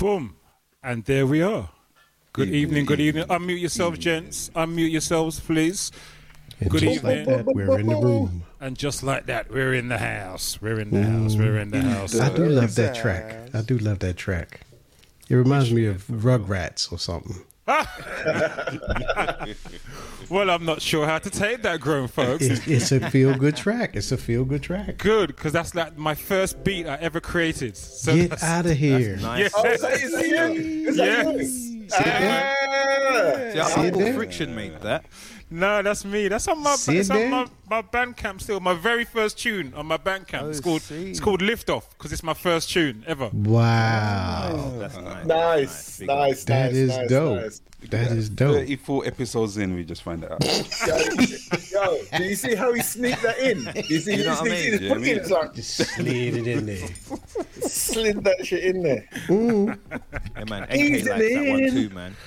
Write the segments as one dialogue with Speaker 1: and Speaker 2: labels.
Speaker 1: Boom. And there we are. Good evening, good evening. Unmute yourselves, gents. Unmute yourselves, please.
Speaker 2: And
Speaker 1: Good
Speaker 2: just like
Speaker 1: evening.
Speaker 2: that, we're in the room.
Speaker 1: And just like that, we're in the house. We're in the house. We're in the house.
Speaker 2: I do love that track. I do love that track. It reminds me of Rugrats or something.
Speaker 1: Well, I'm not sure how to take that, grown folks.
Speaker 2: It's, it's a feel good track. It's a feel good track.
Speaker 1: Good, because that's like my first beat I ever created. So
Speaker 2: Get out of here.
Speaker 3: Nice.
Speaker 4: Oh, is that, is that you? Is
Speaker 1: Yes.
Speaker 4: you? Ah.
Speaker 3: See, I
Speaker 2: See it
Speaker 3: friction made that.
Speaker 1: No, that's me. That's on my
Speaker 2: See
Speaker 1: it's on
Speaker 2: there?
Speaker 1: my, my Bandcamp still. My very first tune on my Bandcamp.
Speaker 3: Oh,
Speaker 1: it's called
Speaker 3: see.
Speaker 1: it's called Lift Off because it's my first tune ever.
Speaker 2: Wow.
Speaker 3: That's nice.
Speaker 4: Nice,
Speaker 3: Big
Speaker 4: nice,
Speaker 2: That
Speaker 4: nice,
Speaker 2: is
Speaker 4: nice,
Speaker 2: dope.
Speaker 4: Nice.
Speaker 2: That is dope.
Speaker 5: 34 episodes in, we just find that out.
Speaker 4: Yo, yo, do you see how he sneaked that in? You see,
Speaker 3: You know
Speaker 4: he
Speaker 3: what I
Speaker 4: sneaked
Speaker 3: mean?
Speaker 4: it
Speaker 5: Yeah, I
Speaker 4: in.
Speaker 5: mean-
Speaker 4: It's like
Speaker 2: Just slid it in there.
Speaker 4: slid that shit in there.
Speaker 3: Yeah, man. NK
Speaker 4: Easy,
Speaker 3: likes that one too, man.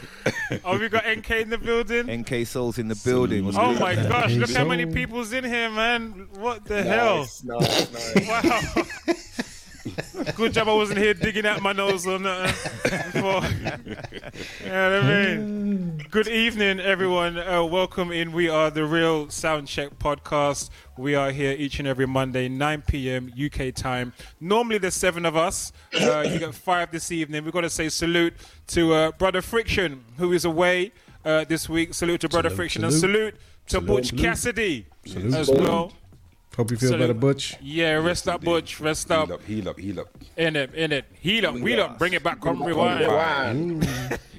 Speaker 1: Oh, we got NK in the building.
Speaker 3: NK Souls in the building. What's
Speaker 1: Oh
Speaker 3: good?
Speaker 1: my gosh! Look how many people's in here, man. What the hell?
Speaker 4: Nice, nice, nice.
Speaker 1: Wow. Good job I wasn't here digging out my nose or nothing before. you know what I mean? Good evening, everyone. Uh, welcome in. We are the Real Soundcheck Podcast. We are here each and every Monday, 9 p.m. UK time. Normally there's seven of us. Uh, you get five this evening. We've got to say salute to uh, Brother Friction, who is away uh, this week. Salute to Brother
Speaker 2: Salute,
Speaker 1: Friction and
Speaker 2: salute.
Speaker 1: salute to Butch
Speaker 2: salute.
Speaker 1: Cassidy
Speaker 2: Salute.
Speaker 1: as well.
Speaker 2: Hope you feel
Speaker 1: Salute.
Speaker 2: better, Butch.
Speaker 1: Yeah, rest up, Butch. Rest up.
Speaker 5: Heal up, heal up, heal up.
Speaker 1: In it, in it. Heal up, wheel up, bring it back, come rewind.
Speaker 4: Rewind.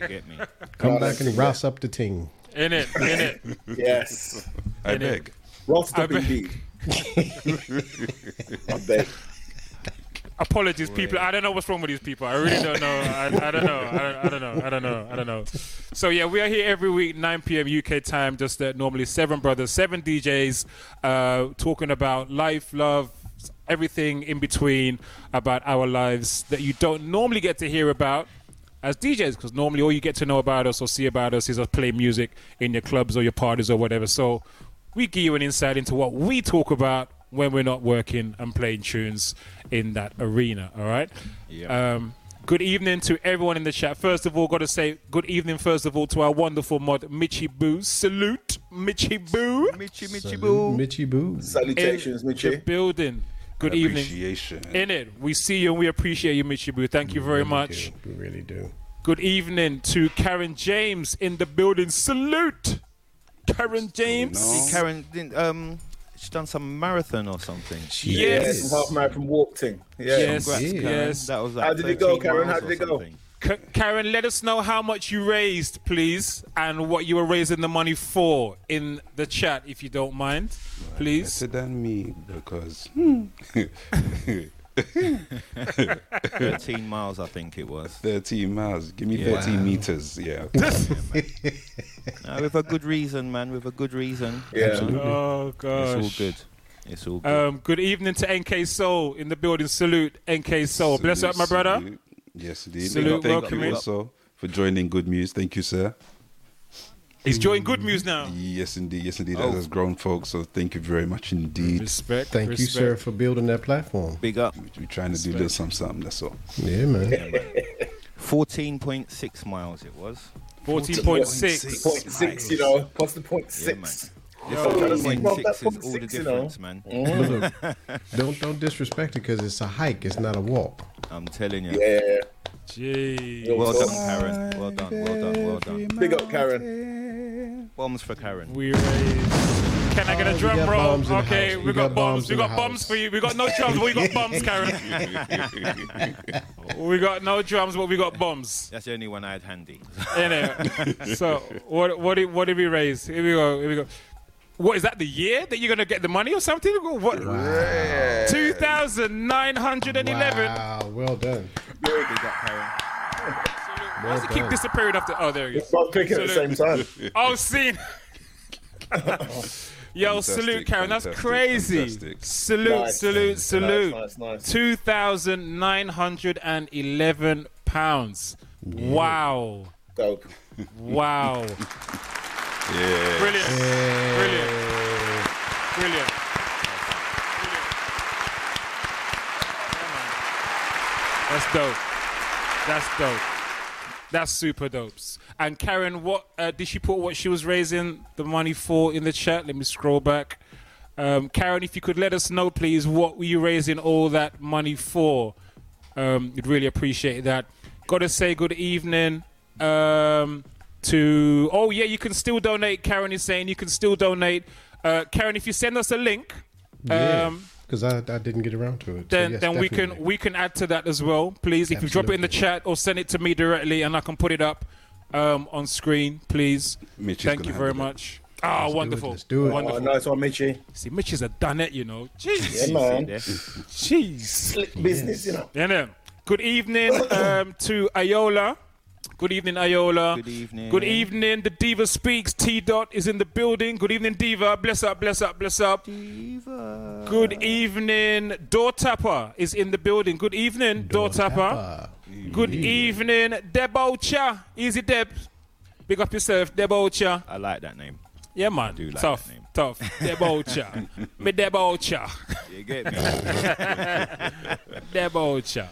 Speaker 3: You get me?
Speaker 2: Come back and
Speaker 4: it.
Speaker 2: rouse up the team.
Speaker 1: In it, in it.
Speaker 4: Yes.
Speaker 5: I
Speaker 1: In it.
Speaker 5: beg.
Speaker 4: Rost
Speaker 1: I
Speaker 4: up indeed. I bet.
Speaker 1: Apologies, people. I don't know what's wrong with these people. I really don't know. I, I don't know. I don't, I don't know. I don't know. I don't know. So yeah, we are here every week, 9 p.m. UK time. Just uh, normally seven brothers, seven DJs, uh, talking about life, love, everything in between about our lives that you don't normally get to hear about as DJs, because normally all you get to know about us or see about us is us play music in your clubs or your parties or whatever. So we give you an insight into what we talk about when we're not working and playing tunes in that arena. All right.
Speaker 3: Yeah.
Speaker 1: Um, good evening to everyone in the chat. First of all, got to say good evening. First of all, to our wonderful mod Michi Boo. Salute, Michi Boo.
Speaker 3: Michi Michi
Speaker 2: Salute,
Speaker 3: Boo.
Speaker 2: Mitchy Boo.
Speaker 4: Salutations,
Speaker 1: in the
Speaker 4: Michi.
Speaker 1: building. Good evening.
Speaker 5: Appreciation.
Speaker 1: In it, we see you and we appreciate you, Michi Boo. Thank you very
Speaker 2: Really
Speaker 1: much.
Speaker 2: do. We really do.
Speaker 1: Good evening to Karen James in the building. Salute, Karen James.
Speaker 5: on?
Speaker 3: Karen, um, she's done some marathon or something.
Speaker 1: Yes.
Speaker 4: Some half marathon walk thing. Yeah.
Speaker 1: Yes.
Speaker 3: Congrats,
Speaker 1: Yes.
Speaker 3: That was like
Speaker 4: How did it go, Karen? How did it go?
Speaker 3: something.
Speaker 1: Karen, let us know how much you raised, please, and what you were raising the money for in the chat, if you don't mind, please.
Speaker 5: Better than me because hmm.
Speaker 3: 13 miles, I think it was.
Speaker 5: 13 miles. Give me
Speaker 3: Yeah.
Speaker 5: 13 meters. Yeah.
Speaker 3: Uh, with a good reason, man. With a good reason.
Speaker 4: Yeah.
Speaker 3: You know?
Speaker 1: Oh
Speaker 3: It's all good. It's all good.
Speaker 1: Um, good evening to NK Soul in the building. Salute, NK Soul. Bless up, my brother.
Speaker 5: Salute. Yes, indeed.
Speaker 1: Salute,
Speaker 5: Thank
Speaker 1: welcome
Speaker 5: you also for joining Good News. Thank you, sir.
Speaker 1: He's joining good news now.
Speaker 5: Yes, indeed. Yes, indeed.
Speaker 3: Oh.
Speaker 5: As grown folks, so thank you very much indeed.
Speaker 1: Respect.
Speaker 2: Thank you, sir, for building that platform.
Speaker 3: Big up.
Speaker 5: We're trying to do a little something, something. That's all.
Speaker 2: Yeah, man.
Speaker 3: 14.6 miles it was.
Speaker 1: 14.6.
Speaker 4: Point six, you know. What's the point
Speaker 3: Yeah, man.
Speaker 4: six?
Speaker 1: Yo,
Speaker 3: Point
Speaker 4: Well,
Speaker 3: six all the
Speaker 4: point six, you know.
Speaker 3: difference, man.
Speaker 2: But look, don't don't disrespect it because it's a hike. It's not a walk.
Speaker 3: I'm telling you.
Speaker 4: Yeah.
Speaker 1: Gee.
Speaker 4: Yo,
Speaker 3: Well done, Karen. Well done, well done, well done.
Speaker 4: Big up, Karen.
Speaker 3: Bombs for Karen.
Speaker 1: We raised. Can I get
Speaker 2: Oh,
Speaker 1: a
Speaker 2: we
Speaker 1: drum
Speaker 2: got
Speaker 1: roll?
Speaker 2: bombs in the
Speaker 1: Okay,
Speaker 2: house.
Speaker 1: we,
Speaker 2: We
Speaker 1: got,
Speaker 2: got
Speaker 1: bombs.
Speaker 2: bombs
Speaker 1: We
Speaker 2: in
Speaker 1: got bombs for you. We got no drums, but we got bombs, Karen. we got no drums, but we got bombs.
Speaker 3: That's the only one I had handy.
Speaker 1: Anyway, so what what did, what did we raise? Here we go. Here we go. What is that? The year that you're gonna get the money or something? What? Two thousand nine hundred and eleven.
Speaker 2: Wow, well done.
Speaker 3: Big up, Karen.
Speaker 1: Why does it keep
Speaker 2: done.
Speaker 1: disappearing after? Oh, there he is.
Speaker 4: Both picking at the same time.
Speaker 1: Oh, seen. Yo,
Speaker 5: Fantastic,
Speaker 1: salute, Karen. That's crazy.
Speaker 5: fantastic.
Speaker 1: Salute,
Speaker 4: Nice.
Speaker 1: salute, salute.
Speaker 4: Nice, nice, nice.
Speaker 1: Two thousand nine hundred and eleven pounds. Wow.
Speaker 4: Dope.
Speaker 1: Wow.
Speaker 5: Yeah.
Speaker 1: Brilliant. Brilliant. Brilliant. That's dope. That's dope. That's super dope. And Karen, what uh, did she put? What she was raising the money for in the chat? Let me scroll back. Um, Karen, if you could let us know, please, what were you raising all that money for? Um, we'd really appreciate that. Got to say good evening um, to. Oh yeah, you can still donate. Karen is saying you can still donate. Uh, Karen, if you send us a link,
Speaker 2: Yeah,
Speaker 1: um,
Speaker 2: because I, I didn't get around to it. So
Speaker 1: then
Speaker 2: yes,
Speaker 1: then we can we can add to that as well, please. If you drop it in the chat or send it to me directly, and I can put it up um, on screen, please.
Speaker 5: Mitch
Speaker 1: Thank you very
Speaker 5: it.
Speaker 1: much. Ah,
Speaker 2: Let's do it,
Speaker 1: wonderful.
Speaker 2: let's do it.
Speaker 4: Oh,
Speaker 1: Wonderful.
Speaker 4: nice one, Mitchy.
Speaker 1: See, Mitch is a done it, you know. Jeez.
Speaker 4: Yeah, man.
Speaker 1: Jeez.
Speaker 4: Slick business, you know.
Speaker 1: Yeah, no. Good evening um, to Ayola. Good evening, Ayola.
Speaker 3: Good evening.
Speaker 1: Good evening. The Diva speaks. T Dot is in the building. Good evening, Diva. Bless up, bless up, bless up.
Speaker 3: Diva.
Speaker 1: Good evening. Door Tapper is in the building. Good evening, Door, Tapper.
Speaker 2: Tapper.
Speaker 1: Good evening, Debocha. Easy Deb. Big up yourself, Debocha.
Speaker 3: I like that name.
Speaker 1: Yeah, man.
Speaker 3: do like
Speaker 1: tough,
Speaker 3: that name.
Speaker 1: tough. Debocha. Me Debocha.
Speaker 3: You get me?
Speaker 1: Debocha.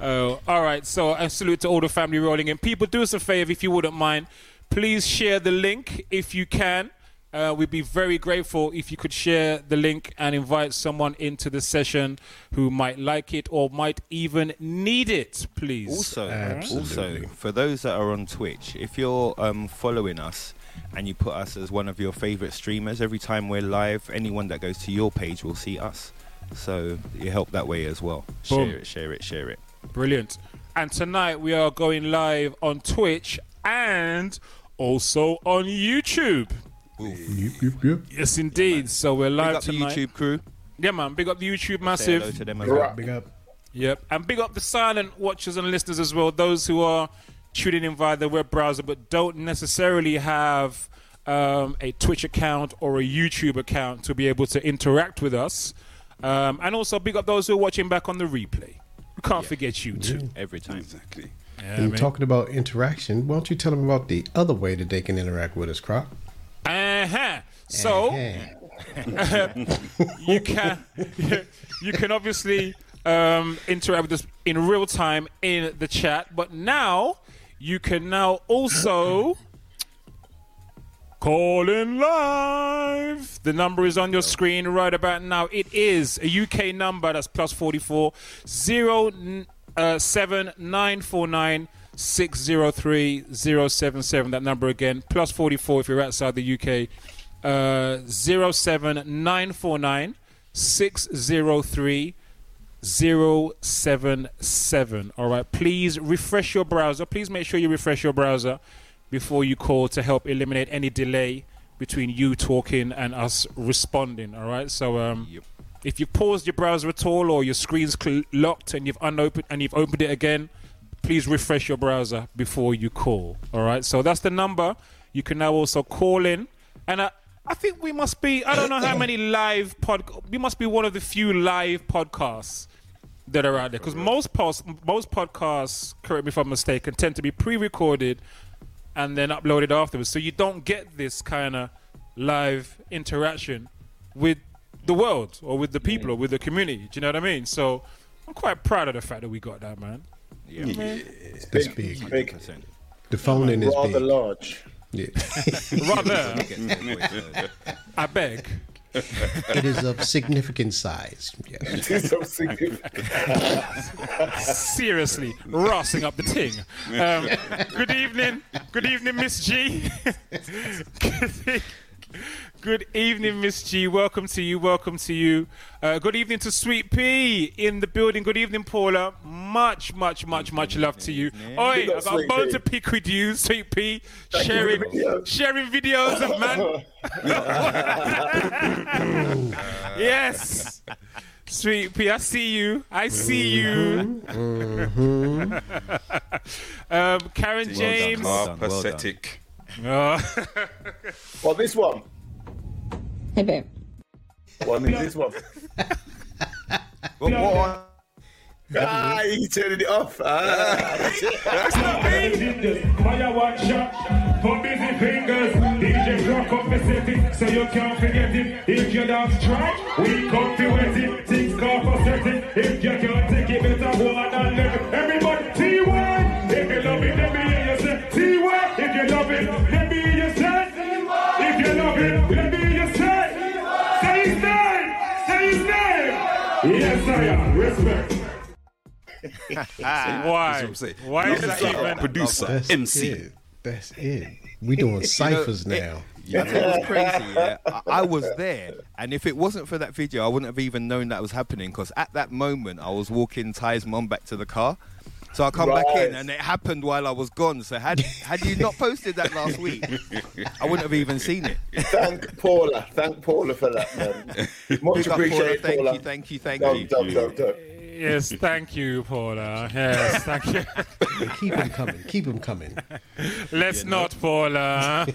Speaker 1: Oh, all right. So, a salute to all the family rolling in. People, do us a favor if you wouldn't mind. Please share the link if you can. Uh, we'd be very grateful if you could share the link and invite someone into the session who might like it or might even need it, please.
Speaker 3: Also,
Speaker 2: Absolutely.
Speaker 3: also for those that are on Twitch, if you're um, following us and you put us as one of your favorite streamers, every time we're live, anyone that goes to your page will see us. So you help that way as well.
Speaker 1: Boom.
Speaker 3: Share it, share it, share it.
Speaker 1: Brilliant. And tonight we are going live on Twitch and also on YouTube.
Speaker 2: Yep, yep, yep.
Speaker 1: Yes, indeed. So we're
Speaker 3: Big
Speaker 1: live
Speaker 3: up the
Speaker 1: tonight.
Speaker 3: YouTube crew.
Speaker 1: Yeah, man. Big up the YouTube
Speaker 3: Say hello
Speaker 1: massive.
Speaker 3: to them as well.
Speaker 2: Big up.
Speaker 1: Yep. And big up the silent watchers and listeners as well. Those who are tuning in via the web browser but don't necessarily have um, a Twitch account or a YouTube account to be able to interact with us. Um, and also big up those who are watching back on the replay. We can't forget you too.
Speaker 3: Every time.
Speaker 5: Exactly.
Speaker 1: Yeah,
Speaker 2: And
Speaker 1: man.
Speaker 2: talking about interaction, why don't you tell them about the other way that they can interact with us, Croc?
Speaker 1: Uh-huh. So
Speaker 2: Uh-huh.
Speaker 1: you can you can obviously um, interact with us in real time in the chat, but now you can now also call in live. The number is on your screen right about now. It is a UK number that's plus forty four zero uh, seven nine four nine. 603 077 that number again plus 44 if you're outside the UK uh 07949 603 077 all right please refresh your browser please make sure you refresh your browser before you call to help eliminate any delay between you talking and us responding all right? So um
Speaker 3: Yep.
Speaker 1: if you've paused your browser at all or your screen's cl- locked and you've unopened and you've opened it again please refresh your browser before you call all right? So that's the number. You can now also call in. And I, I think we must be i don't know how many live pod we must be one of the few live podcasts that are out there. Because most most podcasts correct me if i'm mistaken tend to be pre-recorded and then uploaded afterwards so you don't get this kind of live interaction with the world or with the people or with the community do you know what i mean so i'm quite proud of the fact that we got that man
Speaker 3: Yeah.
Speaker 2: It's this
Speaker 4: Big,
Speaker 2: big.
Speaker 4: big,
Speaker 3: 100%.
Speaker 2: The phone in is
Speaker 4: rather
Speaker 2: big.
Speaker 4: large.
Speaker 2: Yeah.
Speaker 1: rather
Speaker 3: Get to the voice,
Speaker 1: i beg
Speaker 2: it is of significant size. Yeah.
Speaker 4: So significant.
Speaker 1: seriously rossing up the ting. Um, good evening, good evening, Miss G. good, good evening, Miss G. Welcome to you. Welcome to you. Uh, good evening to Sweet P in the building. Good evening, Paula. Much, much, much, much love to you. Oi,
Speaker 4: Big up,
Speaker 1: I got a
Speaker 4: Sweet
Speaker 1: bone
Speaker 4: P.
Speaker 1: to pick with you, Sweet P.
Speaker 4: you
Speaker 1: Sharing,
Speaker 4: video.
Speaker 1: sharing videos of man. yes. Sweet P, I see you. I see you. um, Karen James.
Speaker 3: Well
Speaker 5: Are
Speaker 3: done, well done.
Speaker 5: pathetic.
Speaker 1: Uh,
Speaker 4: Well, this one.
Speaker 6: Hey, babe.
Speaker 4: Well, I mean, this one.
Speaker 3: What on.
Speaker 4: Ah, he turned it off. Ah. That's
Speaker 7: not for busy fingers. DJ block up the setting, so you can't forget it. If you don't we come to wet it. Things call for setting. If you can't take it, better hold on and live it. Everybody, T1. If you
Speaker 1: love it, let me hear you say T1. If you love it, let me hear you say T1. If you love it, let me hear you say
Speaker 7: Yes, I am. Respect.
Speaker 5: That's
Speaker 1: Why?
Speaker 5: what I'm saying.
Speaker 1: Why is that
Speaker 5: Producer,
Speaker 1: even?
Speaker 5: producer,
Speaker 2: That's
Speaker 5: MC.
Speaker 2: it. That's it. We doing ciphers now.
Speaker 3: You know what's crazy? Yeah, I, I was there, and if it wasn't for that video, I wouldn't have even known that was happening. Because at that moment, I was walking Ty's mom back to the car. So I come back in, and it happened while I was gone. So had had you not posted that last week, I wouldn't have even seen it.
Speaker 4: Thank Paula. Thank Paula for that, man. Much
Speaker 3: Big up, Paula.
Speaker 4: appreciated,
Speaker 3: Thank
Speaker 4: Paula.
Speaker 3: you, thank you, thank
Speaker 4: Dub,
Speaker 3: you.
Speaker 1: Yes, thank you, Paula. Yes, thank you.
Speaker 2: Keep them coming. Keep them coming.
Speaker 1: Let's not, Paula.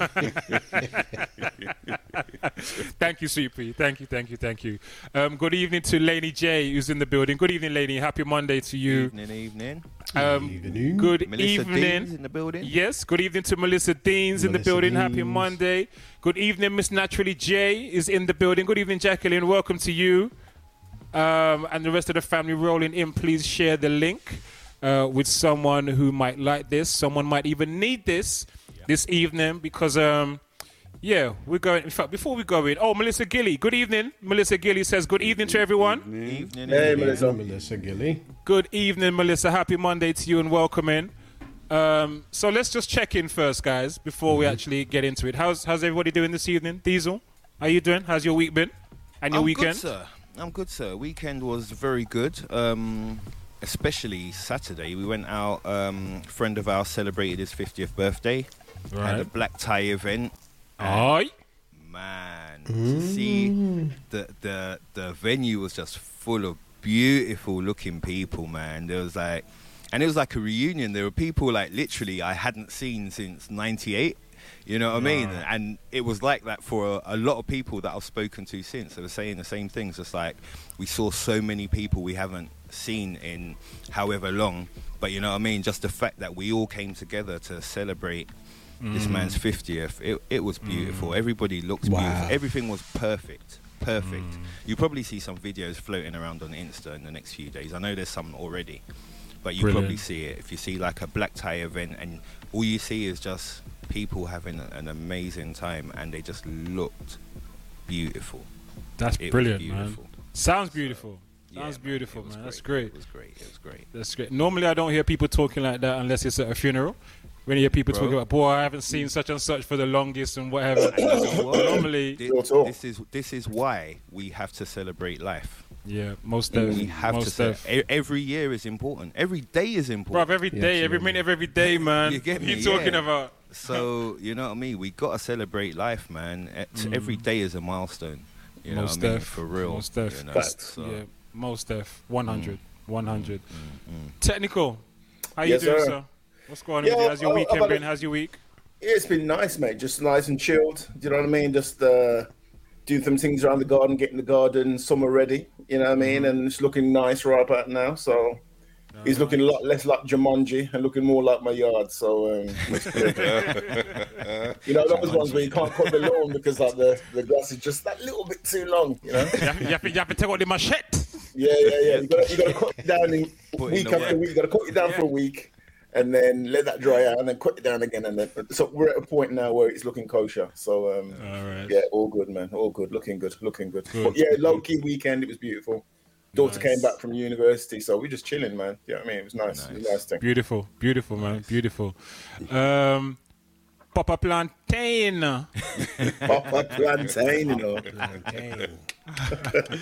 Speaker 1: thank you, Sweet Pea. Thank you, thank you, thank you. Um, good evening to Laney J, who's in the building. Good evening, Laney. Happy Monday to you.
Speaker 3: Evening, evening.
Speaker 1: Um,
Speaker 2: Evening.
Speaker 1: good
Speaker 3: Melissa
Speaker 1: evening.
Speaker 3: Deans in the building.
Speaker 1: Yes, good evening to Melissa Deans in the
Speaker 2: Melissa
Speaker 1: building. Happy Monday. Good evening, Miss Naturally J is in the building. Good evening, Jacqueline. Welcome to you. Um, and the rest of the family rolling in. Please share the link uh, with someone who might like this. Someone might even need this this evening because, um, yeah, we're going. In fact, before we go in, oh, Melissa Gilly. Good evening. Melissa Gilly says, Good evening to everyone.
Speaker 3: Evening,
Speaker 4: Hey,
Speaker 3: evening.
Speaker 4: Melissa.
Speaker 2: Melissa Gilly.
Speaker 1: Good evening, Melissa. Happy Monday to you and welcome in. Um, so let's just check in first, guys, before we actually get into it. How's how's everybody doing this evening? Diesel, how are you doing? How's your week been? And your
Speaker 3: I'm
Speaker 1: weekend?
Speaker 3: good, sir. I'm good, sir. Weekend was very good. Um, especially Saturday, we went out. Um, friend of ours celebrated his 50th birthday. Right. Had a black tie event.
Speaker 1: Aye.
Speaker 3: Man, to see the the the venue was just full of beautiful looking people. Man, there was like, and it was like a reunion. There were people like literally I hadn't seen since '98. You know what I mean? And it was like that for a, a lot of people that I've spoken to since. They were saying the same things. Just like we saw so many people we haven't seen in however long. But you know what I mean? Just the fact that we all came together to celebrate this mm. man's 50th, it, it was beautiful. Mm. Everybody looked
Speaker 2: Wow.
Speaker 3: beautiful. Everything was perfect. Perfect. Mm. You probably see some videos floating around on Insta in the next few days. I know there's some already. But you
Speaker 1: Brilliant.
Speaker 3: probably see it if you see like a black tie event and all you see is just people having an amazing time and they just looked beautiful.
Speaker 1: That's
Speaker 3: It
Speaker 1: brilliant, man. Sounds beautiful.
Speaker 3: Yeah,
Speaker 1: Sounds
Speaker 3: man,
Speaker 1: beautiful,
Speaker 3: it was
Speaker 1: man. That's
Speaker 3: It
Speaker 1: great.
Speaker 3: was great. It was great.
Speaker 1: That's great. Normally, I don't hear people talking like that unless it's at a funeral. When you hear people
Speaker 3: Bro.
Speaker 1: talking about, boy, I haven't seen such and such for the longest and whatever.
Speaker 3: And you know what?
Speaker 1: Normally,
Speaker 3: Thi- this is this is why we have to celebrate life.
Speaker 1: yeah, most def.
Speaker 3: We have to.
Speaker 1: most
Speaker 3: Ce-
Speaker 1: def.
Speaker 3: e- every year is important. Every day is
Speaker 1: Bruv,
Speaker 3: important.
Speaker 1: every
Speaker 2: Yeah,
Speaker 1: day, every minute of every day, man.
Speaker 3: You get me?
Speaker 1: you talking
Speaker 3: Yeah.
Speaker 1: about?
Speaker 3: So you know what I mean. We got to celebrate life, man. It's- Every day is a milestone. You know
Speaker 1: Mm. most
Speaker 3: what I mean? For real.
Speaker 1: Most def.
Speaker 3: You know?
Speaker 4: Facts.
Speaker 3: So,
Speaker 1: Yeah, most def. 100.
Speaker 3: Mm.
Speaker 1: 100. Technical. How
Speaker 4: Yes,
Speaker 1: you doing,
Speaker 4: sir.
Speaker 1: sir? What's going on
Speaker 4: Yeah.
Speaker 1: How's your
Speaker 4: I- I-
Speaker 1: weekend
Speaker 4: I've
Speaker 1: been?
Speaker 4: had
Speaker 1: How's your week?
Speaker 4: Yeah, it's been nice, mate. Just nice and chilled. Do you know what I mean? Just uh, doing some things around the garden, getting the garden summer ready. You know what I mean? And it's looking nice right about now. So he's looking a lot less like Jumanji and looking more like my yard. So um, it's good. you know those ones where you can't cut the lawn because like the, the grass is just that little bit too long. You know?
Speaker 1: You have, you have to, you have to take out the machete.
Speaker 4: Yeah, yeah, yeah. You got you got to cut it down in
Speaker 3: Put
Speaker 4: week
Speaker 3: the
Speaker 4: after
Speaker 3: work.
Speaker 4: week. You got to cut it down for a week, and then let that dry out, and then cut it down again, and then. So we're at a point now where it's looking kosher. So um,
Speaker 1: All right.
Speaker 4: yeah, all good, man. All good. Looking good. Looking good. But yeah, low key weekend. It was beautiful. Daughter came back from university, so we're just chilling, man. You know I mean? It was nice. It was nice thing.
Speaker 1: Beautiful, beautiful, man, beautiful. Um, Papa Plantain.
Speaker 4: Papa plantain, you know.
Speaker 2: Plantain.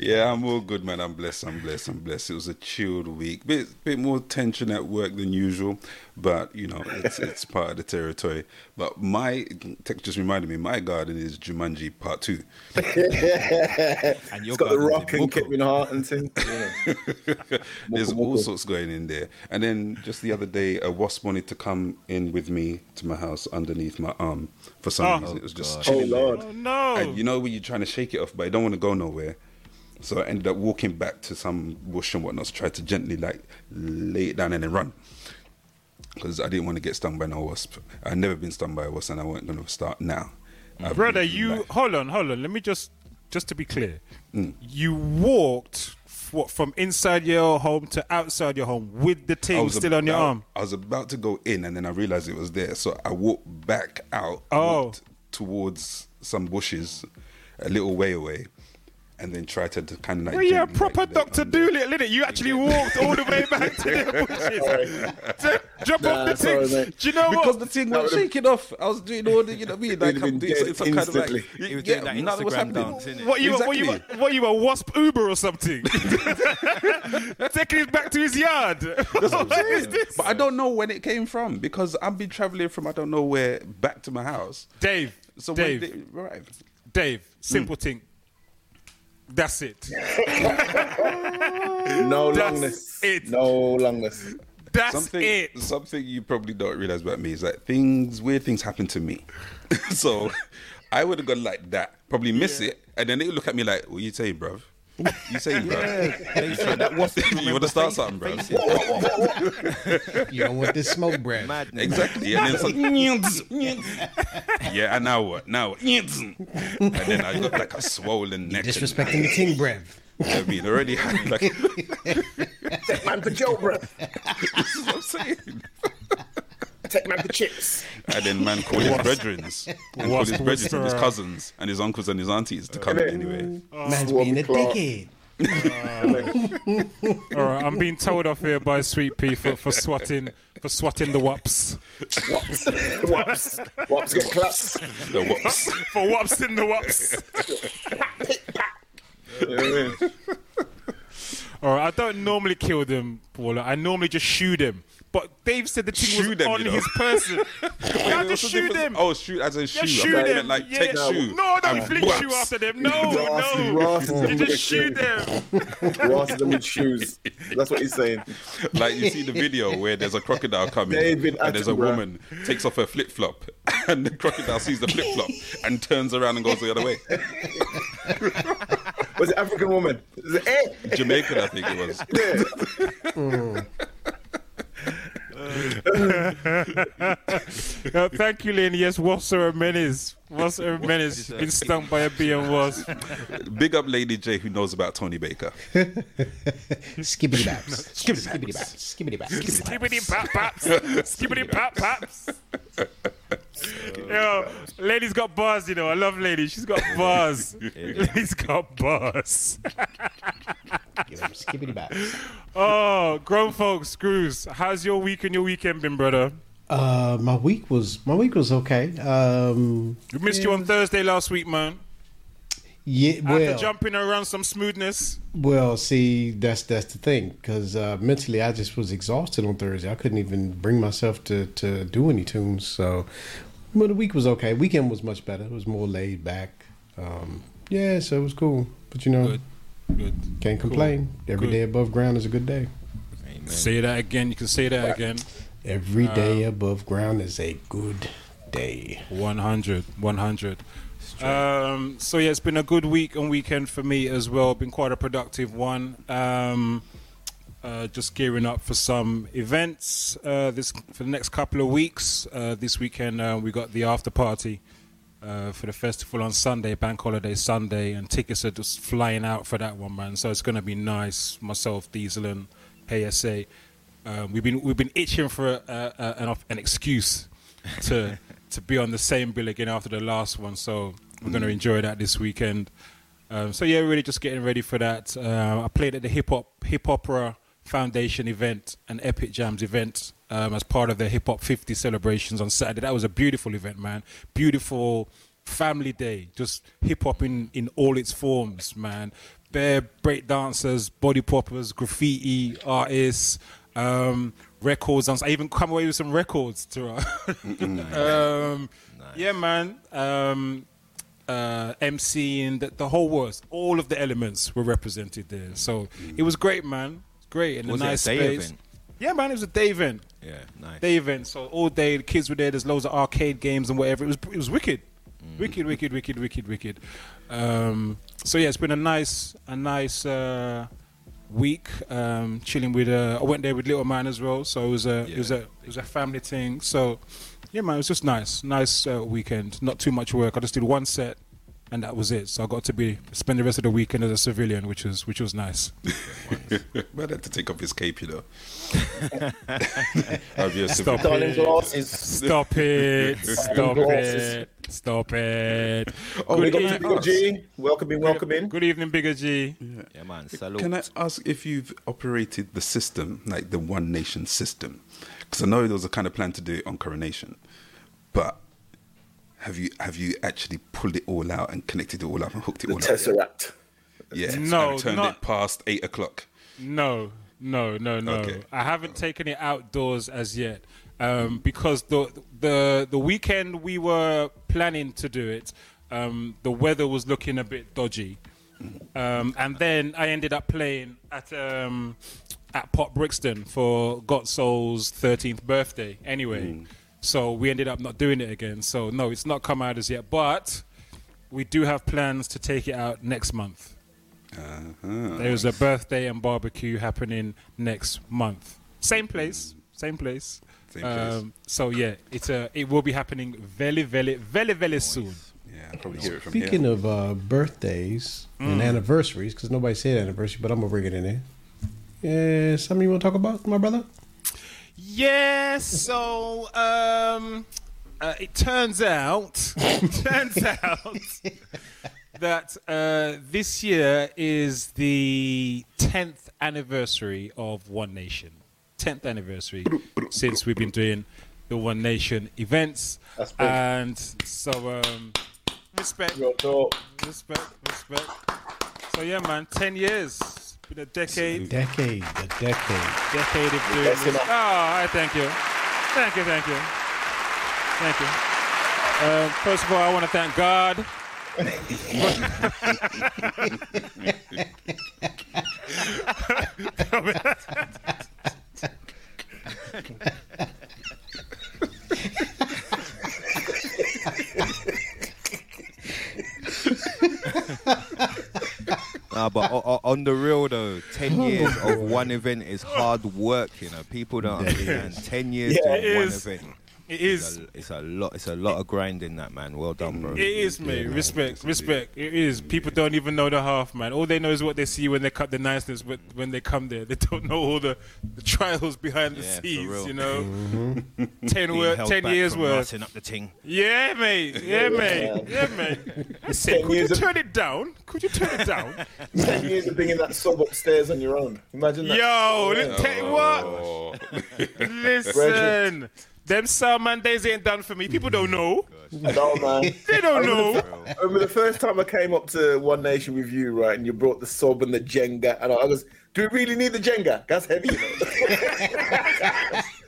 Speaker 5: Yeah, I'm all good, man. I'm blessed. I'm blessed. I'm blessed. It was a chilled week. Bit bit more tension at work than usual, but you know, it's it's part of the territory. But my tech just reminded me, my garden is Jumanji Part Two.
Speaker 3: and
Speaker 4: It's
Speaker 3: your
Speaker 4: got the rock
Speaker 3: in
Speaker 4: and
Speaker 3: Muko.
Speaker 4: Kevin Hart and things. Yeah.
Speaker 5: There's all sorts going in there. And then just the other day, a wasp wanted to come in with me to my house underneath my arm for some
Speaker 1: Oh.
Speaker 5: reason. It was just
Speaker 4: Oh
Speaker 5: chilling there.
Speaker 4: Lord.
Speaker 1: Oh no!
Speaker 5: And you know when you're trying to shake it off, but I don't want to go nowhere. So I ended up walking back to some bush and whatnot, to try to gently like lay it down and then run. Because I didn't want to get stung by no wasp. I've never been stung by a wasp and I wasn't going to start now. I've
Speaker 1: Brother,
Speaker 5: been,
Speaker 1: you
Speaker 5: like-
Speaker 1: hold on, hold on. Let me just, just to be clear,
Speaker 5: Mm.
Speaker 1: you walked f- what, from inside your home to outside your home with the thing
Speaker 5: was
Speaker 1: still on your arm.
Speaker 5: I was about to go in and then I realized it was there. So I walked back out
Speaker 1: Oh.
Speaker 5: walked towards some bushes a little way away. And then try to, kind of like.
Speaker 1: Well, yeah,
Speaker 5: gently,
Speaker 1: proper
Speaker 5: like,
Speaker 1: Doctor
Speaker 5: under-
Speaker 1: Doolittle, innit? You actually walked all the way back to the bushes to drop
Speaker 4: Nah,
Speaker 1: off the
Speaker 4: sorry,
Speaker 1: thing.
Speaker 4: mate.
Speaker 1: Do you know
Speaker 5: Because
Speaker 1: what?
Speaker 5: the thing
Speaker 4: That
Speaker 5: was
Speaker 4: would've-
Speaker 5: shaking off. I was doing all the, you know what I mean? Like,
Speaker 4: He'd
Speaker 5: I'm
Speaker 4: been
Speaker 5: doing
Speaker 4: dead
Speaker 5: some kind of like.
Speaker 4: instantly.
Speaker 3: He was
Speaker 5: yeah,
Speaker 3: doing that
Speaker 5: nothing was happening.
Speaker 3: dance, innit?
Speaker 1: What you, what you,
Speaker 5: Exactly.
Speaker 1: what you, a wasp Uber or something? Taking it back to his yard.
Speaker 5: That's what I'm
Speaker 1: What is
Speaker 5: saying.
Speaker 1: this?
Speaker 5: But I don't know when it came from because I've been traveling from I don't know where back to my house.
Speaker 1: Dave,
Speaker 5: So
Speaker 1: Dave,
Speaker 5: when they arrived,
Speaker 1: Dave, simple mm. thing. That's it.
Speaker 4: No
Speaker 1: That's
Speaker 4: longness.
Speaker 1: it.
Speaker 4: No longness.
Speaker 1: That's
Speaker 5: something
Speaker 1: it.
Speaker 5: something you probably don't realize about me is that things weird things happen to me. so I would have gone like that, probably miss it, and then they would look at me like, "What you saying, bruv? You saying, bruv? you want to start something, bruv?
Speaker 2: You don't want this smoke breath.
Speaker 3: Madness.
Speaker 5: Exactly. And then it's yeah, and now what? Now what? and then I got like a swollen neck. and-
Speaker 2: Disrespecting the ting breath.
Speaker 5: You know what I mean, already had like,
Speaker 4: Take man for Joe, bro.
Speaker 5: this is what I'm saying.
Speaker 4: Take man for chips.
Speaker 5: And then man called his brethrens, and called his brethrens and his cousins and his uncles and his aunties to come in anyway.
Speaker 2: Man's being a
Speaker 4: Clark.
Speaker 2: dickhead.
Speaker 1: All right, I'm being told off here by Sweet Pea for, for swatting for swatting the wops.
Speaker 4: Wops. Wops. Wops get claps.
Speaker 5: The whoops.
Speaker 1: for wops in the wops.
Speaker 4: You know what I mean?
Speaker 1: All right, I don't normally kill them, Paula. I normally just shoot them. But Dave said the thing
Speaker 5: Shoot
Speaker 1: was
Speaker 5: them,
Speaker 1: on
Speaker 5: you know.
Speaker 1: his person. yeah,
Speaker 5: What's
Speaker 1: just
Speaker 5: the
Speaker 1: shoot
Speaker 5: difference?
Speaker 1: them.
Speaker 5: Oh, shoot as a shoe.
Speaker 1: Just shoot
Speaker 5: thought
Speaker 1: them.
Speaker 5: meant like
Speaker 1: yeah.
Speaker 5: take shoe.
Speaker 1: No, don't
Speaker 5: and
Speaker 1: fling
Speaker 5: whaps.
Speaker 1: shoe after them. No,
Speaker 4: Ross-
Speaker 1: no.
Speaker 4: Ross is
Speaker 1: you
Speaker 4: with
Speaker 1: just
Speaker 4: the
Speaker 1: shoot them.
Speaker 4: Ross them with shoes. That's what he's saying.
Speaker 5: Like you see the video where there's a crocodile coming
Speaker 4: David
Speaker 5: and there's a woman takes off her flip flop and the crocodile sees the flip flop and turns around and goes the other way.
Speaker 4: Was it African woman? Is it, eh?
Speaker 5: Jamaican, I think it was.
Speaker 1: Uh, thank you, Lynn. Yes, wasps are a menace. Wasps are menace. Been stung by a bee and wasp.
Speaker 5: Big up Lady J who knows about Tony Baker.
Speaker 2: Skibbity baps. Skibbity baps. Skibbity baps. Skibbity baps.
Speaker 1: Skibbity pap paps. Skibbity pap paps. Yo, lady's got bars, you know. I love lady. She's got bars. Lady's got bars.
Speaker 2: Give them Skibbity baps.
Speaker 1: Oh, grown folks, screws. How's your week and your weekend been, brother?
Speaker 2: Uh, my week was my week was okay. Um,
Speaker 1: We missed you on Thursday last week, man.
Speaker 2: yeah,
Speaker 1: After jumping around some smoothness.
Speaker 2: well, see, that's that's the thing because uh, mentally I just was exhausted on Thursday. I couldn't even bring myself to to do any tunes. So, but the week was okay. Weekend was much better. It was more laid back. Um, yeah, so it was cool. But you know,
Speaker 1: Good. Good.
Speaker 2: can't complain. Every
Speaker 1: Good.
Speaker 2: day above ground is a good day.
Speaker 1: Say that again. You can say that again.
Speaker 2: Every day
Speaker 1: Uh,
Speaker 2: day above ground is a good day.
Speaker 1: 100. 100. Um, so yeah, it's been a good week and weekend for me as well. Been quite a productive one. Um, uh, just gearing up for some events uh, this for the next couple of weeks. Uh, this weekend uh, we got the after party uh, for the festival on Sunday, Bank Holiday Sunday, and tickets are just flying out for that one, man. So it's going to be nice. Myself, Diesel, and PSA. Uh, we've been we've been itching for a, a, a, an, an excuse to to be on the same bill again after the last one. So we're going to enjoy that this weekend. Um, so yeah, really just getting ready for that. Uh, I played at the Hip Hop Hip Opera Foundation event, an Epic Jams event, um, as part of the Hip Hop 50 celebrations on Saturday. That was a beautiful event, man. Beautiful family day, just hip hop in, in all its forms, man. Bare break dancers, body poppers, graffiti artists, um, records. I even come away with some records to. um, Yeah, man. Um, uh, MC and the, the whole works, all of the elements were represented there. So it was great, man. Great and
Speaker 3: Was
Speaker 1: a nice
Speaker 3: day
Speaker 1: space.
Speaker 3: event?
Speaker 1: Yeah, man, it was a day event.
Speaker 3: Yeah, nice.
Speaker 1: Day event. So all day the kids were there. There's loads of arcade games and whatever. It was it was wicked, wicked, wicked, wicked, wicked, wicked. Um, so yeah, it's been a nice a nice uh, week. Um, chilling with. Uh, I went there with little man as well. So it was a it was a it was a family thing. So yeah, man, it was just nice, nice uh, weekend. Not too much work. I just did one set. And that was it. So I got to be spend the rest of the weekend as a civilian, which was which was nice.
Speaker 5: Man had to take off his cape, you know. Have your
Speaker 1: Stop
Speaker 5: civil-
Speaker 4: Darling
Speaker 1: it. Stop it! Stop it! Stop it.
Speaker 5: Oh,
Speaker 1: Good
Speaker 5: can
Speaker 4: Big
Speaker 5: I
Speaker 4: up to Bigger? G. Welcome in, welcome in.
Speaker 1: Good evening, Bigger G.
Speaker 3: Yeah, man. Salute.
Speaker 5: Can I ask if you've operated the system, like the One Nation system? Because I know there was a kind of plan to do it on coronation, but have you have you actually pulled it all out and connected it all up and hooked it
Speaker 4: The
Speaker 5: all up?
Speaker 4: Tesseract.
Speaker 5: Yeah,
Speaker 1: No,
Speaker 5: and turned
Speaker 1: not-
Speaker 5: it past eight o'clock.
Speaker 1: No, no, no, no.
Speaker 5: Okay.
Speaker 1: I haven't taken it outdoors as yet um, because the the the weekend we were planning to do it, um, the weather was looking a bit dodgy, um, and then I ended up playing at um, at Pop Brixton for Got Soul's thirteenth birthday. Anyway, so we ended up not doing it again. So no, it's not come out as yet, but we do have plans to take it out next month. There's a birthday and barbecue happening next month. Same place, same place.
Speaker 5: Same place.
Speaker 1: Um, so yeah, it's a it will be happening very, very, very, very soon.
Speaker 5: Yeah, probably hear it from
Speaker 2: Speaking
Speaker 5: here.
Speaker 2: of uh, birthdays
Speaker 1: Mm.
Speaker 2: and anniversaries, because nobody said anniversary, but I'm gonna bring it in there. Yeah, something you want to talk about, my brother?
Speaker 1: Yeah. So um, uh, it turns out, turns out that uh, this year is the tenth anniversary of One Nation. Tenth anniversary since we've been doing the One Nation events, and so um, respect, respect, respect. So yeah, man, ten years, been a decade A
Speaker 2: Decade, a decade.
Speaker 1: decade of doing
Speaker 4: That's
Speaker 1: this. Oh, I thank you. Thank you, thank you. Thank you. Um, first of all, I want to thank God.
Speaker 3: Nah, but o- o- on the real though, ten years of one event is hard work. You know, people don't understand. Ten years
Speaker 4: Yeah,
Speaker 3: doing one
Speaker 1: is.
Speaker 3: event.
Speaker 1: It
Speaker 3: It's a, it's a lot. It's a lot of grinding, that man. Well done, bro.
Speaker 1: It is, mate. Respect, respect. It is. People don't even know the half, man. All they know is what they see when they cut the niceness. But when they come there, they don't know all the, the trials behind the
Speaker 3: Yeah,
Speaker 1: scenes. You know,
Speaker 2: Mm-hmm.
Speaker 1: ten
Speaker 3: Being
Speaker 1: wor- ten years worth.
Speaker 3: marching up the ting.
Speaker 1: Yeah, mate. Yeah, mate. Yeah, mate. I said,
Speaker 4: 10
Speaker 1: could you
Speaker 4: years of-
Speaker 1: turn it down? Could you turn it down?
Speaker 4: Ten years of bringing that sub upstairs on your own. Imagine that.
Speaker 1: Yo, let tell you what.
Speaker 5: Oh,
Speaker 1: Listen, them Salman days ain't done for me. People don't know.
Speaker 4: Oh, I know, man.
Speaker 1: They don't know.
Speaker 4: I remember the first time I came up to One Nation with you, right, and you brought the sub and the Jenga, and I was, do we really need the Jenga? That's heavy, you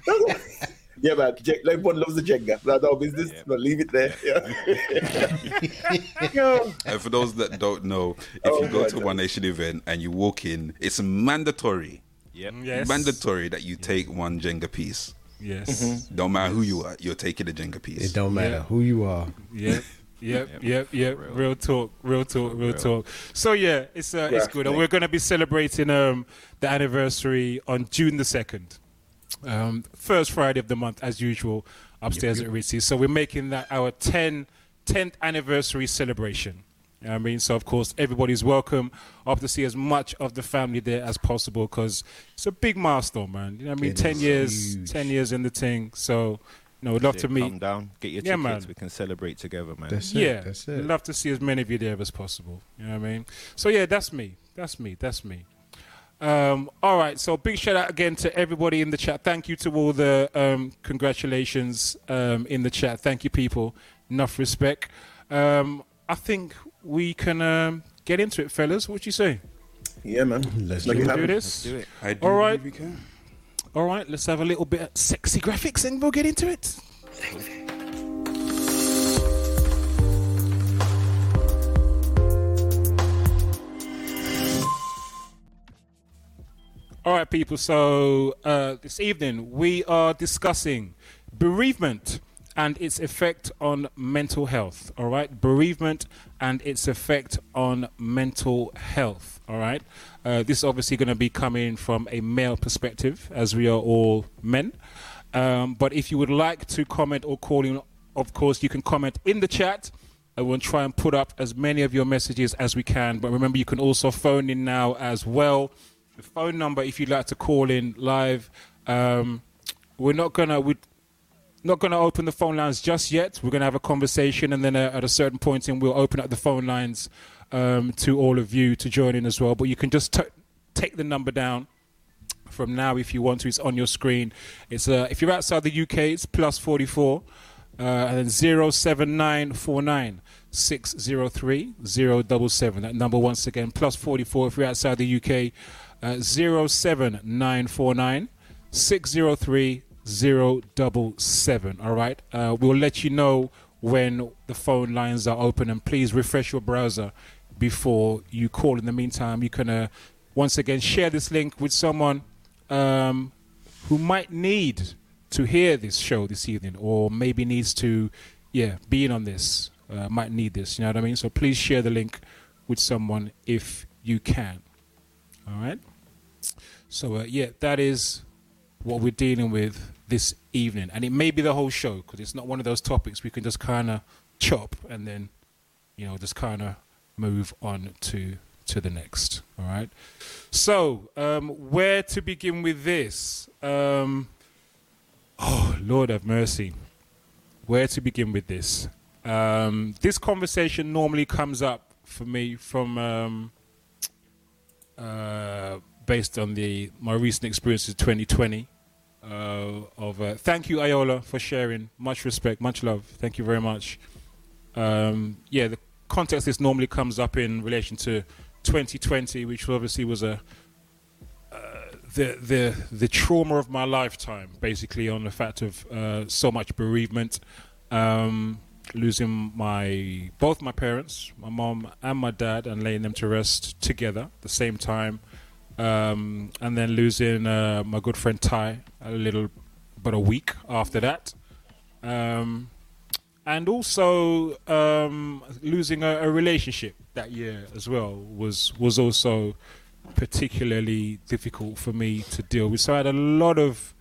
Speaker 4: know. yeah, man. Jen- everyone loves the Jenga. That's our business. But leave it there. Yeah. Yo.
Speaker 5: and for those that don't know, if
Speaker 4: Oh
Speaker 5: you go
Speaker 4: my
Speaker 5: to
Speaker 4: God.
Speaker 5: One Nation event and you walk in, it's mandatory,
Speaker 3: Yep.
Speaker 1: Yes.
Speaker 5: mandatory that you take one Jenga piece.
Speaker 1: Yes.
Speaker 5: Don't matter who you are, you'll take it a Jenga piece.
Speaker 2: It don't matter
Speaker 1: Yeah.
Speaker 2: who you are.
Speaker 1: Yep. Yep, yep, yep. Real talk, real talk, real talk. So yeah, it's uh, it's good, and we're going to be celebrating um the anniversary on June the second, um, first Friday of the month as usual, upstairs at Ritzy. So we're making that our 10, 10th anniversary celebration. You know what I mean, so of course everybody's welcome. I hope to see as much of the family there as possible because it's a big milestone, man. You know what I mean?
Speaker 2: It
Speaker 1: ten years,
Speaker 2: huge.
Speaker 1: ten years in the thing. So, you know, we'd love to meet.
Speaker 3: Come
Speaker 1: meet.
Speaker 3: down, get your
Speaker 1: Yeah,
Speaker 3: tickets.
Speaker 1: man.
Speaker 3: We can celebrate together, man.
Speaker 2: That's it.
Speaker 1: Yeah,
Speaker 2: That's
Speaker 1: I'd
Speaker 2: it.
Speaker 1: love to see as many of you there as possible. You know what I mean? So yeah, that's me. That's me. That's me. Um, all right. So big shout out again to everybody in the chat. Thank you to all the um, congratulations um, in the chat. Thank you, people. Enough respect. Um, I think we can um, get into it, fellas. What you say?
Speaker 4: Yeah, man.
Speaker 2: Let's
Speaker 4: Make
Speaker 2: do
Speaker 4: it
Speaker 2: it.
Speaker 4: happen.
Speaker 1: Do this.
Speaker 3: Do it.
Speaker 5: I do
Speaker 1: All right.
Speaker 5: We can.
Speaker 1: All right. Let's have a little bit of sexy graphics and we'll get into it. All right, people. So uh, this evening we are discussing bereavement and its effect on mental health. All right, bereavement and its effect on mental health. All right, uh, this is obviously going to be coming from a male perspective, as we are all men. Um, but if you would like to comment or call in, of course, you can comment in the chat. I will try and put up as many of your messages as we can. But remember, you can also phone in now as well. The phone number, if you'd like to call in live, um, we're not gonna. We, not going to open the phone lines just yet. We're going to have a conversation, and then uh, at a certain point, in we'll open up the phone lines um, to all of you to join in as well. But you can just t- take the number down from now if you want to. It's on your screen. It's uh, if you're outside the UK, it's plus 44 uh, and then 07949 603 077. That number once again plus 44 if you're outside the UK. Uh, 07949 603 077. All right. Uh, we'll let you know when the phone lines are open and please refresh your browser before you call. In the meantime, you can uh, once again share this link with someone um, who might need to hear this show this evening or maybe needs to, yeah, be in on this, uh, might need this. You know what I mean? So please share the link with someone if you can. All right. So uh, yeah, that is what we're dealing with this evening, and it may be the whole show because it's not one of those topics we can just kind of chop and then, you know, just kind of move on to to the next. All right. So um, where to begin with this? Um, oh Lord have mercy. Where to begin with this? Um, this conversation normally comes up for me from um, uh, based on the my recent experiences 2020 uh, of uh, thank you Ayola for sharing. Much respect much love. Thank you very much. Um, yeah the context this normally comes up in relation to 2020 which obviously was a uh, the the the trauma of my lifetime basically on the fact of uh, so much bereavement. Um, losing my both my parents my mom and my dad and laying them to rest together at the same time um, and then losing uh, my good friend Ty a little, but a week after that, um, and also um, losing a, a, relationship that year as well was was also particularly difficult for me to deal with. So I had a lot of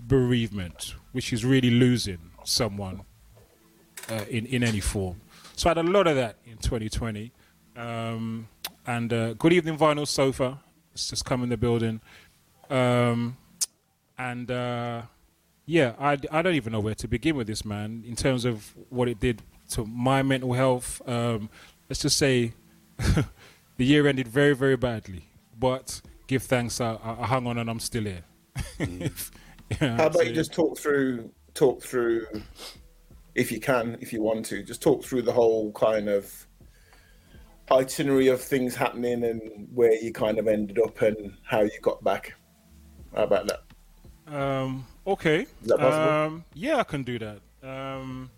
Speaker 1: bereavement, which is really losing someone uh, in in any form. So I had a lot of that in 2020. Um, and uh, good evening, vinyl sofa. It's just come in the building. Um, and uh, yeah, I, I don't even know where to begin with this, man, in terms of what it did to my mental health. Um, let's just say the year ended very, very badly. But give thanks, I, I hung on and I'm still here.
Speaker 4: Mm. yeah, How about you just talk through, talk through, if you can, if you want to, just talk through the whole kind of itinerary of things happening and where you kind of ended up and how you got back. How about that?
Speaker 1: Um, okay.
Speaker 4: That?
Speaker 1: Um, yeah, I can do that. Um,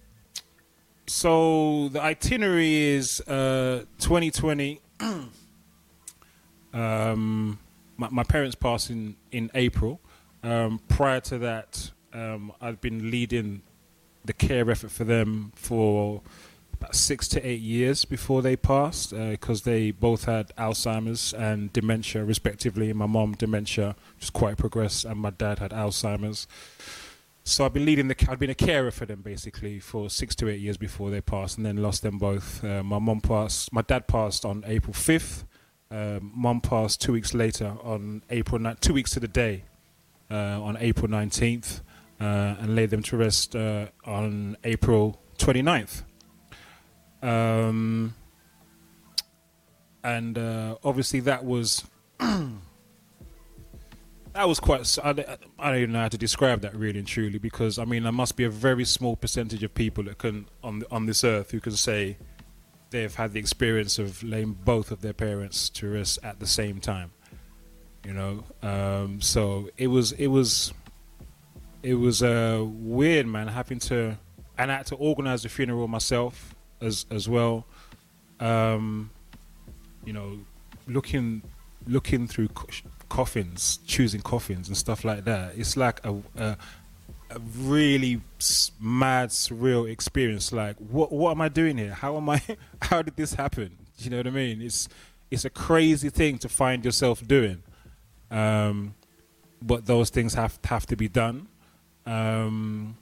Speaker 1: so the itinerary is uh, 2020. um, my, my, parents passed in, in April. Um, prior to that, um, I've been leading the care effort for them for six to eight years before they passed because uh, they both had Alzheimer's and dementia, respectively. My mom, dementia, just quite progressed, and my dad had Alzheimer's. So I've been leading the. I've been a carer for them basically for six to eight years before they passed, and then lost them both. Uh, my mom passed. My dad passed on April fifth. Um, mom passed two weeks later on April. Ni- two weeks to the day uh, on April nineteenth, uh, and laid them to rest uh, on April 29th. Um, and uh, obviously that was that was quite. I, I don't even know how to describe that really and truly because I mean there must be a very small percentage of people that can on on this earth who can say they've had the experience of laying both of their parents to rest at the same time. You know, um, so it was it was it was uh, weird, man, having to and I had to organize the funeral myself as as well. Um, you know, looking looking through co- coffins, choosing coffins and stuff like that. It's like a, a, a really mad, surreal experience. Like, what what am I doing here? How am I? How did this happen? You know what I mean? It's it's a crazy thing to find yourself doing, um, but those things have have to be done. Um,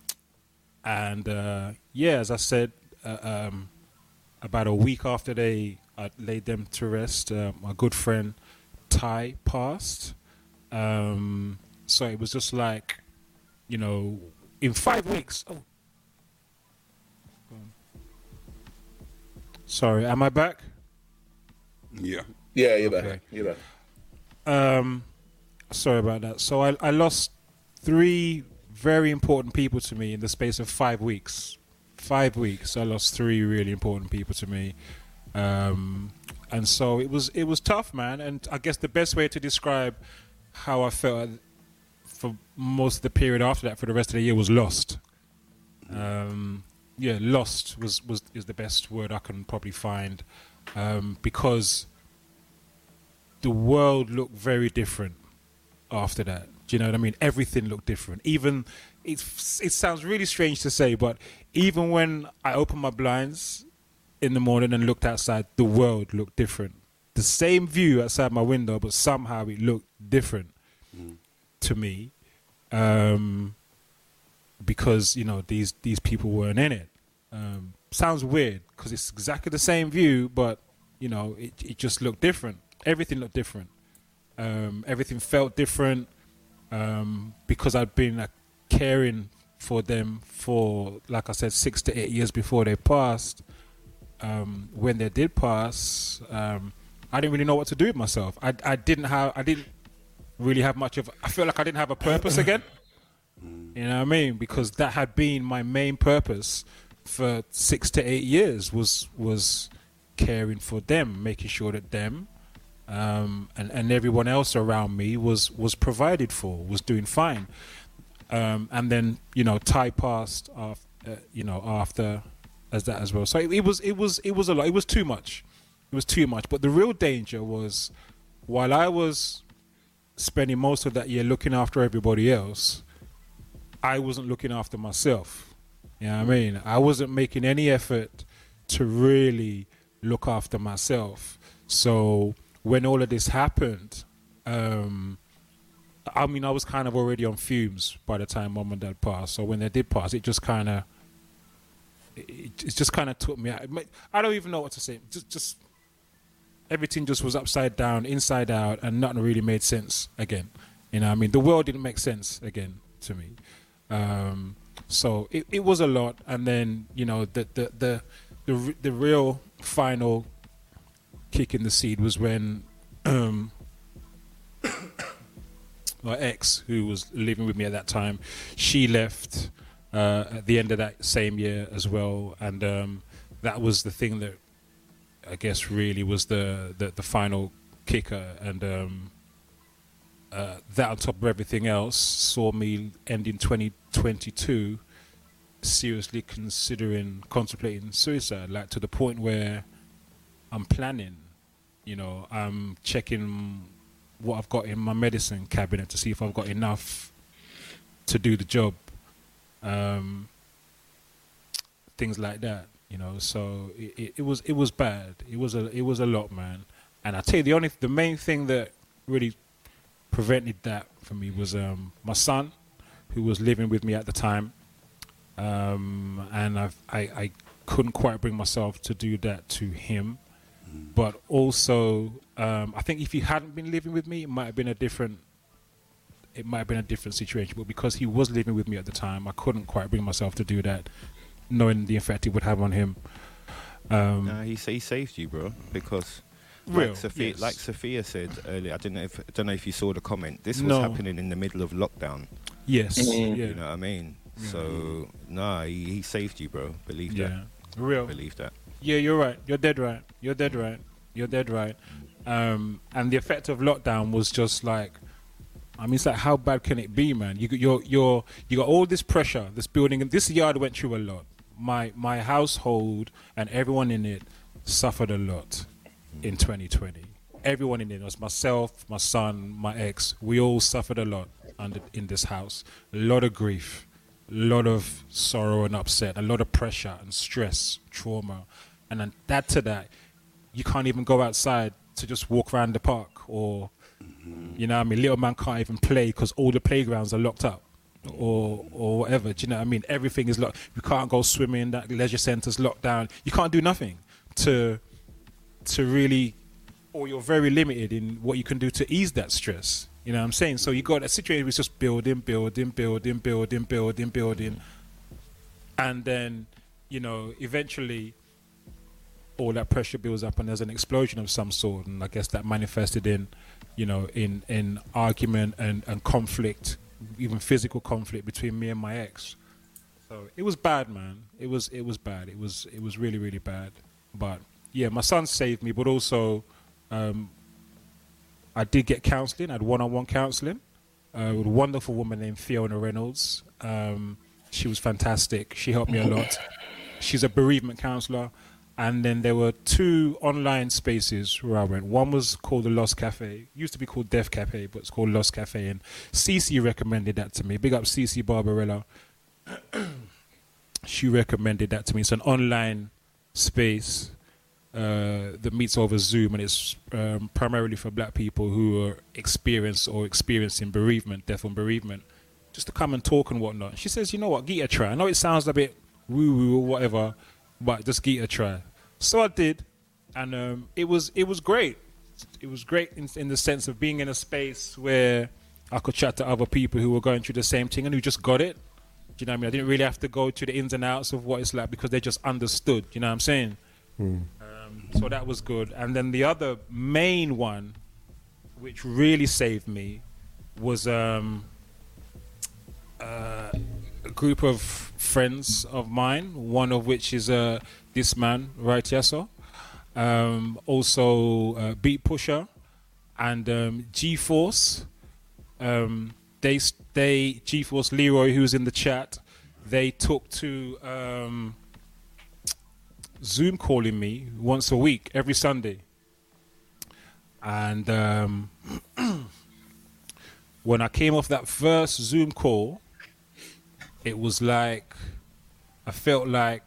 Speaker 1: and uh, yeah, as I said, uh, um, about a week after they uh, laid them to rest, uh, my good friend Ty passed. Um, so it was just like, you know, in five weeks. Oh. Sorry, am I back?
Speaker 5: Yeah.
Speaker 4: Yeah, you're
Speaker 1: Okay.
Speaker 4: back. You're back.
Speaker 1: Um, sorry about that. So I, I lost three very important people to me in the space of five weeks. Five weeks, I lost three really important people to me, um, and so it was it was tough, man. And I guess the best way to describe how I felt for most of the period after that, for the rest of the year, was lost. Um, yeah, lost was, was is the best word I can probably find, um, because the world looked very different after that. Do you know what I mean? Everything looked different. Even it's it sounds really strange to say, but even when I opened my blinds in the morning and looked outside, the world looked different. The same view outside my window, but somehow it looked different to me, um, because you know these these people weren't in it. Um, sounds weird because it's exactly the same view, but you know it it just looked different. Everything looked different. Um, everything felt different um, because I'd been caring for them for, like I said, six to eight years before they passed. Um, when they did pass, um, I didn't really know what to do with myself. I, I didn't have, I didn't really have much of. I feel like I didn't have a purpose again. You know what I mean? Because that had been my main purpose for six to eight years was was caring for them, making sure that them um, and and everyone else around me was was provided for, was doing fine. Um, and then you know, Ty passed after uh, you know after as that as well. So it, it was it was it was a lot. It was too much. It was too much. But the real danger was while I was spending most of that year looking after everybody else, I wasn't looking after myself. You know what I mean? I wasn't making any effort to really look after myself. So when all of this happened, um, I mean, I was kind of already on fumes by the time mom and dad passed. So when they did pass, it just kind of, it, it just kind of took me out. I don't even know what to say. Just, just everything just was upside down, inside out, and nothing really made sense again. You know, I mean, the world didn't make sense again to me. Um, so it, it was a lot, and then you know the the the the, the real final kick in the seed was when um, my ex, who was living with me at that time, she left uh, at the end of that same year as well, and um, that was the thing that I guess really was the the, the final kicker, and um, uh, that on top of everything else saw me end in 2022 seriously considering contemplating suicide, like to the point where I'm planning. You know, I'm checking what I've got in my medicine cabinet to see if I've got enough to do the job. Um, things like that, you know. So it, it, it was it was bad. It was a it was a lot, man. And I tell you, the only the main thing that really prevented that for me was um, my son, who was living with me at the time, um, and I've, I I couldn't quite bring myself to do that to him. But also, um, I think if he hadn't been living with me, it might have been a different. It might have been a different situation. But because he was living with me at the time, I couldn't quite bring myself to do that, knowing the effect it would have on him. Um,
Speaker 3: Nah, he, he saved you, bro, because
Speaker 1: Real,
Speaker 3: like Sophia,
Speaker 1: yes.
Speaker 3: like Sophia said earlier, I don't know if I don't know if you saw the comment. This was
Speaker 1: No.
Speaker 3: happening in the middle of lockdown.
Speaker 1: yes, yeah,
Speaker 3: You know what I mean?
Speaker 1: Yeah.
Speaker 3: So nah, he, he saved you, bro. Believe
Speaker 1: yeah,
Speaker 3: that.
Speaker 1: real.
Speaker 3: Believe that.
Speaker 1: Yeah, you're right. You're dead right. You're dead right. You're dead right. Um, and the effect of lockdown was just like, I mean, it's like how bad can it be, man? You you're you're you got all this pressure, this building, this yard went through a lot. My my household and everyone in it suffered a lot in 2020. Everyone in it was myself, my son, my ex. We all suffered a lot under in this house. A lot of grief, a lot of sorrow and upset, a lot of pressure and stress, trauma, and then add to that, you can't even go outside to just walk around the park or you know I mean? Little man can't even play because all the playgrounds are locked up or or whatever. Do you know what I mean? Everything is locked. You can't go swimming that leisure centers locked down. You can't do nothing to to really or you're very limited in what you can do to ease that stress. You know what I'm saying? So you got a situation was just building, building, building, building, building, building, and then you know eventually all that pressure builds up and there's an explosion of some sort, and I guess that manifested in you know in in argument and and conflict, even physical conflict between me and my ex. So it was bad, man. It was it was bad. It was it was really really bad. But yeah, my son saved me, but also um, I did get counselling. I had one-on-one counselling uh, with a wonderful woman named Fiona Reynolds. Um, she was fantastic. She helped me a lot. She's a bereavement counsellor. And then there were two online spaces where I went. One was called the Lost Cafe. Used to be called Death Cafe, but it's called Lost Cafe. And CC recommended that to me. Big up CC Barbarella. she recommended that to me. It's an online space uh, that meets over Zoom, and it's um, primarily for Black people who are experienced or experiencing bereavement, death and bereavement, just to come and talk and whatnot. She says, "You know what? Get a try. I know it sounds a bit woo woo or whatever, but just get a try." So I did, and um, it was it was great. It was great in, in the sense of being in a space where I could chat to other people who were going through the same thing and who just got it. Do you know what I mean? I didn't really have to go to the ins and outs of what it's like because they just understood. You know what I'm saying? Um, so that was good. And then the other main one, which really saved me, was um, uh, group of friends of mine. One of which is uh, this man, right, Yasso. Um, also, uh, Beat Pusher and um, G Force. Um, they they G Force Leroy, who's in the chat. They took to um, Zoom calling me once a week, every Sunday. And um, when I came off that first Zoom call, it was like I felt like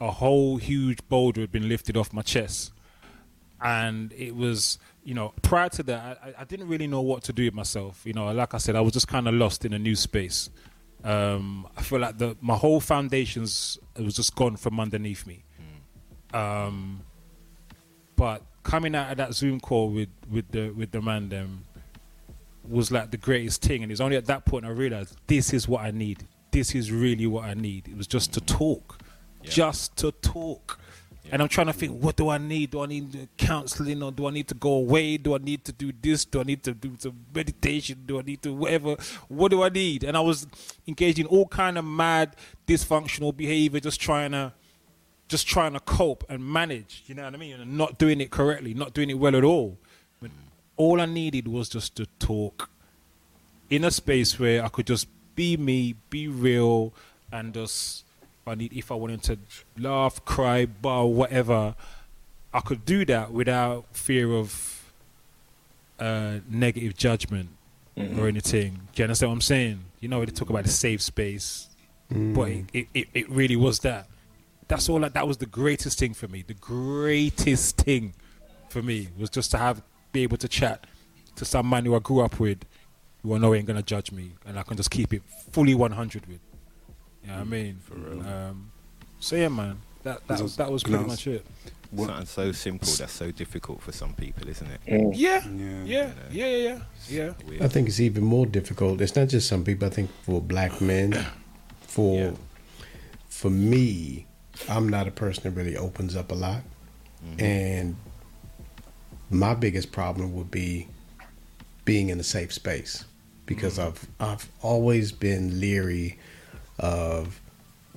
Speaker 1: a whole huge boulder had been lifted off my chest. And it was, you know, prior to that, I, I didn't really know what to do with myself. You know, like I said, I was just kind of lost in a new space. Um, I feel like the my whole foundations it was just gone from underneath me. Um, but coming out of that Zoom call with with the with the man them was like the greatest thing, and it's only at that point I realized this is what I need. This is really what I need. It was just to talk, just to talk. And I'm trying to think, what do I need? Do I need counseling, or do I need to go away? Do I need to do this? Do I need to do some meditation? Do I need to whatever? What do I need? And I was engaged in all kind of mad dysfunctional behavior, just trying to, just trying to cope and manage. You know what I mean? And not doing it correctly, not doing it well at all. But all I needed was just to talk in a space where I could just be me, be real, and just if I need if I wanted to laugh, cry, bar, whatever, I could do that without fear of uh, negative judgment or anything. Do you understand what I'm saying? You know, they talk about the safe space, but it, it, it, it really was that. That's all. That, that was the greatest thing for me. The greatest thing for me was just to have be able to chat to some man who I grew up with, who I know ain't gonna judge me, and I can just keep it fully 100 with. You know what I mean? For real. Um, so yeah, man, that that,
Speaker 5: Those
Speaker 1: that was pretty much it.
Speaker 5: What-
Speaker 3: Something so simple that's so difficult for some people, isn't it?
Speaker 1: Yeah,
Speaker 5: Yeah.
Speaker 1: yeah, yeah, yeah, yeah. yeah.
Speaker 3: Weird.
Speaker 2: I think it's even more difficult. It's not just some people. I think for black men, for
Speaker 3: Yeah.
Speaker 2: for me, I'm not a person that really opens up a lot, and my biggest problem would be being in a safe space because mm. I've I've always been leery of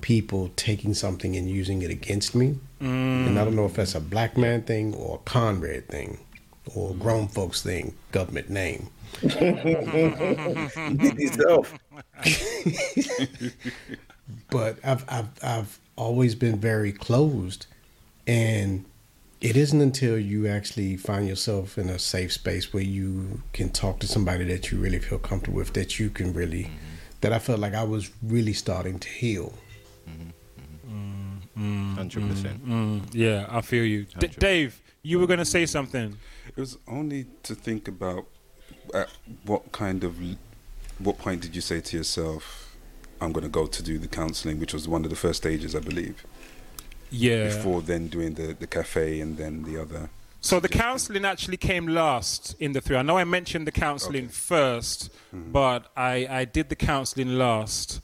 Speaker 2: people taking something and using it against me. And I don't know if that's a black man thing or a Conrad thing or a mm. grown folks thing, government name.
Speaker 4: Yourself.
Speaker 2: but I've I've I've always been very closed, and it isn't until you actually find yourself in a safe space where you can talk to somebody that you really feel comfortable with that you can really mm-hmm. that I felt like I was really starting to heal.
Speaker 3: Hundred percent.
Speaker 1: Mm, yeah, I feel you, D- Dave. You were gonna say something.
Speaker 5: It was only to think about at what kind of, what point did you say to yourself, I'm going to go to do the counselling, which was one of the first stages, I believe,
Speaker 1: Yeah.
Speaker 5: before then doing the, the cafe and then the other.
Speaker 1: So the counselling actually came last in the three. I know I mentioned the counselling first, but I, I did the counselling last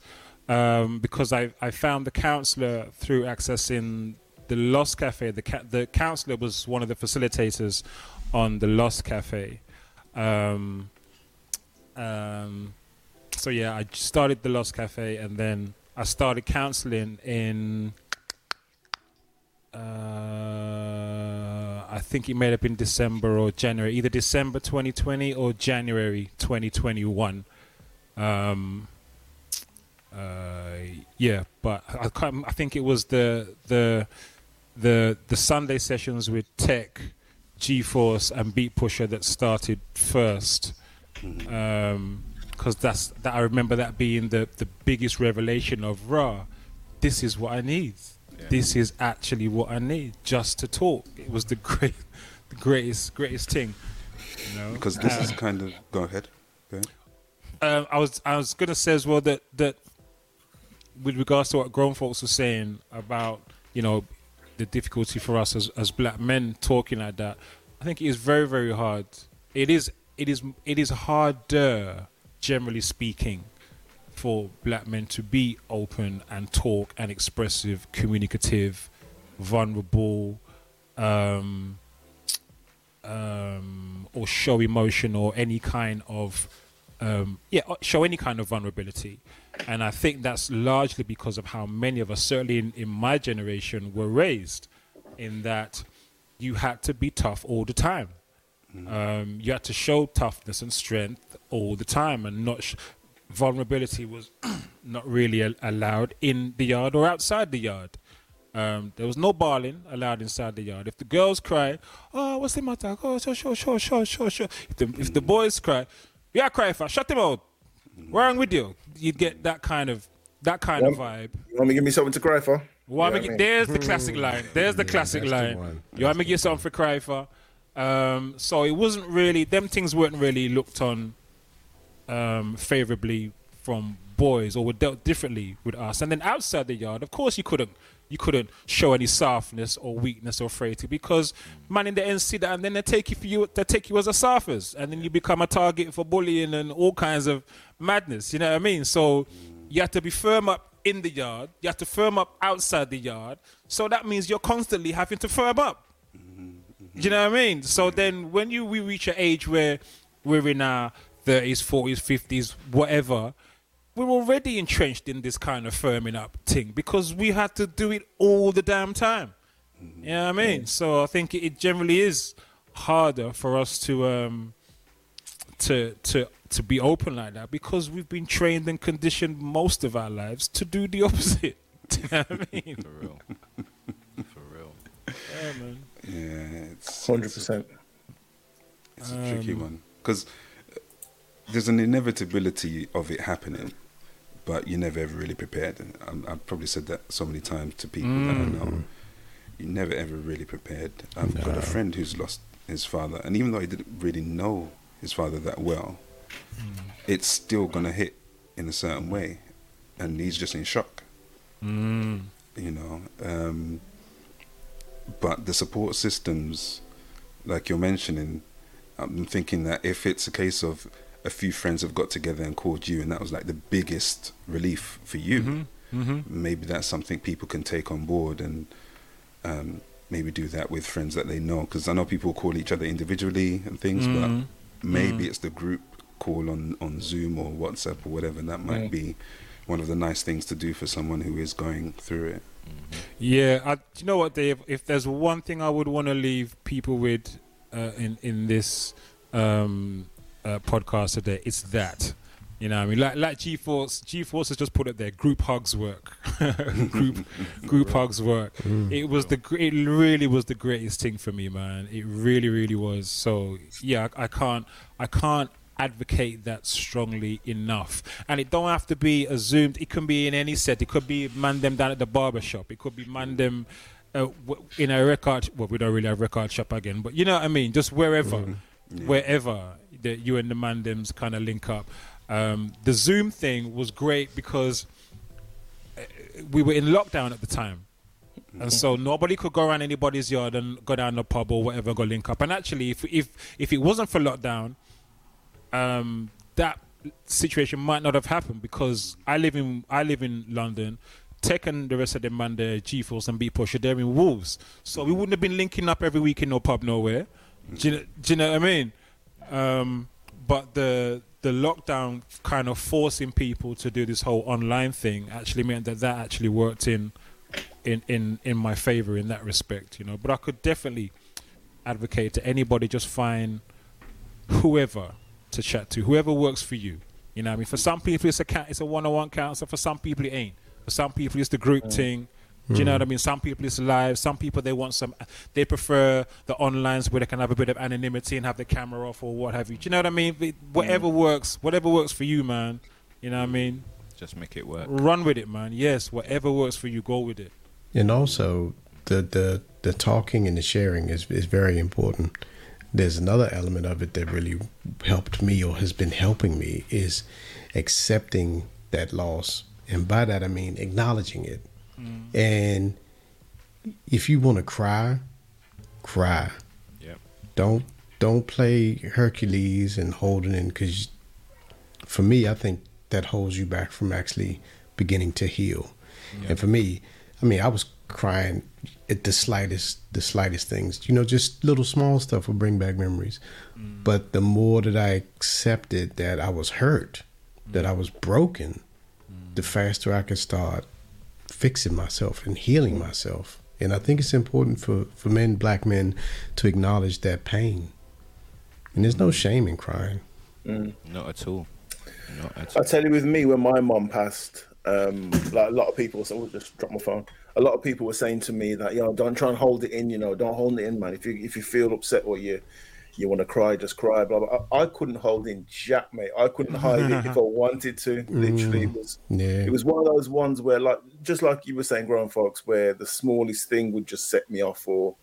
Speaker 1: um, because I, I found the counsellor through accessing the Lost Cafe. The ca- the counsellor was one of the facilitators on the Lost Cafe. Um, um, so yeah, I started the Lost Cafe and then I started counselling in. Uh, I think it may have been December or January, either December 2020 or January 2021. Um, uh, yeah, but I, I think it was the the the the Sunday sessions with Tech, G-Force, and Beat Pusher that started first. Because that's that I remember that being the the biggest revelation of Raw. This is what I need. This is actually what I need just to talk. It was the great, the greatest greatest thing. You know,
Speaker 5: Because this
Speaker 1: Uh,
Speaker 5: is kind of. Go ahead. Go ahead.
Speaker 1: um, I was I was gonna say as well that that with regards to what grown folks were saying about you know the difficulty for us as as black men talking like that, I think it is very very hard. It is it is it is harder, generally speaking, for black men to be open and talk and expressive, communicative, vulnerable. Um, um, or show emotion or any kind of um, yeah uh, show any kind of vulnerability and i think that's largely because of how many of us certainly in, in my generation were raised in that you had to be tough all the time um, you had to show toughness and strength all the time and not sh- vulnerability was not really a- allowed in the yard or outside the yard um, there was no bawling allowed inside the yard. If the girls cry, oh, what's the matter? Oh, sure, sure, sure, sure, sure, sure. If the, if the boys cry, yeah, cry for shut them out. What's wrong with you? You'd get that kind of that kind of vibe.
Speaker 4: You want me to give me something to cry for?
Speaker 1: Why
Speaker 4: Yeah,
Speaker 1: me-
Speaker 4: I mean-
Speaker 1: there's the classic line. There's the classic
Speaker 2: that's the
Speaker 1: line. You want me to get something for cry for? Um, so it wasn't really them things weren't really looked on um, favorably from boys or were dealt differently with us. And then outside the yard, of course, you couldn't you couldn't show any softness or weakness or frailty because man in the end see that and then they take you for you they take you as a surface and then you become a target for bullying and all kinds of madness. You know what I mean? So you have to be firm up in the yard. You have to firm up outside the yard. So that means you're constantly having to firm up. You know what I mean? So then when you we reach an age where we're in our thirties, forties, fifties, whatever, we're already entrenched in this kind of firming up thing because we had to do it all the damn time. You know what I mean? So I think it, it generally is harder for us to um to to to be open like that because we've been trained and conditioned most of our lives to do the opposite. Do you know what I mean?
Speaker 3: For real. For real.
Speaker 1: Yeah, man.
Speaker 5: Yeah, it's
Speaker 4: Hundred
Speaker 5: it's-
Speaker 4: percent.
Speaker 5: It's a tricky one because there's an inevitability of it happening, but you're never ever really prepared. I'm, I've probably said that so many times to people that I know. You're never ever really prepared. I've got a friend who's lost his father, and even though he didn't really know his father that well, it's still gonna hit in a certain way, and he's just in shock.
Speaker 1: Mm.
Speaker 5: You know. Um, but the support systems, like you're mentioning, I'm thinking that if it's a case of a few friends have got together and called you, and that was like the biggest relief for you,
Speaker 1: Mm-hmm.
Speaker 5: maybe that's something people can take on board and um, maybe do that with friends that they know. Because I know people call each other individually and things,
Speaker 1: Mhm.
Speaker 5: but maybe it's the group call on, on Zoom or WhatsApp or whatever. That might be one of the nice things to do for someone who is going through it.
Speaker 1: Yeah, I, do you know what, Dave? If there's one thing I would want to leave people with uh, in in this um, uh, podcast today, it's that. You know, what I mean, like like G Force, G Force has just put it there. Group hugs work. group group hugs work. It was the it really was the greatest thing for me, man. It really really was. So yeah, I, I can't I can't advocate that strongly enough. And it don't have to be assumed. It can be in any set. It could be man them down at the barber shop. It could be man them uh, w- in a record. Well, we don't really have record shop again, but you know what I mean. Just wherever, wherever that you and the man them's kind of link up. Um, the Zoom thing was great because uh, we were in lockdown at the time. And so nobody could go around anybody's yard and go down the pub or whatever, go link up. And actually, if if if it wasn't for lockdown, um, that situation might not have happened because I live in I live in London. Tech and the rest of them man there, G Force and Beat Pusher, they're in Wolves. So we wouldn't have been linking up every week in no pub nowhere. Do you, know- do you know what I mean? Um, but the the lockdown kind of forcing people to do this whole online thing actually meant that that actually worked in in in in my favor in that respect, you know. But I could definitely advocate to anybody just find whoever to chat to, whoever works for you. You know, what I mean, for some people it's a it's a one-on-one counsel. For some people it ain't. For some people it's the group thing. Do you know hmm. what I mean? Some people it's live. Some people they want some. They prefer the onlines where they can have a bit of anonymity and have the camera off or what have you. Do you know what I mean? Whatever hmm. works, whatever works for you, man. You know what I mean?
Speaker 3: Just make it work.
Speaker 1: Run with it, man. Yes, whatever works for you, go with it.
Speaker 2: And also, the the the talking and the sharing is is very important. There's another element of it that really helped me or has been helping me is accepting that loss, and by that I mean acknowledging it. Mm. And if you want to cry, cry.
Speaker 3: Yep.
Speaker 2: Don't don't play Hercules and holding in because for me, I think that holds you back from actually beginning to heal. And for me, I mean, I was crying at the slightest, the slightest things. You know, just little small stuff will bring back memories. Mm. But the more that I accepted that I was hurt, that mm. I was broken, the faster I could start fixing myself and healing myself. And I think it's important for, for men, black men, to acknowledge that pain. And there's no shame in crying.
Speaker 3: Not at all. Not at all.
Speaker 4: I tell you, with me, when my mom passed, um, like a lot of people, so I'll just drop my phone. A lot of people were saying to me that, you know, don't try and hold it in, you know, don't hold it in, man. If you if you feel upset or you you want to cry, just cry. Blah blah. I, I couldn't hold in jack, mate. I couldn't hide it if I wanted to. Literally, it was
Speaker 2: Yeah.
Speaker 4: it was one of those ones where, like, just like you were saying, grown folks, where the smallest thing would just set me off, or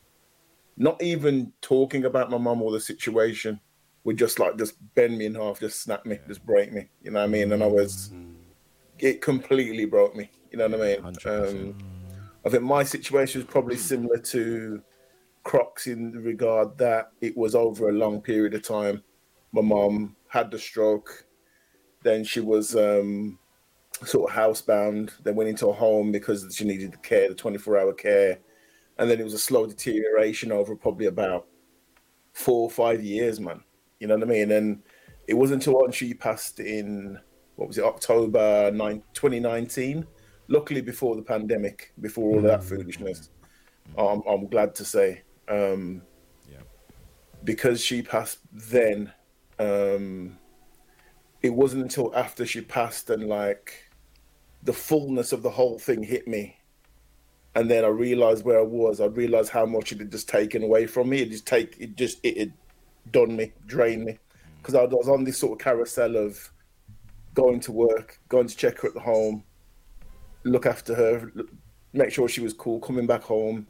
Speaker 4: not even talking about my mum or the situation would just like just bend me in half, just snap me, just break me. You know what I mean? And I was, it completely broke me. You know what I mean? Um, I think my situation was probably similar to Crocs in the regard that it was over a long period of time. My mom had the stroke, then she was um, sort of housebound, then went into a home because she needed the care, the 24 hour care. And then it was a slow deterioration over probably about four or five years, man. You know what I mean? And it wasn't until she passed in, what was it, October 9, 2019. Luckily, before the pandemic, before all that foolishness, I'm, I'm glad to say. Um,
Speaker 3: Yeah.
Speaker 4: Because she passed then, um, it wasn't until after she passed and like the fullness of the whole thing hit me and then I realized where I was. I realized how much it had just taken away from me. It just take it just it had done me, drained me, because I was on this sort of carousel of going to work, going to check her at the home, look after her, look- make sure she was cool, coming back home,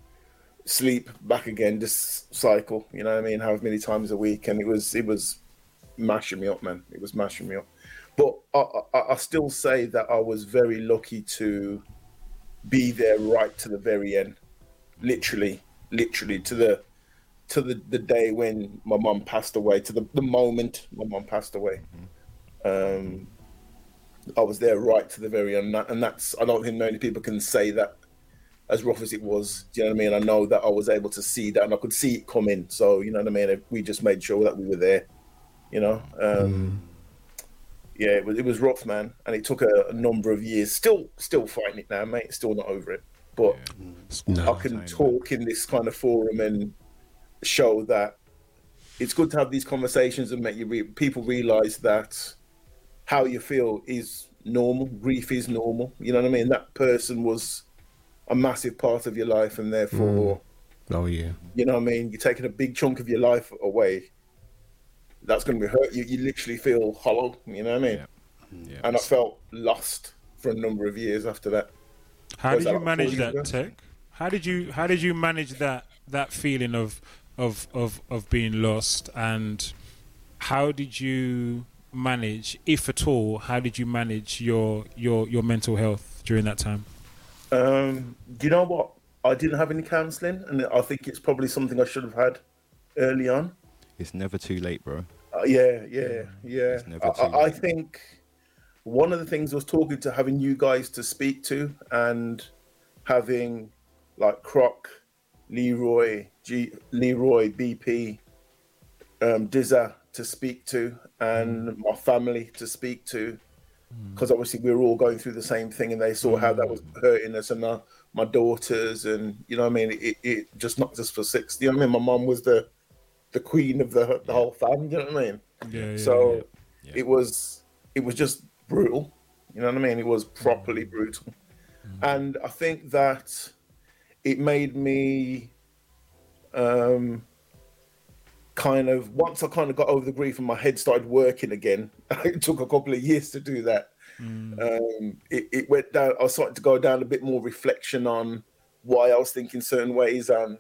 Speaker 4: sleep, back again, just cycle. You know what I mean? However many times a week, and it was it was mashing me up, man. It was mashing me up. But I, I, I still say that I was very lucky to be there right to the very end literally literally to the to the, the day when my mom passed away to the, the moment my mom passed away um i was there right to the very end and, that, and that's i don't think many people can say that as rough as it was do you know what i mean i know that i was able to see that and i could see it coming so you know what i mean we just made sure that we were there you know um yeah, it was it was rough, man, and it took a, a number of years. Still, still fighting it now, mate. Still not over it, but
Speaker 2: No.
Speaker 4: I can talk in this kind of forum and show that it's good to have these conversations and make you re- people realize that how you feel is normal. Grief is normal. You know what I mean? That person was a massive part of your life, and therefore, mm.
Speaker 2: Oh yeah.
Speaker 4: you know what I mean. You're taking a big chunk of your life away. That's going to be hurt. You, you literally feel hollow. You know what I mean?
Speaker 3: Yeah.
Speaker 4: and I felt lost for a number of years after that.
Speaker 1: How did
Speaker 4: that
Speaker 1: you
Speaker 4: like
Speaker 1: manage that,
Speaker 4: ago?
Speaker 1: Tech? How did you How did you manage that that feeling of of of of being lost, and how did you manage, if at all, how did you manage your your your mental health during that time?
Speaker 4: Um, do you know what? I didn't have any counselling, and I think it's probably something I should have had early on.
Speaker 3: It's never too late, bro.
Speaker 4: Uh, yeah, yeah, yeah. I, I, I think one of the things was talking to having you guys to speak to and having like Croc, Leroy, G, Leroy, BP, um, Dizza to speak to, and my family to speak to, because obviously we were all going through the same thing, and they saw how that was hurting us and uh, my daughters, and you know what I mean. It, it just knocked us for six. You know what I mean. My mom was the the queen of the the whole family. You know what I mean.
Speaker 1: Yeah, yeah,
Speaker 4: so
Speaker 3: yeah.
Speaker 4: it was it was just brutal. You know what I mean? It was properly brutal, and I think that it made me um kind of once I kind of got over the grief and my head started working again. It took a couple of years to do that. Um, it, it went down. I started to go down a bit more reflection on why I was thinking certain ways and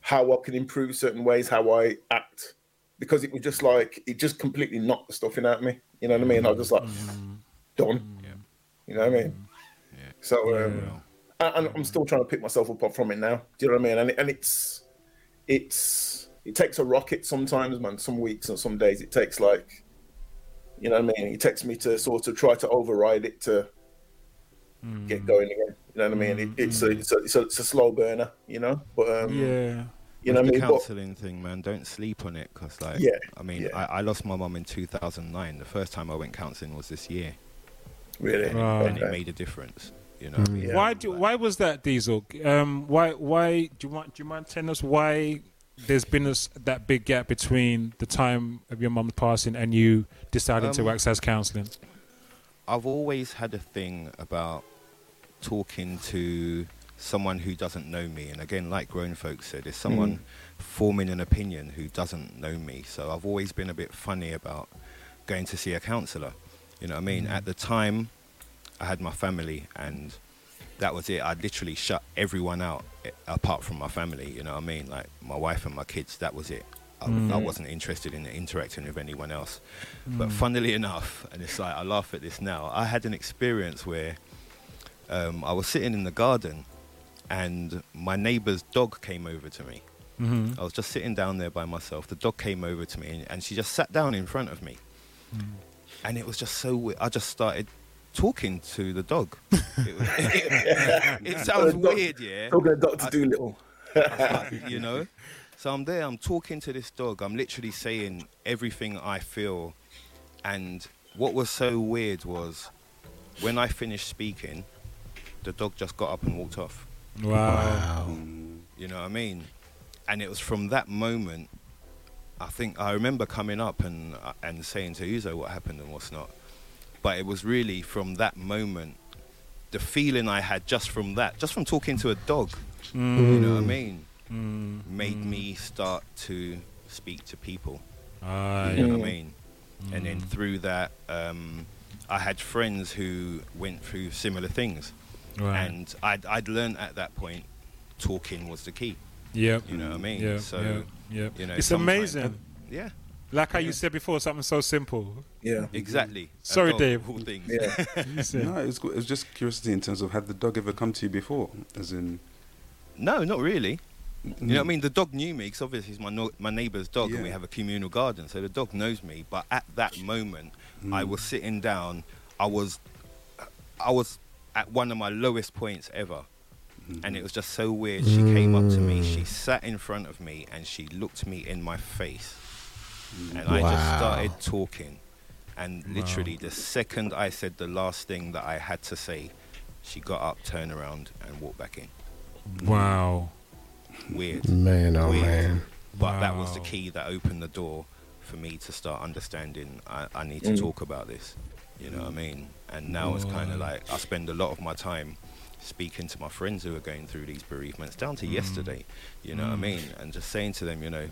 Speaker 4: how I can improve certain ways, how I act, because it was just like it just completely knocked the stuffing out of me. You know what I mean? I was just like done. You know what I mean? So, um, and, and I'm still trying to pick myself up from it now. Do you know what I mean? And it, and it's it's it takes a rocket sometimes, man. Some weeks and some days it takes like, you know what I mean? It takes me to sort of try to override it to get going again. You know what I mean? It, it's, a, it's, a, it's a it's a slow burner, you know. But um,
Speaker 1: yeah.
Speaker 4: you know what I
Speaker 3: the
Speaker 4: mean? But,
Speaker 3: counselling thing, man. Don't sleep on it, cause like,
Speaker 4: Yeah,
Speaker 3: I mean,
Speaker 4: yeah.
Speaker 3: I, I lost my mum in 2009. The first time I went counselling was this year,
Speaker 4: really,
Speaker 1: Wow.
Speaker 3: and it made a difference. You know, what I mean?
Speaker 4: Yeah.
Speaker 1: Why do why was that Diesel? Um, why why do you want do you mind telling us why there's been this, that big gap between the time of your mum's passing and you deciding to
Speaker 3: Um,
Speaker 1: access counselling?
Speaker 3: I've always had a thing about talking to someone who doesn't know me, and again, like grown folks said, it's someone forming an opinion who doesn't know me. So I've always been a bit funny about going to see a counsellor. You know what I mean? At the time, I had my family, and that was it. I literally shut everyone out eh, apart from my family. You know what I mean? Like my wife and my kids. That was it. I, I wasn't interested in interacting with anyone else. But funnily enough, and it's like I laugh at this now. I had an experience where um, I was sitting in the garden, and my neighbour's dog came over to me.
Speaker 1: Mm-hmm.
Speaker 3: I was just sitting down there by myself. The dog came over to me, and, and she just sat down in front of me. And it was just so weird. I just started talking to the dog. It, was, it sounds
Speaker 4: The dog-
Speaker 3: weird, yeah.
Speaker 4: Talking to Doctor Dolittle.
Speaker 3: you know. So I'm there. I'm talking to this dog. I'm literally saying everything I feel. And what was so weird was when I finished speaking, the dog just got up and walked off.
Speaker 1: Wow.
Speaker 3: You know what I mean? And it was from that moment. I think I remember coming up and uh, and saying to Uzo what happened and what's not. But it was really from that moment, the feeling I had just from that, just from talking to a dog. You know what I mean? Made me start to speak to people.
Speaker 1: Ah,
Speaker 3: You know what I mean? And then through that, um, I had friends who went through similar things,
Speaker 1: right.
Speaker 3: and I'd I'd learned at that point, talking was the key.
Speaker 1: Yeah.
Speaker 3: You know what I mean?
Speaker 1: Yeah.
Speaker 3: so
Speaker 1: yeah. Yeah.
Speaker 3: you know,
Speaker 1: it's amazing.
Speaker 3: yeah,
Speaker 1: Like how you said before, something so simple.
Speaker 4: Yeah.
Speaker 3: exactly.
Speaker 1: Sorry,
Speaker 3: dog,
Speaker 1: Dave.
Speaker 3: of all things.
Speaker 4: Yeah.
Speaker 5: No, it was, good. it just curiosity in terms of had the dog ever come to you before? As in,
Speaker 3: No, not really. You know what I mm. mean? The dog knew me because obviously he's my no- my neighbour's dog, and we have a communal garden, so the dog knows me. But at that moment, I mm. was sitting down. I was, I was at one of my lowest points ever, mm. and it was just so weird. She came up to me. She sat in front of me, and she looked me in my face, Mm. and I just started talking. And literally, the second I said the last thing that I had to say, she got up, turned around, and walked back in. Mm.
Speaker 1: Wow.
Speaker 3: Weird.
Speaker 2: Man, oh
Speaker 3: Weird.
Speaker 2: man.
Speaker 3: But that was the key that opened the door for me to start understanding I, I need to mm. talk about this. You know what I mean? And now it's kind of like I spend a lot of my time speaking to my friends who are going through these bereavements down to yesterday. You know what I mean? And just saying to them, you know,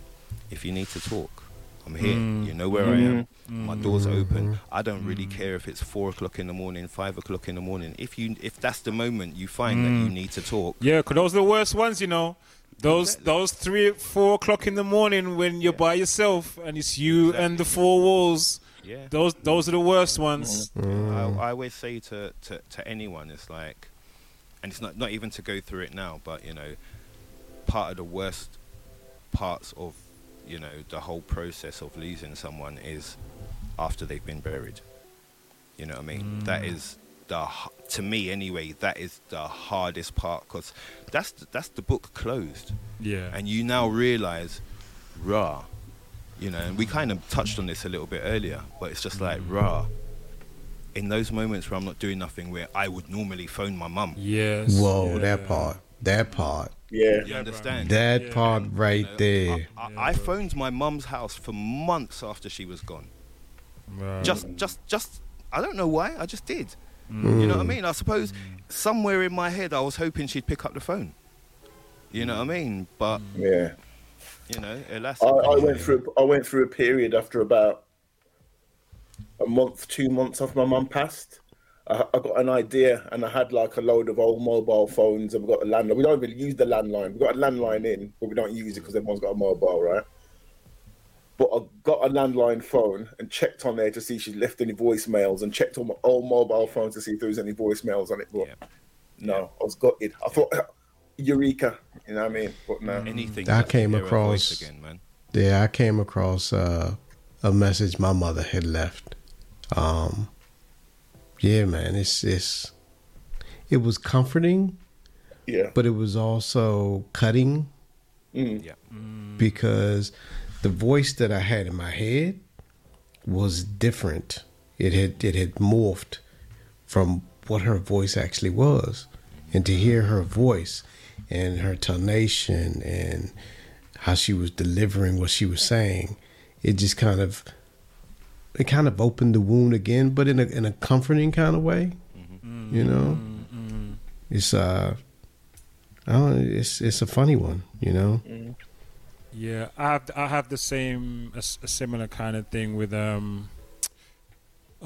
Speaker 3: if you need to talk, I'm here. Mm. You know where I mm-hmm. am. My mm. door's open. Mm-hmm. I don't really mm. care if it's four o'clock in the morning, five o'clock in the morning. If you, if that's the moment you find that you need to talk,
Speaker 1: Yeah, because those are the worst ones, you know. Those
Speaker 3: Exactly.
Speaker 1: those three, four o'clock in the morning when you're by yourself and it's you and the four walls.
Speaker 3: yeah.
Speaker 1: Those those are the worst ones.
Speaker 3: I, I always say to, to, to anyone, it's like, and it's not not even to go through it now, but you know, part of the worst parts of you know the whole process of losing someone is after they've been buried. You know what I mean? That mm. is the to me anyway. That is the hardest part because that's the, that's the book closed,
Speaker 1: Yeah.
Speaker 3: and you now realize, rah, you know. And we kind of touched on this a little bit earlier, but it's just like mm. rah. In those moments where I'm not doing nothing, where I would normally phone my mum,
Speaker 1: yes.
Speaker 2: Whoa,
Speaker 1: yeah.
Speaker 2: that part. That part.
Speaker 4: Yeah.
Speaker 3: you understand?
Speaker 2: That
Speaker 1: Yeah.
Speaker 2: part right
Speaker 3: You know,
Speaker 2: there.
Speaker 3: I, I, I phoned my mum's house for months after she was gone.
Speaker 1: Right.
Speaker 3: Just, just, just. I don't know why. I just did.
Speaker 2: Mm.
Speaker 3: You know what I mean? I suppose somewhere in my head I was hoping she'd pick up the phone. You know what I mean? But
Speaker 4: Yeah.
Speaker 3: you know, alas,
Speaker 4: I, I went through I went through a period after about a month, two months after my mum passed. I, I got an idea, and I had like a load of old mobile phones, and we got a landline. We don't really use the landline. We got a landline in, but we don't use it because everyone's got a mobile, right? But I got a landline phone and checked on there to see if she left any voicemails, and checked on my old mobile phones to see if there was any voicemails on it. But
Speaker 3: Yeah.
Speaker 4: no, I was gutted. I thought, Eureka, you know what I mean? But no.
Speaker 3: anything.
Speaker 2: I came
Speaker 3: hear her voice
Speaker 2: across-
Speaker 3: again, man.
Speaker 2: Yeah, I came across uh, a message my mother had left. Um, yeah, man, it's it's it was comforting,
Speaker 4: Yeah.
Speaker 2: but it was also cutting
Speaker 4: Mm.
Speaker 3: Yeah,
Speaker 2: because the voice that I had in my head was different. It had it had morphed from what her voice actually was, and to hear her voice and her tonation and how she was delivering what she was saying, it just kind of it kind of opened the wound again, but in a in a comforting kind of way. You know, it's uh, I don't, it's it's a funny one. You know.
Speaker 1: Yeah, I have I have the same a, s- a similar kind of thing with um.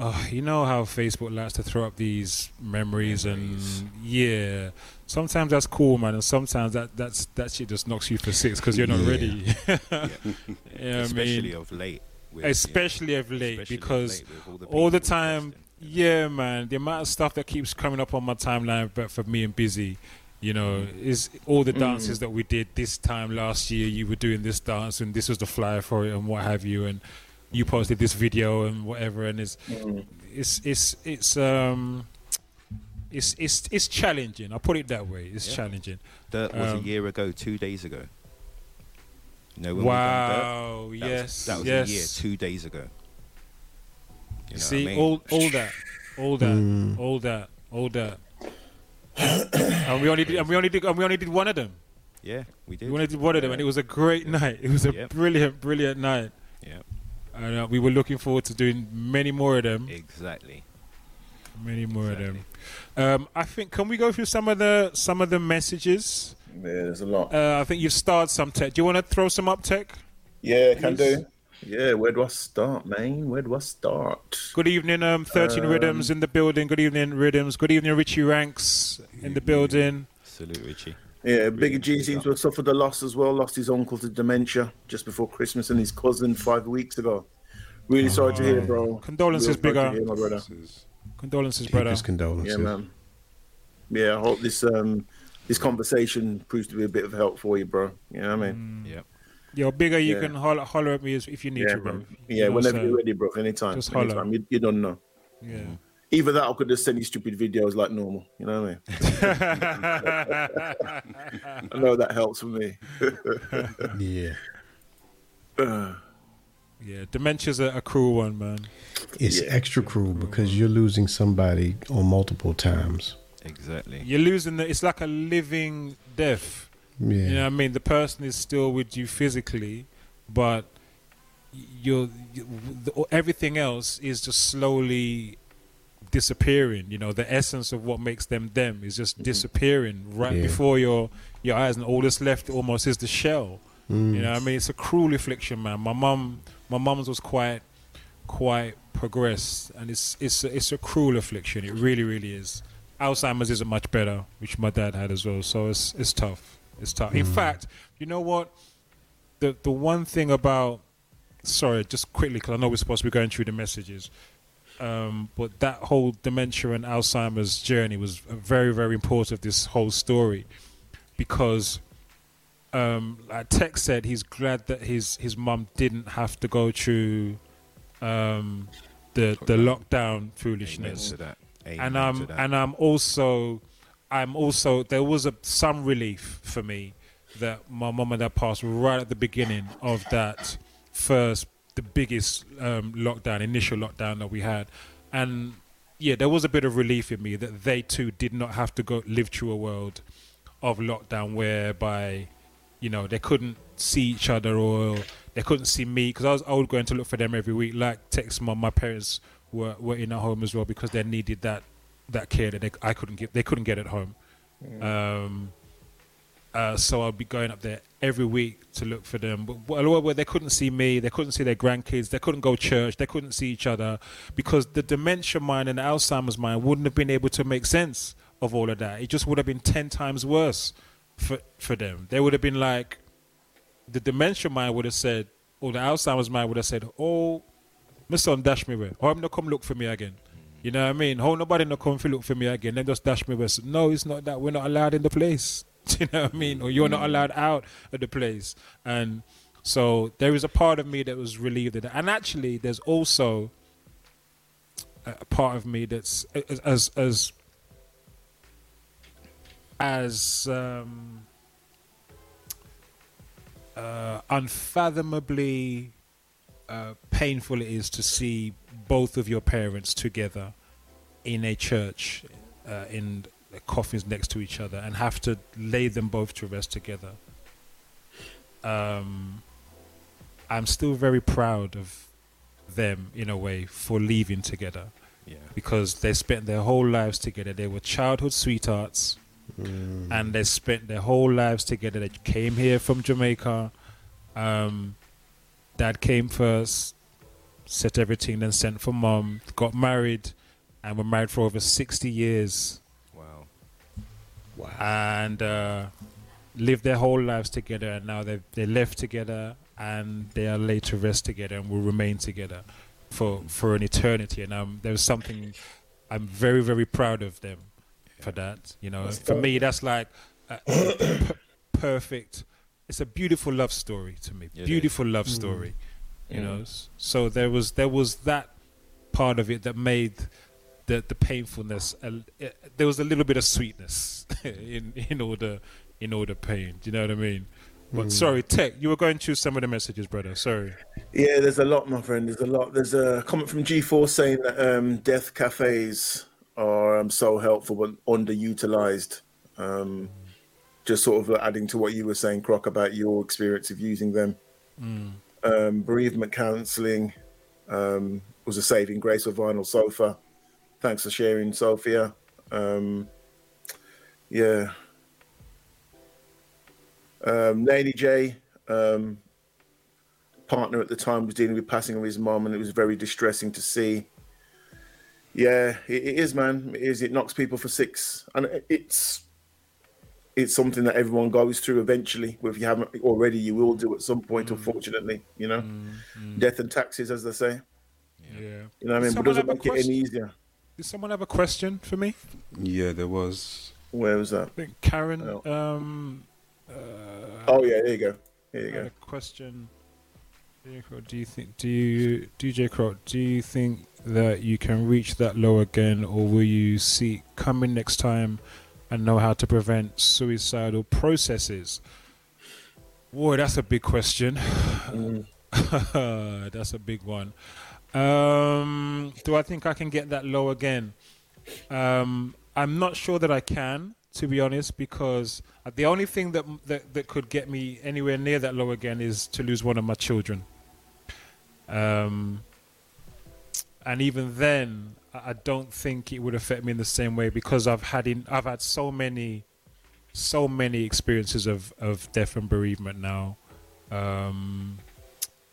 Speaker 1: Oh, you know how Facebook likes to throw up these memories,
Speaker 3: Memories.
Speaker 1: and yeah, sometimes that's cool, man, and sometimes that that's that shit just knocks you for six because you're not
Speaker 2: Yeah.
Speaker 1: ready. you know what I
Speaker 3: especially
Speaker 1: mean?
Speaker 3: of late. With, you know,
Speaker 1: especially of late
Speaker 3: especially of
Speaker 1: because
Speaker 3: late all the,
Speaker 1: all the time
Speaker 3: posting, you know.
Speaker 1: yeah man the amount of stuff that keeps coming up on my timeline but for me and busy you know is all the dances that we did this time last year. You were doing this dance and this was the flyer for it and what have you and you posted this video and whatever and it's it's it's it's um it's it's it's challenging. I'll put it that way. It's
Speaker 3: Yeah.
Speaker 1: challenging.
Speaker 3: That was
Speaker 1: Um,
Speaker 3: a year ago, two days ago. You know when we done Dirt?
Speaker 1: wow
Speaker 3: That
Speaker 1: yes
Speaker 3: was, that was
Speaker 1: yes
Speaker 3: a year, two days ago. You know
Speaker 1: See,
Speaker 3: I mean?
Speaker 1: all all that, all that,
Speaker 2: Mm.
Speaker 1: all that, all that. and we only did, and we only did, and we only did one of them.
Speaker 3: yeah, we did.
Speaker 1: We only did one of them, and it was a great night. It was a
Speaker 3: Yep.
Speaker 1: brilliant, brilliant night.
Speaker 3: Yeah,
Speaker 1: And uh, we were looking forward to doing many more of them.
Speaker 3: exactly.
Speaker 1: Many more of them. Um, I think. Can we go through some of the some of the messages?
Speaker 4: Yeah, there's a lot.
Speaker 1: Uh, I think you've started some tech. Do you want to throw some up tech?
Speaker 4: Yeah, can do. Yeah, where do I start, man? Where do I start?
Speaker 1: Good evening, um, thirteen rhythms in the building. Good evening, rhythms. Good evening, Richie Ranks in the building.
Speaker 3: Salute, Richie.
Speaker 4: Yeah, Bigger G seems to have suffered a loss as well. Lost his uncle to dementia just before Christmas and his cousin five weeks ago. Really sorry to hear, bro.
Speaker 1: Condolences,
Speaker 4: Real sorry to
Speaker 1: Bigger.
Speaker 4: hear, my brother.
Speaker 5: This is-
Speaker 1: Condolences, brother.
Speaker 2: Deepest condolences.
Speaker 4: Yeah, man. Yeah, I hope this um this conversation proves to be a bit of help for you, bro. You know what I mean? Mm.
Speaker 3: Yep.
Speaker 1: Yo, bigger, you
Speaker 4: Yeah.
Speaker 1: can holler, holler at me if you need
Speaker 4: Yeah,
Speaker 1: to, bro.
Speaker 4: man.
Speaker 1: You
Speaker 4: Yeah,
Speaker 1: know,
Speaker 4: whenever
Speaker 1: so-
Speaker 4: you're ready, bro. Anytime.
Speaker 1: Just holler.
Speaker 4: anytime. You, you don't know.
Speaker 1: Yeah.
Speaker 4: Either that, or could just send you stupid videos like normal. You know what I mean? I know that helps for me.
Speaker 2: Yeah.
Speaker 1: yeah, dementia's a, a cruel one, man.
Speaker 2: It's
Speaker 4: Yeah.
Speaker 2: extra cruel because you're losing somebody on multiple times.
Speaker 3: Exactly.
Speaker 1: You're losing the. It's like a living death.
Speaker 2: Yeah.
Speaker 1: You know what I mean? The person is still with you physically, but you're, you, the, everything else is just slowly disappearing. You know, the essence of what makes them them is just disappearing right
Speaker 2: Yeah.
Speaker 1: before your your eyes, and all that's left almost is the shell.
Speaker 2: Mm.
Speaker 1: You know, what I mean, it's a cruel affliction, man. My mum, my mum's was quite, quite progressed, and it's it's a, it's a cruel affliction. It really, really is. Alzheimer's isn't much better, which my dad had as well. So it's it's tough. It's tough. In fact, you know what? The the one thing about, sorry, just quickly because I know we're supposed to be going through the messages. Um, but that whole dementia and Alzheimer's journey was very, very important. of This whole story, because um, like Tech said, he's glad that his his mum didn't have to go through um, the the lockdown foolishness
Speaker 3: that.
Speaker 1: and um and I'm also I'm also there was a some relief for me that my mum and dad passed right at the beginning of that first the biggest um, lockdown initial lockdown that we had and yeah there was a bit of relief in me that they too did not have to go live through a world of lockdown whereby you know they couldn't see each other or they couldn't see me because I was, I was going to look for them every week like text mom my parents were, were in at home as well because they needed that that care that they, I couldn't get they couldn't get at home um, uh, so I'd be going up there every week to look for them. But well, well, they couldn't see me, they couldn't see their grandkids, they couldn't go church, they couldn't see each other because the dementia mind and the Alzheimer's mind wouldn't have been able to make sense of all of that. It just would have been ten times worse for for them. They would have been like, the dementia mind would have said, or the Alzheimer's mind would have said, "Oh, my son dash me away. I'm not come look for me again." You know what I mean? Oh, nobody not come to look for me again. Then just dash me away. So, no, it's not that. We're not allowed in the place. You know what I mean? Or you're not allowed out of the place. And so there is a part of me that was relieved of that. And actually, there's also a a part of me that's as as as, as um, uh, unfathomably uh, painful it is to see both of your parents together in a church uh, in coffins next to each other and have to lay them both to rest together. Um, I'm still very proud of them in a way for leaving together
Speaker 3: yeah.
Speaker 1: because they spent their whole lives together. They were childhood sweethearts, and they spent their whole lives together. They came here from Jamaica. Um, dad came first, set everything, then sent for mom. Got married, and were married for over sixty years,
Speaker 3: Wow. Wow.
Speaker 1: And uh, lived their whole lives together. And now they they left together, and they are laid to rest together, and will remain together for for an eternity. And um, there's something I'm very very proud of them for that. You know,
Speaker 4: That's
Speaker 1: for
Speaker 4: dope.
Speaker 1: me, that's like a, a perfect. It's a beautiful love story to me.
Speaker 3: It is.
Speaker 1: beautiful love story. You know, so there was there was that part of it that made the the painfulness. A, eh, there was a little bit of sweetness in in all the in all the pain. Do you know what I mean? But sorry, Tech, you were going through some of the messages, brother. Sorry.
Speaker 4: Yeah, there's a lot, my friend. There's a lot. There's a comment from G-Force saying that um, death cafes are um, so helpful but underutilized. Um, just sort of adding to what you were saying, Croc, about your experience of using them. Um, bereavement counselling um, was a saving grace of Vinyl Sophia. Thanks for sharing, Sophia. Um, yeah. Um, Lady J, um, partner at the time was dealing with passing of his mom, and it was very distressing to see. Yeah, it, it is, man. It is. It knocks people for six, and it- it's it's something that everyone goes through eventually. If you haven't already, you will do at some point. Mm. Unfortunately, you know, mm, mm. death and taxes, as they say.
Speaker 1: Yeah.
Speaker 4: You know what I mean? But doesn't
Speaker 1: have a
Speaker 4: make it any easier.
Speaker 1: Did someone have a question for me?
Speaker 5: Yeah, there was.
Speaker 4: Where was that?
Speaker 1: I think Karen.
Speaker 4: Oh.
Speaker 1: Um, uh,
Speaker 4: Oh yeah, there you go. There you go.
Speaker 1: a question. DJ Crow, Do you think? Do you DJ Crow? Do you think that you can reach that low again, or will you see coming next time and know how to prevent suicidal processes? Boy, that's a big question. that's a big one. Um, do I think I can get that low again? Um, I'm not sure that I can, to be honest, because the only thing that, that that could get me anywhere near that low again is to lose one of my children. Um, and even then, I don't think it would affect me in the same way because I've had in I've had so many, so many experiences of of death and bereavement now. Um,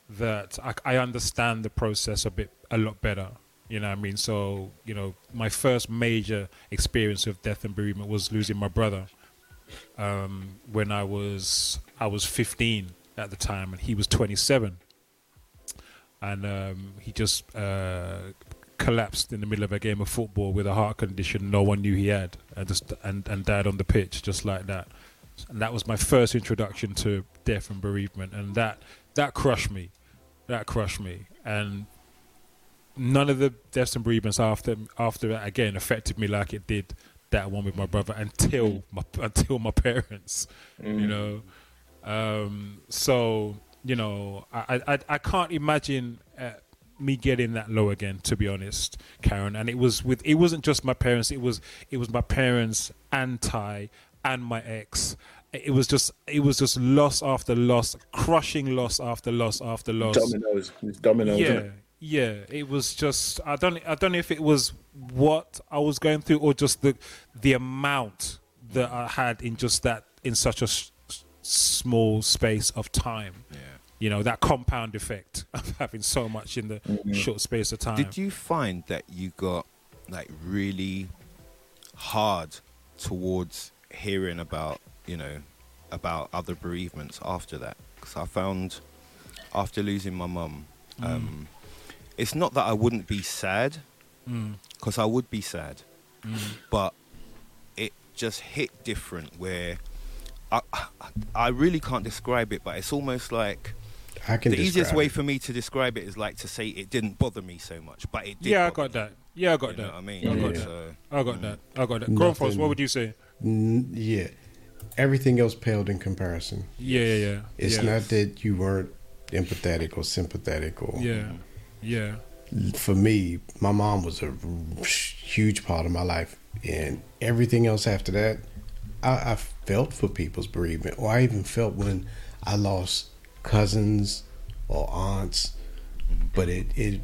Speaker 1: that I, I understand the process a bit a lot better. You know what I mean? So, you know, my first major experience of death and bereavement was losing my brother um, when I was I was 15 at the time and he was 27. And um, he just uh, collapsed in the middle of a game of football with a heart condition no one knew he had, and just and and died on the pitch just like that. And that was my first introduction to death and bereavement, and that that crushed me. That crushed me, and none of the deaths and bereavements after after that again affected me like it did that one with my brother until my until my parents. You know, um, so you know, I I, I can't imagine. Uh, me getting that low again to be honest karen and it was with it wasn't just my parents it was it was my parents and ty and my ex it was just it was just loss after loss crushing loss after loss after loss
Speaker 4: Dominoes. It's dominoes.
Speaker 1: yeah
Speaker 4: it?
Speaker 1: yeah it was just i don't i don't know if it was what i was going through or just the the amount that i had in just that in such a s- s- small space of time
Speaker 3: Yeah.
Speaker 1: You know that compound effect of having so much in the short space of time
Speaker 3: Did you find that you got like really hard towards hearing about you know about other bereavements after that? Because I found after losing my mum, um, it's not that I wouldn't be sad,
Speaker 1: Mm.
Speaker 3: because I would be sad, but it just hit different where. I, I really can't describe it, but it's almost like
Speaker 2: I can
Speaker 3: the easiest way
Speaker 2: it.
Speaker 3: for me to describe it is like to say it didn't bother me so much, but it did.
Speaker 1: yeah i got
Speaker 3: me,
Speaker 1: that yeah i got
Speaker 3: You know
Speaker 1: that
Speaker 3: what I mean?
Speaker 1: i got
Speaker 2: Yeah.
Speaker 1: that
Speaker 3: So,
Speaker 1: i got that i got that Grandfathers, what would you say
Speaker 2: N- yeah, everything else paled in comparison.
Speaker 1: yeah yeah yeah
Speaker 2: It's
Speaker 1: yeah.
Speaker 2: not that you weren't empathetic or sympathetic or
Speaker 1: yeah yeah
Speaker 2: for me, my mom was a huge part of my life, and everything else after that, I, I felt for people's bereavement, or I even felt when I lost cousins or aunts, but it it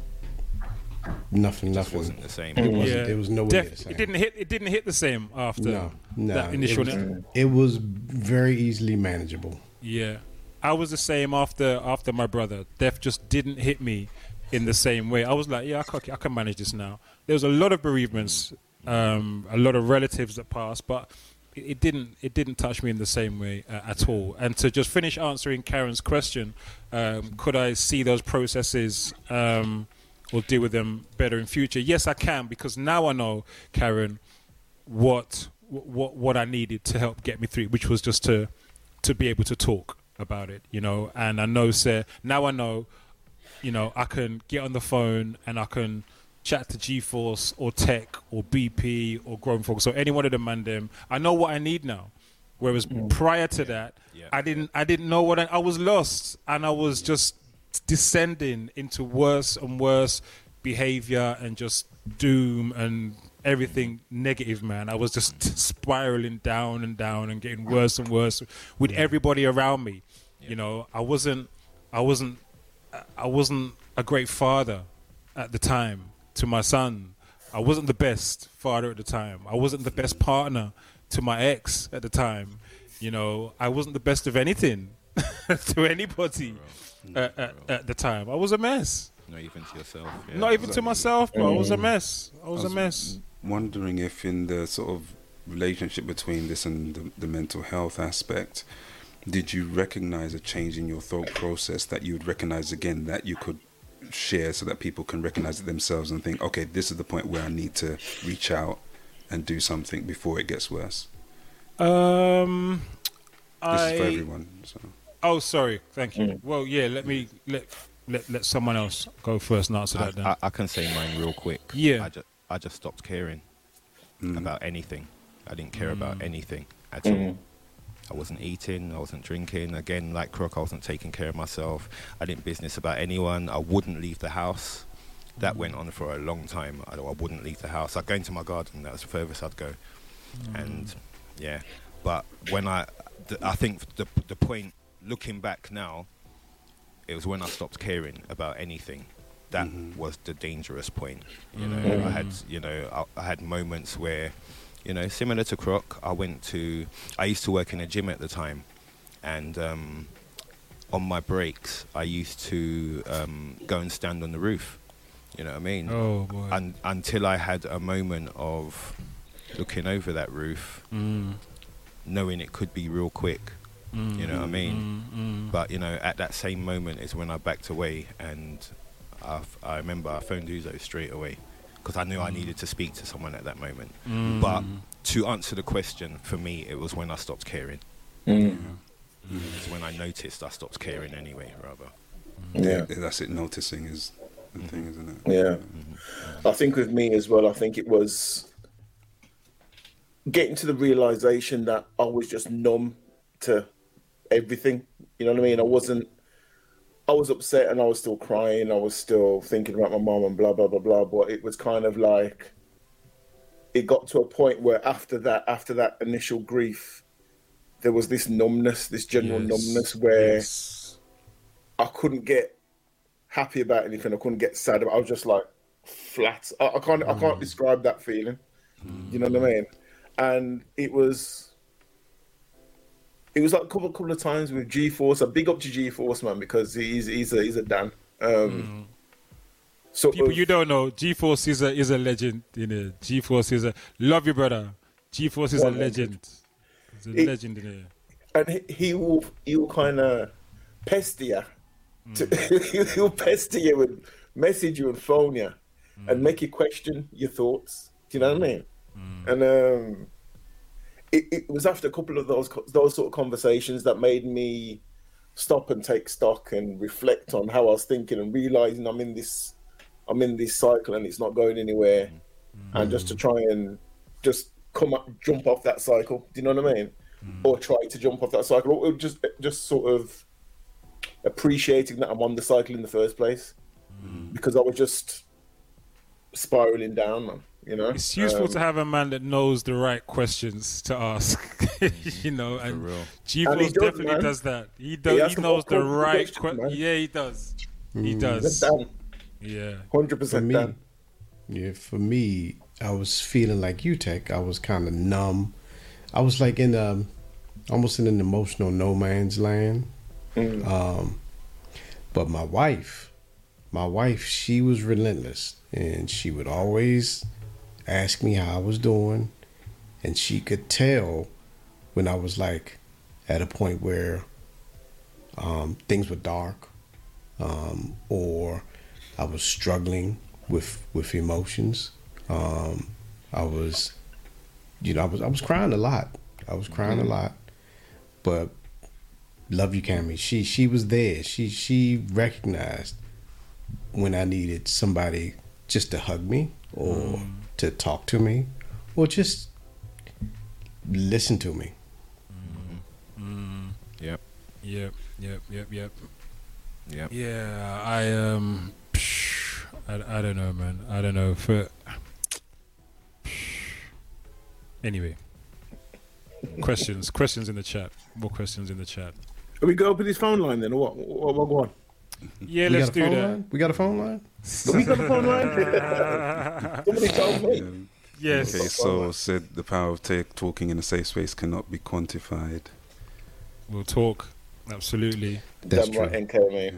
Speaker 2: nothing,
Speaker 3: just
Speaker 2: nothing.
Speaker 3: wasn't the same.
Speaker 2: It wasn't.
Speaker 1: yeah
Speaker 2: It was no way
Speaker 1: Def-
Speaker 2: the same.
Speaker 1: it didn't hit it didn't hit the same after
Speaker 2: No, no.
Speaker 1: that initial
Speaker 2: it, was, it was very easily manageable.
Speaker 1: Yeah, I was the same after after my brother. Death just didn't hit me in the same way. I was like, yeah, I can, I can manage this now. There was a lot of bereavements, um, a lot of relatives that passed, but it, didn't it didn't touch me in the same way uh, at all. And to just finish answering Karen's question, um, could I see those processes? Um, or deal with them better in future. Yes, I can because now I know, Karen, what what what I needed to help get me through, which was just to to be able to talk about it, you know. And I know, sir, now I know, you know, I can get on the phone and I can chat to G-Force or Tech or BP or Grown Folks or any one of them and them. I know what I need now. Whereas mm. prior to that,
Speaker 3: Yeah.
Speaker 1: I didn't I didn't know what I, I was lost and I was just descending into worse and worse behavior and just doom and everything negative man. I was just mm. spiraling down and down and getting worse and worse with everybody around me. You know i wasn't i wasn't i wasn't a great father at the time to my son i wasn't the best father at the time i wasn't the best partner to my ex at the time you know i wasn't the best of anything to anybody at, at, at the time i was a mess
Speaker 3: Not even to yourself. yeah.
Speaker 1: not even to myself, bro. I was a mm. mess. I was a
Speaker 5: was-
Speaker 1: mess.
Speaker 5: wondering if in the sort of relationship between this and the, the mental health aspect did you recognize a change in your thought process that you would recognize again that you could share so that people can recognize it themselves and think okay this is the point where i need to reach out and do something before it gets worse
Speaker 1: Um,
Speaker 5: this
Speaker 1: I.
Speaker 5: is for everyone so
Speaker 1: Oh, sorry. Thank you. Well, yeah. Let me let let let someone else go first and answer
Speaker 3: I,
Speaker 1: that. Then.
Speaker 3: I, I can say mine real quick.
Speaker 1: Yeah.
Speaker 3: I just, I just stopped caring
Speaker 5: Mm.
Speaker 3: about anything. I didn't care about
Speaker 1: Mm.
Speaker 3: anything at all. I wasn't eating. I wasn't drinking. Again, like Croc, I wasn't taking care of myself. I didn't business about anyone. I wouldn't leave the house. That went on for a long time. I, I wouldn't leave the house. I'd go into my garden. That was the furthest I'd go. And yeah, but when I, th- I think the the point looking back now, it was when I stopped caring about anything. That mm-hmm. was the dangerous point. You know, mm. I had you know I, I had moments where, you know, similar to Croc, I went to I used to work in a gym at the time, and um, on my breaks I used to um, go and stand on the roof. You know what I mean?
Speaker 1: oh boy.
Speaker 3: Un- until I had a moment of looking over that roof,
Speaker 1: Mm,
Speaker 3: knowing it could be real quick.
Speaker 1: mm,
Speaker 3: You know what I mean?
Speaker 1: mm, mm.
Speaker 3: But you know, at that same moment is when I backed away, and I, f- I remember I phoned Uzo straight away, because I knew I needed to speak to someone at that moment.
Speaker 1: Mm.
Speaker 3: But to answer the question, for me, it was when I stopped caring.
Speaker 4: Mm.
Speaker 3: It's when I noticed I stopped caring anyway, rather.
Speaker 4: Yeah.
Speaker 5: That's it. Noticing is the thing, isn't it?
Speaker 4: Yeah. I think with me as well, I think it was getting to the realization that I was just numb to everything. You know what I mean? I wasn't, I was upset and I was still crying. I was still thinking about my mom and blah, blah, blah, blah. But it was kind of like, it got to a point where after that, after that initial grief, there was this numbness, this general
Speaker 1: Yes.
Speaker 4: numbness where
Speaker 1: Yes.
Speaker 4: I couldn't get happy about anything. I couldn't get sad. About, I was just like flat. I, I can't. I can't mm. describe that feeling. You know what I mean? And it was. It was like a couple, couple of times with G Force. A big up to G Force man because he's he's a he's a Dan. Um, mm. sort
Speaker 1: People
Speaker 4: of-
Speaker 1: you don't know, G Force is a is a legend. You know, G Force is a love you, brother. G Force is a legend. He's a
Speaker 4: It-
Speaker 1: legend in here.
Speaker 4: and he, he will he will kind of pester you. Mm. To, he'll pester you and message you and phone you and mm. make you question your thoughts. Do you know what I mean? And um, it, it was after a couple of those those sort of conversations that made me stop and take stock and reflect on how I was thinking and realizing I'm in this I'm in this cycle and it's not going anywhere. Mm-hmm. And just to try and just come up, jump off that cycle. Do you know what I mean? Mm-hmm. Or try to jump off that cycle, or just just sort of appreciating that I'm on the cycle in the first place, mm-hmm. because I was just spiraling down, man. You know,
Speaker 1: It's useful
Speaker 4: Um,
Speaker 1: to have a man that knows the right questions to ask. you know, and
Speaker 3: real.
Speaker 1: G Force definitely
Speaker 4: man.
Speaker 1: does that. He
Speaker 4: He
Speaker 1: does. He,
Speaker 4: asks
Speaker 1: knows the right.
Speaker 4: questions,
Speaker 1: Que- yeah, he does. He does. Yeah.
Speaker 4: hundred
Speaker 2: For
Speaker 4: percent
Speaker 2: me, yeah, for me, I was feeling like you, Tech. I was kind of numb. I was like in um, almost in an emotional no man's land. Um, but my wife, my wife, she was relentless, and she would always ask me how I was doing, and she could tell when I was like at a point where um, things were dark, um, or I was struggling with with emotions. Um, I was, you know, I was I was crying a lot. I was crying a lot, but love you, Cammy. She she was there. She she recognized when I needed somebody just to hug me or to talk to me or just listen to me.
Speaker 3: Yep.
Speaker 1: Yep. Yep. Yep. Yep.
Speaker 3: Yep.
Speaker 1: Yeah. I um. I, I don't know, man. I don't know. For anyway, questions. Questions in the chat. More questions in the chat.
Speaker 4: Are we go up with his phone line then, or what? What, what, what?
Speaker 1: Yeah,
Speaker 2: we
Speaker 1: let's
Speaker 2: got a
Speaker 1: do
Speaker 2: phone
Speaker 1: that.
Speaker 2: line? We got a phone line?
Speaker 4: The week got the phone line. Somebody told me.
Speaker 1: Yes.
Speaker 5: Okay, so said the power of t- talking in a safe space cannot be quantified.
Speaker 1: We'll talk. Absolutely.
Speaker 2: That's
Speaker 4: Damn right, NK. Yeah.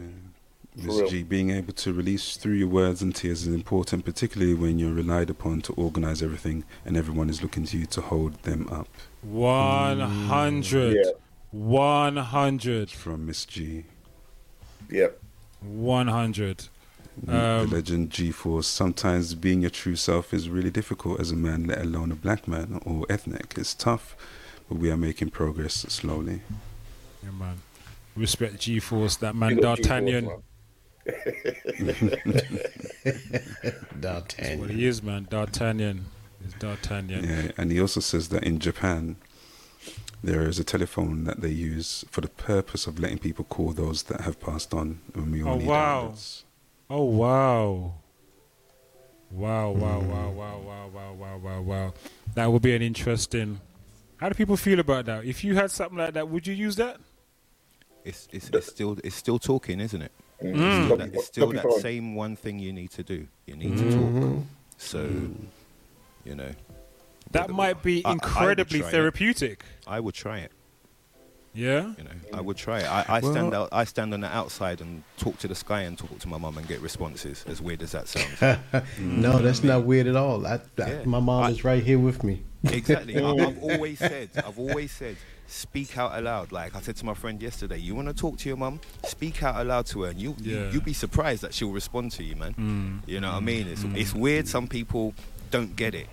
Speaker 5: Ms. G, being able to release through your words and tears is important, particularly when you're relied upon to organize everything and everyone is looking to you to hold them up.
Speaker 1: 100.
Speaker 4: Yeah.
Speaker 1: 100.
Speaker 5: From Miss G.
Speaker 4: Yep.
Speaker 1: 100. Um,
Speaker 5: the legend G-force. Sometimes being your true self is really difficult as a man, let alone a black man or ethnic. It's tough, but we are making progress slowly.
Speaker 1: Yeah, man. Respect G-force. That man, D'Artagnan.
Speaker 4: D'Artagnan.
Speaker 1: what he is, man. D'Artagnan. It's D'Artagnan.
Speaker 5: Yeah, and he also says that in Japan, there is a telephone that they use for the purpose of letting people call those that have passed on. And we all
Speaker 1: oh,
Speaker 5: need
Speaker 1: wow.
Speaker 5: Outlets.
Speaker 1: Oh wow. Wow, wow, wow, wow, wow, wow, wow, wow, wow. That would be an interesting how do people feel about that? If you had something like that, would you use that?
Speaker 3: It's, it's, it's still it's still talking, isn't it?
Speaker 1: Mm.
Speaker 4: Stop-
Speaker 3: That- it's still that same one thing you need to do. You need to talk. So, you know,
Speaker 1: That might be
Speaker 3: I- I would
Speaker 1: incredibly
Speaker 3: it.
Speaker 1: therapeutic.
Speaker 3: I would try it.
Speaker 1: Yeah?
Speaker 3: You know, I would try it. I, I stand out. I stand on the outside and talk to the sky and talk to my mum and get responses. As weird as that sounds.
Speaker 2: no, mm. that's not weird at all. I, I,
Speaker 3: Yeah.
Speaker 2: my mom
Speaker 3: I-
Speaker 2: is right here with me.
Speaker 3: exactly. I, I've always said. I've always said. speak out aloud. Like I said to my friend yesterday, you want to talk to your mum, speak out aloud to her, and you,
Speaker 1: Yeah.
Speaker 3: you you'll be surprised that she'll respond to you, man. Mm. You know what I mean? It's mm. it's weird. Some people don't get it,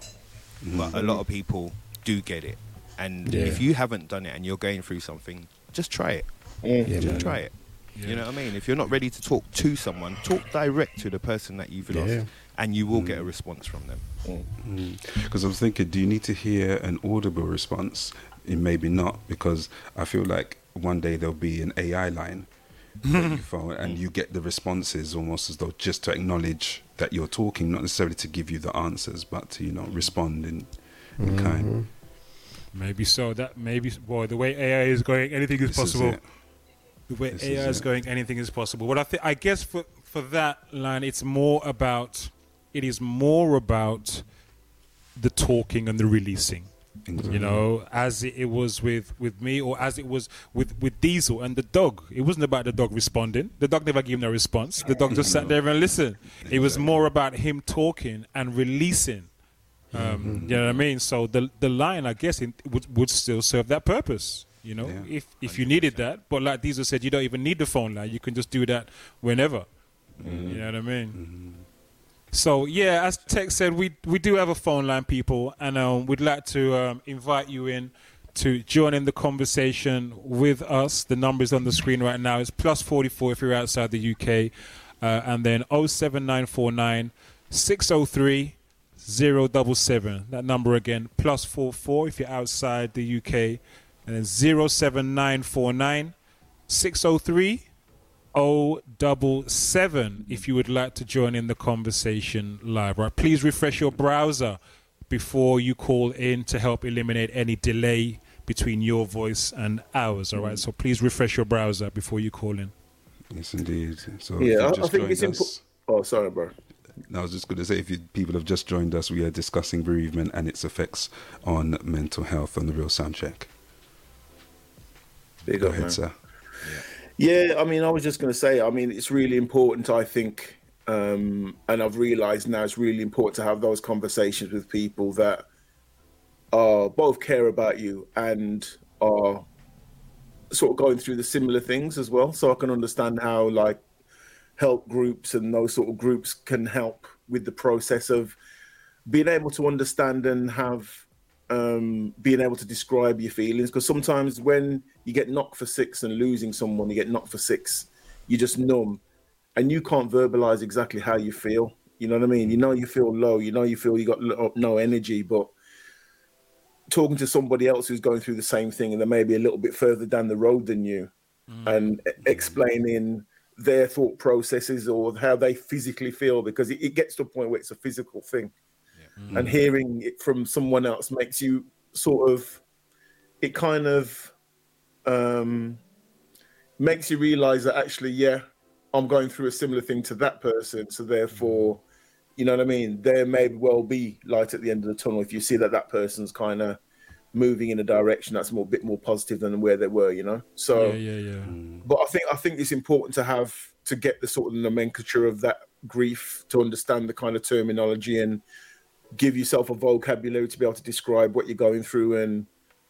Speaker 3: but a lot of people do get it. And
Speaker 2: Yeah.
Speaker 3: if you haven't done it and you're going through something, just try it.
Speaker 2: Yeah,
Speaker 3: Just
Speaker 2: man.
Speaker 3: try it. You know what I mean? If you're not ready to talk to someone, talk direct to the person that you've lost,
Speaker 2: Yeah.
Speaker 3: and you will get a response from them.
Speaker 5: Because I was thinking, do you need to hear an audible response? Eh, Maybe not, because I feel like one day there'll be an AI line that you phone and you get the responses almost as though just to acknowledge that you're talking, not necessarily to give you the answers, but to you know respond in, in kind.
Speaker 1: Maybe so. That maybe boy, the way AI is going, anything is
Speaker 5: This
Speaker 1: possible.
Speaker 5: it.
Speaker 1: the way
Speaker 5: This
Speaker 1: AI
Speaker 5: is
Speaker 1: is, going, anything is possible. What I think, I guess for for that line, it's more about, it is more about the talking and the releasing.
Speaker 5: Exactly.
Speaker 1: You know, as it, it was with with me, or as it was with with Diesel and the dog. It wasn't about the dog responding. The dog never gave no response. The dog just sat there and listened. It was more about him talking and releasing. Um, You know what I mean? So the the line, I guess, it would would still serve that purpose. You know,
Speaker 5: Yeah,
Speaker 1: if if you needed that, but like Diesel said, you don't even need the phone line. You can just do that whenever. You know what I mean? So yeah, as Tech said, we we do have a phone line, people, and um, we'd like to um, invite you in to join in the conversation with us. The number is on the screen right now. It's plus forty four if you're outside the UK, uh, and then 07949 603 077. That number again, plus four four if you're outside the UK, and then 07949 603 077 if you would like to join in the conversation live. Right, please refresh your browser before you call in to help eliminate any delay between your voice and ours. All right, so please refresh your browser before you call in.
Speaker 5: Yes, indeed. So
Speaker 4: Yeah, I, I think it's important. Oh, sorry, bro.
Speaker 5: I was just going to say, if you, people have just joined us, we are discussing bereavement and its effects on mental health on the Real Soundcheck.
Speaker 4: Big
Speaker 5: Go
Speaker 4: up,
Speaker 5: ahead,
Speaker 4: man.
Speaker 5: sir.
Speaker 4: Yeah, I mean, I was just going to say, I mean, it's really important, I think, um, and I've realised now it's really important to have those conversations with people that are both care about you and are sort of going through the similar things as well. So I can understand how, like, help groups and those sort of groups can help with the process of being able to understand and have um, being able to describe your feelings. Because sometimes when you get knocked for six and losing someone, you get knocked for six, you just numb and you can't verbalize exactly how you feel. You know what I mean? You know you feel low. You know you feel you got no energy, but talking to somebody else who's going through the same thing and they're maybe a little bit further down the road than you, and e- explaining their thought processes or how they physically feel, because it, it gets to a point where it's a physical thing, and hearing it from someone else makes you sort of, it kind of um, makes you realize that actually, yeah, I'm going through a similar thing to that person. So therefore, you know what I mean? There may well be light at the end of the tunnel if you see that that person's kind of moving in a direction that's more bit more positive than where they were. You know, so.
Speaker 1: Yeah, yeah, yeah. Mm.
Speaker 4: But I think I think it's important to have to get the sort of nomenclature of that grief to understand the kind of terminology and give yourself a vocabulary to be able to describe what you're going through and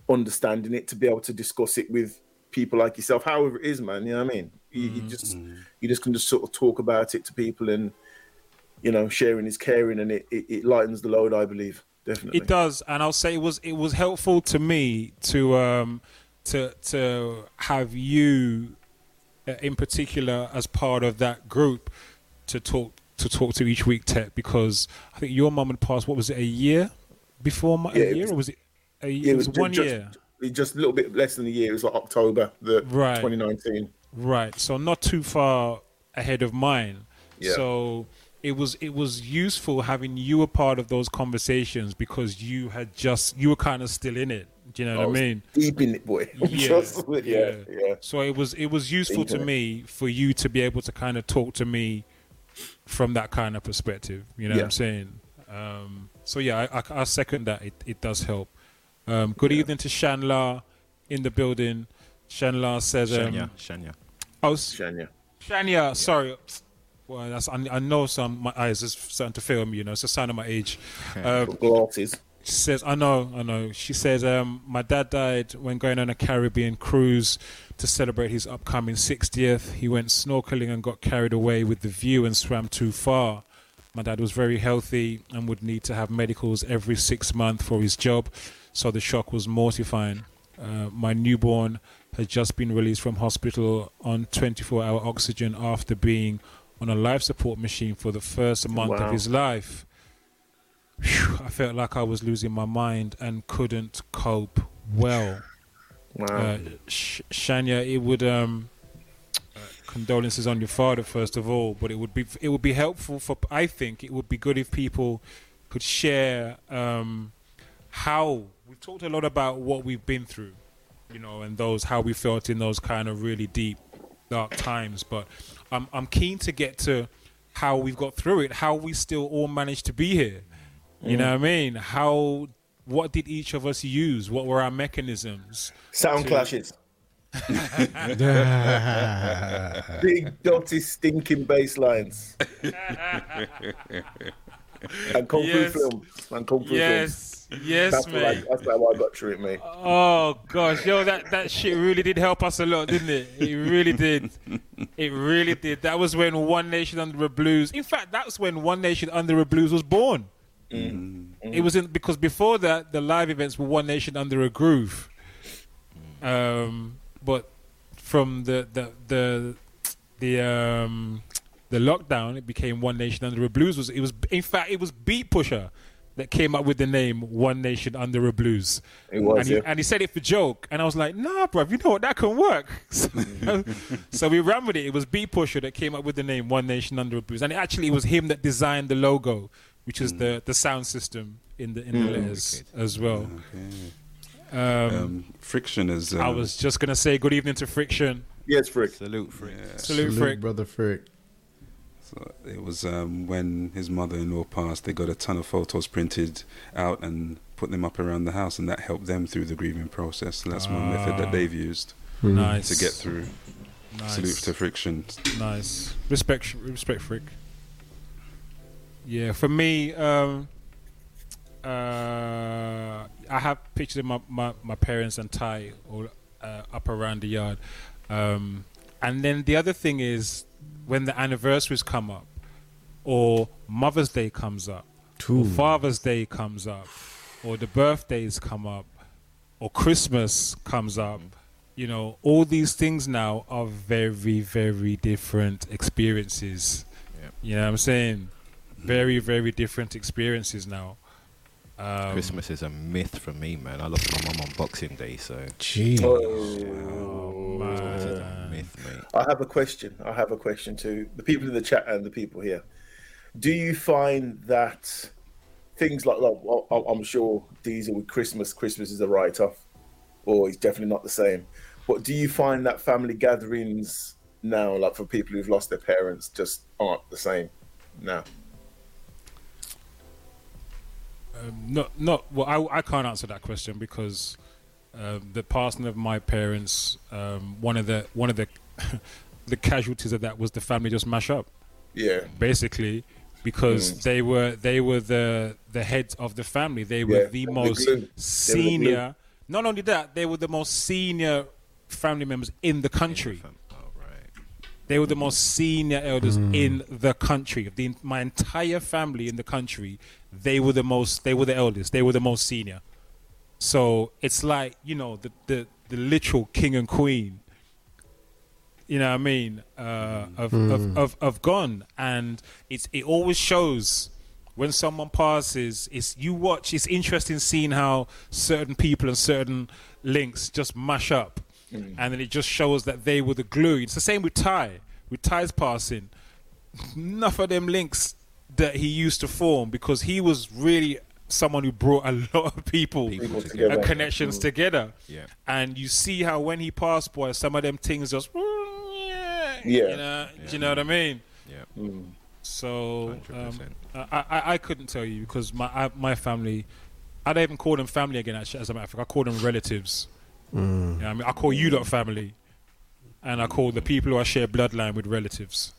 Speaker 4: understanding it to be able to discuss it with people like yourself, however it is, man. You know what I mean? You, you just mm-hmm. you just can just sort of talk about it to people and you know sharing is caring and it, it, it lightens the load. I believe definitely.
Speaker 1: It does, and I'll say it was it was helpful to me to um to to have you uh, in particular as part of that group to talk to talk to each week tech because I think your mum had passed what was it a year before my,
Speaker 4: Yeah,
Speaker 1: a
Speaker 4: it
Speaker 1: year
Speaker 4: was-
Speaker 1: or was it a,
Speaker 4: Yeah,
Speaker 1: it was
Speaker 4: ju-
Speaker 1: one
Speaker 4: just,
Speaker 1: year
Speaker 4: Just a little bit less than a year. It was like October, the
Speaker 1: Right.
Speaker 4: 2019.
Speaker 1: Right. So not too far ahead of mine.
Speaker 4: Yeah.
Speaker 1: So it was it was useful having you a part of those conversations because you had just you were kind of still in it. Do you know
Speaker 4: I
Speaker 1: what I mean?
Speaker 4: deep in it, boy.
Speaker 1: Yeah,
Speaker 4: Trust me, yeah, yeah.
Speaker 1: So it was it was useful
Speaker 4: Deep
Speaker 1: to me for you to be able to kind of talk to me from that kind of perspective. You know what I'm saying? Um, so yeah, I, I, I second that. It it does help. Um, good evening to Shanla in the building. Shanla says, um,
Speaker 3: Shania, Shania.
Speaker 1: oh, s-
Speaker 4: Shania.
Speaker 1: Shania, sorry. Well, that's, I, I know some my eyes is starting to fail me. You know, it's a sign of my age. Uh,
Speaker 4: Glasses.
Speaker 1: She says, I know, I know. She says, um, my dad died when going on a Caribbean cruise to celebrate his upcoming 60th. He went snorkeling and got carried away with the view and swam too far. My dad was very healthy and would need to have medicals every six months for his job, so the shock was mortifying. Uh, my newborn had just been released from hospital on 24 hour oxygen after being on a life support machine for the first month
Speaker 4: Wow.
Speaker 1: of his life. Phew, I felt like I was losing my mind and couldn't cope well.
Speaker 4: Wow.
Speaker 1: Uh, Sh- Shania, it would um, uh, condolences on your father first of all, but it would be it would be helpful for I think it would be good if people could share um, how we've talked a lot about what we've been through, you know, and those how we felt in those kind of really deep dark times. But I'm I'm keen to get to how we've got through it, how we still all managed to be here. You mm. know what I mean? How what did each of us use? What were our mechanisms?
Speaker 4: Sound
Speaker 1: to-
Speaker 4: clashes. Big, dirty, stinking bass lines. and kung
Speaker 1: Yes.
Speaker 4: fu films. And kung fu.
Speaker 1: Yes, yes,
Speaker 4: That's, I, that's how I got through it, mate.
Speaker 1: Oh gosh, yo, that that shit really did help us a lot, didn't it? It really did. It really did. That was when One Nation Under a Blues. In fact, that was when One Nation Under a Blues was born. It was in because before that, the live events were One Nation Under a Groove. Um, but from the the the the um the lockdown, it became One Nation Under a Blues. Was it was in fact it was Beat Pusher that came up with the name One Nation Under a Blues.
Speaker 4: It was,
Speaker 1: and he,
Speaker 4: yeah.
Speaker 1: and he said it for joke, and I was like, "Nah, bruv, you know what? That can work." So, so we ran with it. It was Beat Pusher that came up with the name One Nation Under a Blues, and it actually it was him that designed the logo, which is the the sound system in the in the letters as well. Um,
Speaker 5: Um, friction is. Um,
Speaker 1: I was just gonna say good evening to Friction.
Speaker 4: Yes, Frick.
Speaker 3: Salute for it.
Speaker 1: Salute,
Speaker 2: Salute,
Speaker 1: Frick.
Speaker 2: brother Frick.
Speaker 5: So it was um, when his mother-in-law passed. They got a ton of photos printed out and put them up around the house, and that helped them through the grieving process. So that's one method that they've used
Speaker 1: Nice
Speaker 5: to get through.
Speaker 1: Nice.
Speaker 5: Salute to friction.
Speaker 1: Nice. Respect, respect, Frick. Yeah, for me, um, uh, I have pictures of my, my, my parents and Ty all uh, up around the yard. Um, and then the other thing is when the anniversaries come up, or Mother's Day comes up, or Father's Day comes up, or the birthdays come up, or Christmas comes up. You know, all these things now are very, very different experiences.
Speaker 3: Yep.
Speaker 1: You know what I'm saying? Very, very different experiences now. Um,
Speaker 3: Christmas is a myth for me, man. I lost my mum on Boxing Day, so
Speaker 2: Gee.
Speaker 1: Oh,
Speaker 3: Christmas a
Speaker 1: man.
Speaker 3: myth, mate.
Speaker 4: I have a question. I have a question to the people in the chat and the people here. Do you find that things like, like well, I- I'm sure Diesel with Christmas, Christmas is a write off, or it's definitely not the same. But do you find that family gatherings now, like for people who've lost their parents, just aren't the same now?
Speaker 1: Um, not, not. Well, I, I can't answer that question because um, the passing of my parents, um, one of the one of the the casualties of that was the family just mash up.
Speaker 4: Yeah,
Speaker 1: basically because they were they were the the heads of the family they were
Speaker 4: Yeah,
Speaker 1: the
Speaker 4: they
Speaker 1: most
Speaker 4: glue. They were the
Speaker 1: senior not only that they were the most senior family members in the country
Speaker 3: Fam- right.
Speaker 1: They were the most senior elders in the country. Of the my entire family in the country they were the most they were the eldest. They were the most senior. So it's like you know the the, the literal king and queen. You know what I mean, uh, of, of, of, of gone. And it's, it always shows when someone passes, it's, you watch, it's interesting seeing how certain people and certain links just mash up. And then it just shows that they were the glue. It's the same with Ty. With Ty's passing, enough of them links that he used to form because he was really someone who brought a lot of people,
Speaker 3: People
Speaker 1: and
Speaker 4: together.
Speaker 1: connections mm. together.
Speaker 3: Yeah.
Speaker 1: And you see how when he passed, boy, some of them things just mm, yeah,
Speaker 4: Yeah.
Speaker 1: You know, do you know what I mean?
Speaker 3: Yeah. Mm.
Speaker 1: So um, I, I I couldn't tell you because my I, my family, I don't even call them family again. Actually, as a matter of fact, I call them relatives. You know I mean, I call you lot family, and I call the people who I share bloodline with relatives.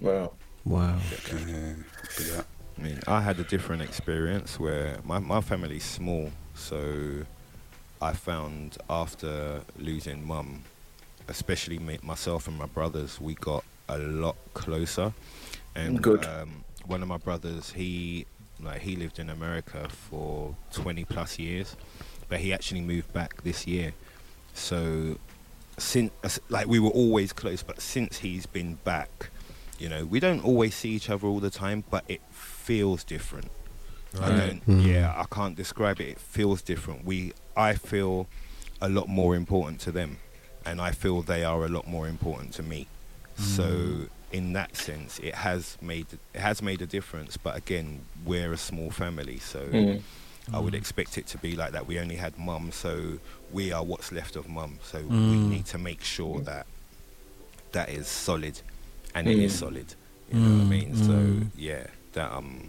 Speaker 4: wow.
Speaker 2: Wow.
Speaker 5: Yeah.
Speaker 3: I mean, I had a different experience where my, my family's small, so I found after losing mum, especially me, myself and my brothers, we got a lot closer. And
Speaker 4: Good.
Speaker 3: Um, one of my brothers, he like he lived in America for 20 plus years, but he actually moved back this year. So since uh, like we were always close, but since he's been back, you know, we don't always see each other all the time, but it feels different. I don't, hmm. yeah, I can't describe it. It feels different. We, I feel a lot more important to them, and I feel they are a lot more important to me. So, hmm. in that sense, it has made it has made a difference. But again, we're a small family, so
Speaker 4: Mm.
Speaker 3: I would expect it to be like that. We only had mum, so we are what's left of mum. So we
Speaker 1: Mm.
Speaker 3: need to make sure that that is solid, and it is
Speaker 4: Mm.
Speaker 3: solid. You know what I
Speaker 1: Mm,
Speaker 3: mean? So
Speaker 1: mm.
Speaker 3: yeah, that um,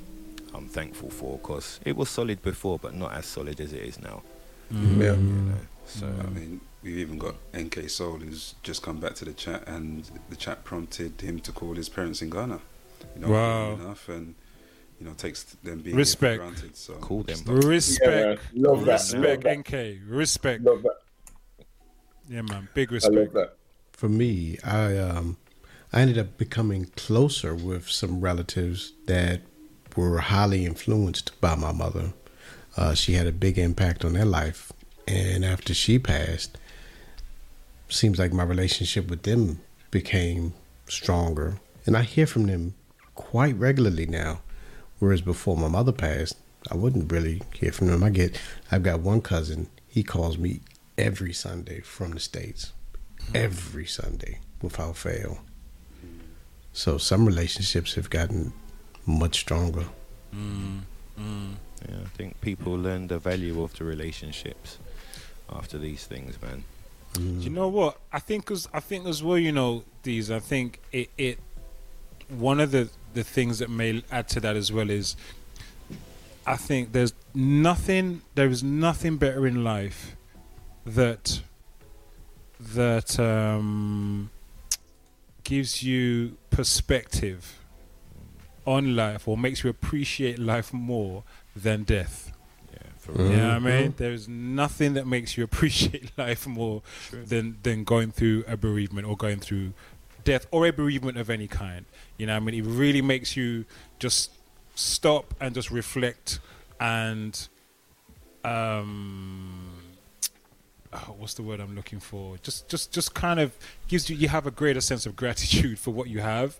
Speaker 3: I'm thankful for because it was solid before, but not as solid as it is now.
Speaker 1: Mm.
Speaker 4: Yeah.
Speaker 3: You know? So
Speaker 5: I mean, we've even got NK Soul who's just come back to the chat, and the chat prompted him to call his parents in Ghana. You know,
Speaker 1: Wow.
Speaker 5: enough, and you know, takes them being
Speaker 1: Respect.
Speaker 5: Here granted. So
Speaker 3: Call them.
Speaker 1: Respect.
Speaker 4: Yeah, man. Love.
Speaker 1: Respect,
Speaker 4: Love
Speaker 1: NK. Respect.
Speaker 4: Love that.
Speaker 1: Yeah, man. Big
Speaker 4: I
Speaker 1: respect.
Speaker 4: love that.
Speaker 2: For me, I um, I ended up becoming closer with some relatives that were highly influenced by my mother. Uh, she had a big impact on their life, and after she passed, seems like my relationship with them became stronger, and I hear from them quite regularly now. Whereas before my mother passed, I wouldn't really hear from them. I get, I've got one cousin. He calls me every Sunday from the states, every Sunday without fail. So some relationships have gotten much stronger.
Speaker 1: Mm, mm.
Speaker 3: yeah, I think people learn the value of the relationships after these things, man.
Speaker 1: Do you know what? I think as I think as well. You know, these. I think it. it one of the the things that may add to that as well is, I think there's nothing. There is nothing better in life that that um, gives you perspective on life or makes you appreciate life more than death.
Speaker 3: Yeah, for real.
Speaker 1: Yeah, I mean,
Speaker 2: Mhm.
Speaker 1: there's nothing that makes you appreciate life more than than going through a bereavement or going through death or a bereavement of any kind. You know, what I mean, it really makes you just stop and just reflect and um oh, what's the word I'm looking for? Just just just kind of gives you you have a greater sense of gratitude for what you have.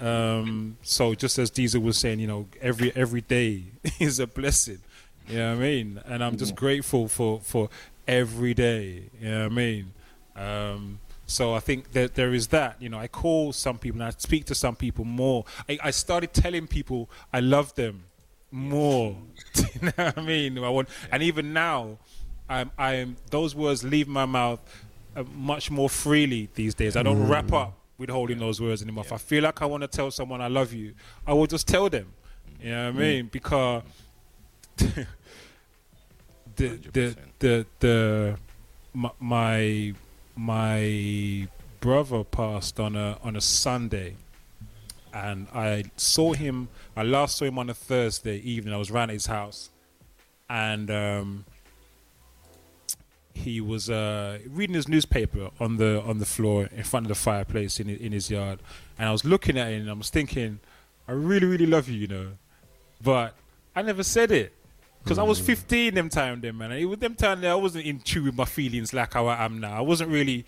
Speaker 1: Um so just as Diesel was saying, you know, every every day is a blessing. You know what I mean? And I'm just grateful for for every day. You know what I mean? Um so I think that there is that. You know, I call some people and I speak to some people more. I, I started telling people I love them more. you know what I mean? I want, and even now, I'm, I'm those words leave my mouth uh, much more freely these days. I don't wrap up with holding those words anymore. If I feel like I want to tell someone I love you, I will just tell them. You know what I mean? Because the the
Speaker 3: 100%.
Speaker 1: the the my, my brother passed on a on a Sunday, and I saw him. I last saw him on a Thursday evening. I was around his house, and um, he was uh, reading his newspaper on the on the floor in front of the fireplace in in his yard. And I was looking at him, and I was thinking, I really really love you, you know, but I never said it. Because I was 15 them time then, man. And was them time there, I wasn't in tune with my feelings like how I am now. I wasn't really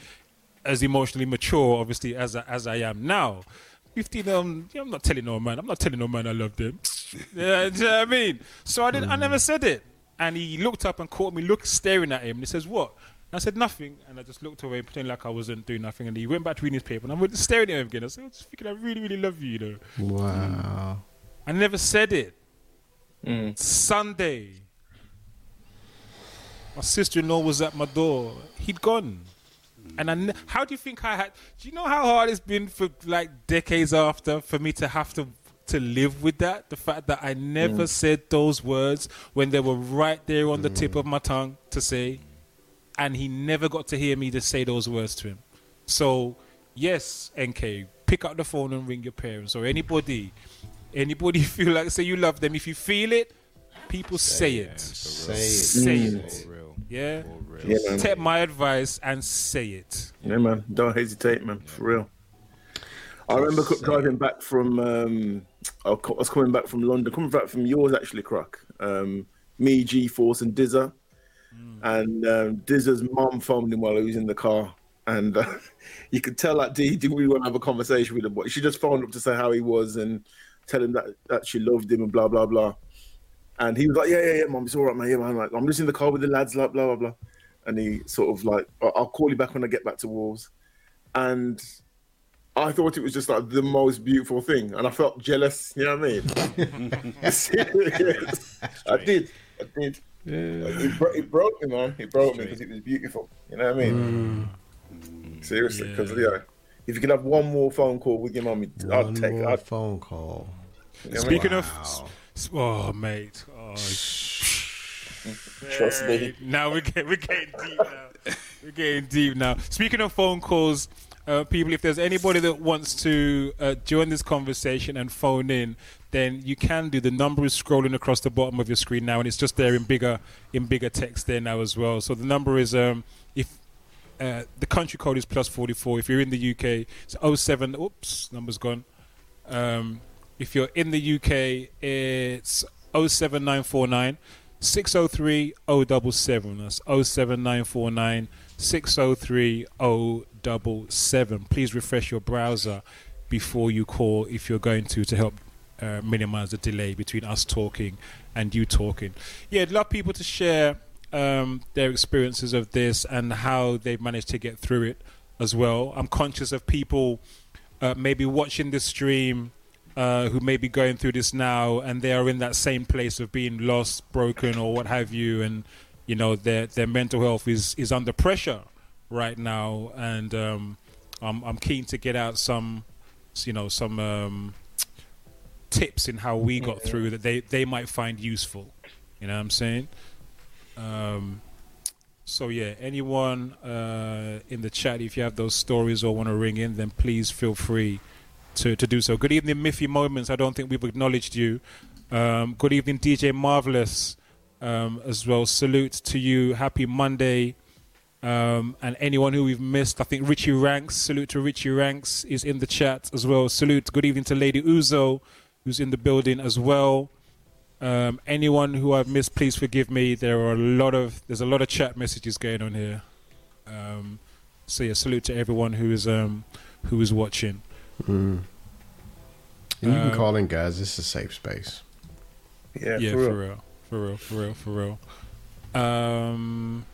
Speaker 1: as emotionally mature, obviously, as I, as I am now. 15, um, yeah, I'm not telling no man. I'm not telling no man I love them. yeah, do you know what I mean? So I didn't. I never said it. And he looked up and caught me look staring at him. And he says, "What?" And I said nothing. And I just looked away, pretending like I wasn't doing nothing. And he went back to reading his paper. And I was staring at him again. I said, "I'm just thinking, I really, really love you, you know."
Speaker 2: Wow.
Speaker 1: I never said it.
Speaker 4: Mm.
Speaker 1: Sunday. My sister-in-law was at my door. He'd gone. And I ne- how do you think I had? Do you know how hard it's been for like decades after for me to have to to live with that? The fact that I never said those words when they were right there on the tip of my tongue to say, and he never got to hear me to say those words to him. So, yes, NK, pick up the phone and ring your parents or anybody Anybody feel like say you love them, if you feel it, people say, it.
Speaker 2: Say it.
Speaker 1: Say
Speaker 4: Mm.
Speaker 1: it.
Speaker 3: For real.
Speaker 1: Yeah.
Speaker 3: For real.
Speaker 4: Yeah.
Speaker 1: Take my advice and say it.
Speaker 4: Yeah, man. Don't hesitate, man. For real. I remember co- driving back from. Um, I was coming back from London, coming back from yours actually, Croc. Um, me, G Force, and Dizza, and um, Dizza's mum phoned him while he was in the car, and uh, you could tell that D didn't really want to have a conversation with him, but she just phoned up to say how he was and tell him that that she loved him and blah blah blah. And he was like, "Yeah, yeah, yeah, mum, it's all right, man. Yeah, man. Like, I'm just in the car with the lads, like blah blah blah." And he sort of like, "I- "I'll call you back when I get back to Wolves." And I thought it was just like the most beautiful thing, and I felt jealous. You know what I mean? Serious. I did. I did. It, bro- it broke me, man. It broke me because it was beautiful. You know what I mean? Mm. Seriously, because yeah. If you could have one more phone call with your mum,
Speaker 2: One
Speaker 4: I'd take.
Speaker 2: more
Speaker 4: I'd,
Speaker 2: phone call.
Speaker 4: you know what
Speaker 1: Speaking of, s- oh mate, oh,
Speaker 4: Trust me.
Speaker 1: Hey, Now we're getting, we're getting deep now. We're getting deep now. Speaking of phone calls, uh, people, if there's anybody that wants to uh, join this conversation and phone in, then you can do. The number is scrolling across the bottom of your screen now, and it's just there in bigger in bigger text there now as well. So the number is um, if uh, the country code is plus 44. If you're in the UK, it's 07. Oops, number's gone. Um, if you're in the UK, it's 07949 603 077. That's 07949 603 077. Please refresh your browser before you call if you're going to to help uh, minimize the delay between us talking and you talking. Yeah, I'd love people to share um, their experiences of this and how they've managed to get through it as well. I'm conscious of people uh, maybe watching this stream uh, who may be going through this now and they are in that same place of being lost, broken, or what have you, and you know their their mental health is is under pressure right now, and um, I'm I'm keen to get out some, you know, some um, tips in how we got through that they they might find useful. You know what I'm saying? Um, so yeah, anyone uh, in the chat, if you have those stories or want to ring in, then please feel free to, to do so. Good evening, Miffy Moments. I don't think we've acknowledged you. Um, good evening, DJ Marvelous, um, as well. Salute to you. Happy Monday. Um, and anyone who we've missed, I think Richie Ranks. Salute to Richie Ranks is in the chat as well. Salute. Good evening to Lady Uzo, who's in the building as well. Um, anyone who I've missed, please forgive me. There are a lot of there's a lot of chat messages going on here. Um, so yeah, salute to everyone who is um, who is watching.
Speaker 2: Mm. And you can
Speaker 1: Uh,
Speaker 2: call in, guys. This is a safe space.
Speaker 4: Yeah,
Speaker 1: yeah,
Speaker 4: for
Speaker 1: for
Speaker 4: real.
Speaker 1: real, for real, for real, for real. Um,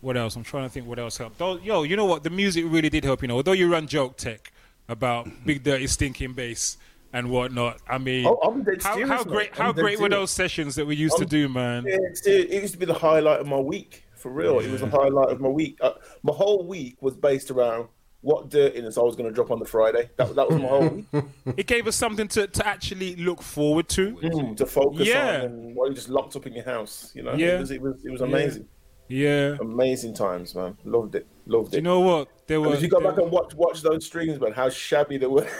Speaker 1: what else? I'm trying to think what else helped. Though, yo, you know what? The music really did help. You know, although you run joke tech about big dirty stinking bass and whatnot. I mean,
Speaker 4: Oh,
Speaker 1: how, how great how great were those sessions that we used to
Speaker 4: I'm-
Speaker 1: do, man?
Speaker 4: Yeah, it used to be the highlight of my week. For real, it was the highlight of my week. Uh, my whole week was based around what dirtiness I was going to drop on the Friday. That, that was my whole week
Speaker 1: It gave us something to, to actually look forward to.
Speaker 4: Mm, to focus
Speaker 1: Yeah.
Speaker 4: on while you're just locked up in your house. You know,
Speaker 1: Yeah.
Speaker 4: it was it was, it was amazing,
Speaker 1: Yeah.
Speaker 4: amazing times, man. Loved it, loved
Speaker 1: Do
Speaker 4: it.
Speaker 1: you know what? There
Speaker 4: And
Speaker 1: was.
Speaker 4: if you go back and watch watch those streams, man, how shabby they were.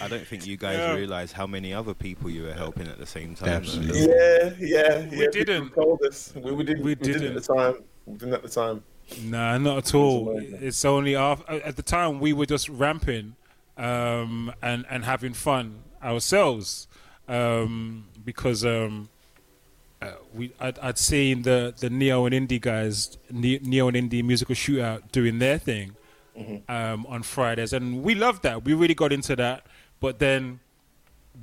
Speaker 3: I don't think you guys
Speaker 1: Yeah.
Speaker 3: realize how many other people you were helping at the same time. though.
Speaker 2: Absolutely.
Speaker 4: yeah, yeah, yeah. people
Speaker 1: didn't.
Speaker 4: Told us we, we didn't.
Speaker 1: We
Speaker 4: We, didn't
Speaker 1: didn't.
Speaker 4: at the time. We didn't at the time.
Speaker 1: Nah, not at all. It's only after, at the time we were just ramping um, and and having fun ourselves um, because um, uh, we I'd, I'd seen the the neo and indie guys neo and indie musical shootout doing their thing um, on Fridays, and we loved that. We really got into that, but then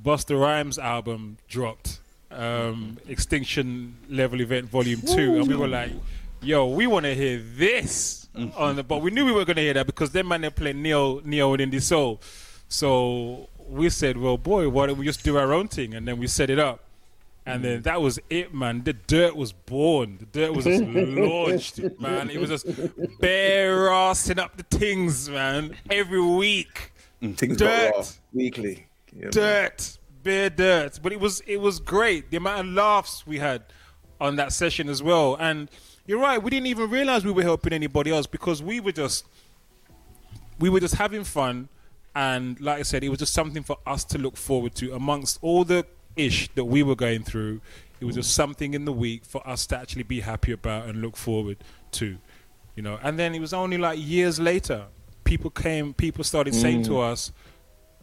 Speaker 1: Busta Rhymes album dropped, um, Extinction Level Event Volume Two, and we were like, "Yo, we want to hear this." On the, but we knew we were going to hear that because them man they play neo, neo and indie soul. So we said, "Well, boy, why don't we just do our own thing?" And then we set it up. And then mm. that was it, man. The dirt was born. The dirt was just launched, man. It was just bare assing up the things, man. Every week mm,
Speaker 4: Things
Speaker 1: Dirt.
Speaker 4: weekly. Yeah, man.
Speaker 1: dirt, bare dirt. But it was it was great. The amount of laughs we had on that session as well. And you're right, we didn't even realize we were helping anybody else because we were just we were just having fun, and like I said, it was just something for us to look forward to amongst all the ish that we were going through. It was just something in the week for us to actually be happy about and look forward to, you know. And then it was only like years later, people came, people started saying to mm. us,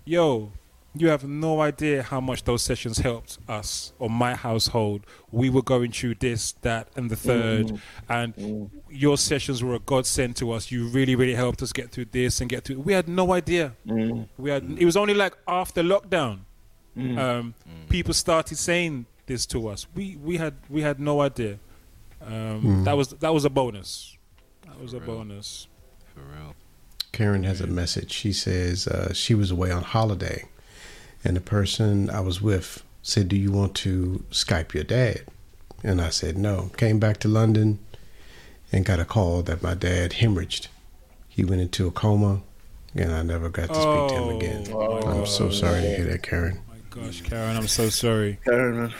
Speaker 1: "Yo, you have no idea how much those sessions helped us or my household. We were going through this, that, and the third, mm. and mm. your sessions were a godsend to us. You really, really helped us get through this and get through. We had no idea. We had. It was only like after lockdown, um, people started saying this to us. We we had we had no idea. Um, That was that was a bonus. That was a bonus.
Speaker 3: For real.
Speaker 2: Karen has a message. She says uh, she was away on holiday, and the person I was with said, "Do you want to Skype your dad?" And I said no. Came back to London, and got a call that my dad hemorrhaged. He went into a coma, and I never got to speak to him again.
Speaker 1: Oh,
Speaker 2: I'm so sorry to hear that, Karen.
Speaker 1: My gosh, Karen, I'm so sorry.
Speaker 4: Karen, man.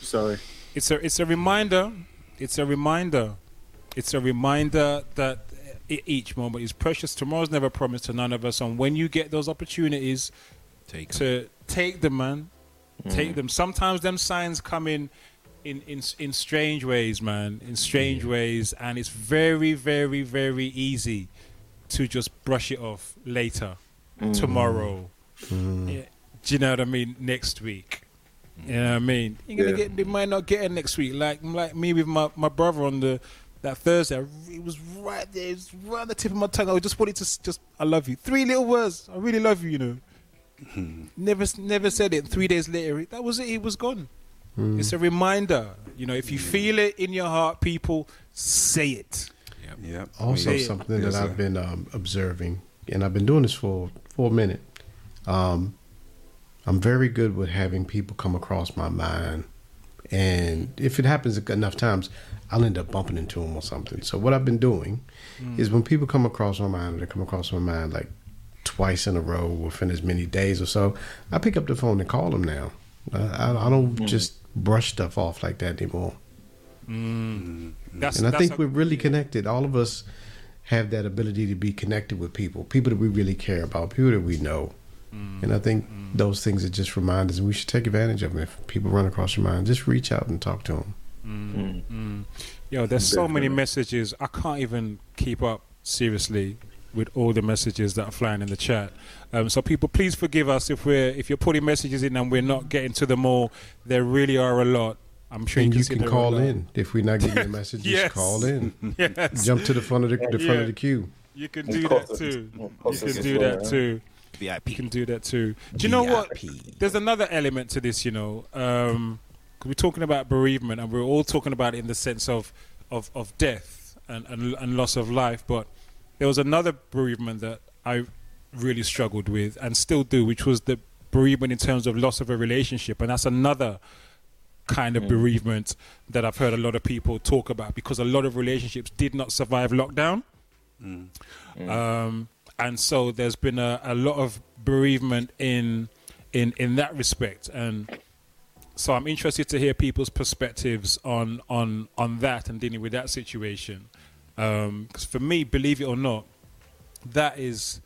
Speaker 4: Sorry.
Speaker 1: it's a it's a reminder it's a reminder it's a reminder that each moment is precious tomorrow's never promised to none of us and when you get those opportunities
Speaker 3: Take
Speaker 1: to take them man take mm. them sometimes them signs come in in, in in strange ways man in strange ways and it's very very very easy to just brush it off later mm. tomorrow mm. Yeah. Do you know what i mean next week you know what I mean? You're gonna
Speaker 4: Yeah.
Speaker 1: get, they might not get it next week. Like like me with my, my brother on the that Thursday. I It was right there. It was right on the tip of my tongue. I just wanted to just I love you. Three little words. I really love you. You know. never never said it. Three days later, that was it. It was gone. It's a reminder. You know, if you feel it in your heart, people say it.
Speaker 5: Yeah.
Speaker 2: Also,
Speaker 1: Yeah.
Speaker 2: something
Speaker 5: Yes,
Speaker 2: that
Speaker 5: sir.
Speaker 2: I've been um, observing, and I've been doing this for for a minute. Um, I'm very good with having people come across my mind, and if it happens enough times, I'll end up bumping into them or something. So what I've been doing mm. is when people come across my mind, they come across my mind like twice in a row within as many days or so. I pick up the phone and call them now. I, I, I don't mm. just brush stuff off like that anymore. Mm.
Speaker 1: That's
Speaker 2: And I
Speaker 1: that's
Speaker 2: think
Speaker 1: a-
Speaker 2: we're really connected. All of us have that ability to be connected with people, people that we really care about, people that we know.
Speaker 1: Mm.
Speaker 2: And I think those things are just reminders, and we should take advantage of them. If people run across your mind, just reach out and talk to them.
Speaker 1: Yo, there's so many messages. I can't even keep up seriously with all the messages that are flying in the chat. Um, so people, please forgive us if we're if you're putting messages in and we're not getting to them all. There really are a lot. I'm sure
Speaker 2: And
Speaker 1: you
Speaker 2: you
Speaker 1: can, see
Speaker 2: can
Speaker 1: there are a
Speaker 2: call in if we're not getting a message.
Speaker 1: Yes.
Speaker 2: Just call in.
Speaker 1: Yes,
Speaker 2: Jump to the front of the, the front
Speaker 1: Yeah.
Speaker 2: of the queue.
Speaker 1: you can do that too. You can do that too.
Speaker 3: VIP.
Speaker 1: You can do that too. Do you know what? There's another element to this, you know. Um, we're talking about bereavement, and we're all talking about it in the sense of of, of death and, and and loss of life. But there was another bereavement that I really struggled with and still do, which was the bereavement in terms of loss of a relationship, and that's another kind of bereavement that I've heard a lot of people talk about because a lot of relationships did not survive lockdown. Um, and so there's been a, a lot of bereavement in in in that respect. And so I'm interested to hear people's perspectives on on on that and dealing with that situation. Because for me believe it or not that is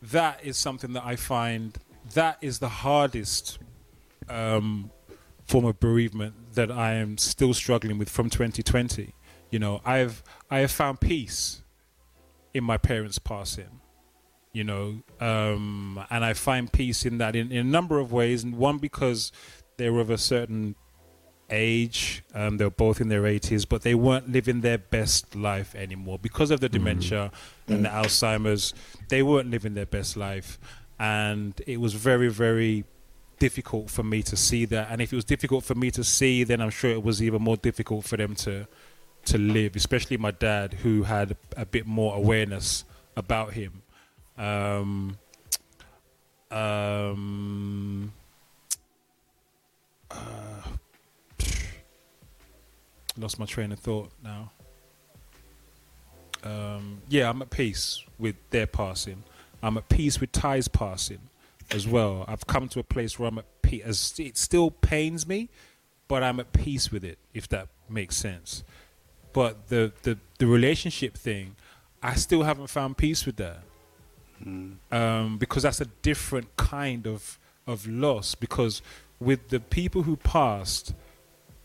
Speaker 1: that is something that I find that is the hardest um, form of bereavement that I am still struggling with from 2020 you know I've I have found peace in my parents passing you know um, and i find peace in that in, in a number of ways. And one because they were of a certain age um, they were both in their 80s but they weren't living their best life anymore. Because of the dementia and the alzheimer's they weren't living their best life. And it was very very difficult for me to see that. And if it was difficult for me to see then i'm sure it was even more difficult for them to to live especially my dad who had a bit more awareness about him um, um, uh, lost my train of thought now. Um, yeah, I'm at peace with their passing. I'm at peace with Ty's passing as well. I've come to a place where I'm at peace. It still pains me, but I'm at peace with it, if that makes sense. But the, the, the relationship thing, I still haven't found peace with that. Um, because that's a different kind of of loss. Because with the people who passed,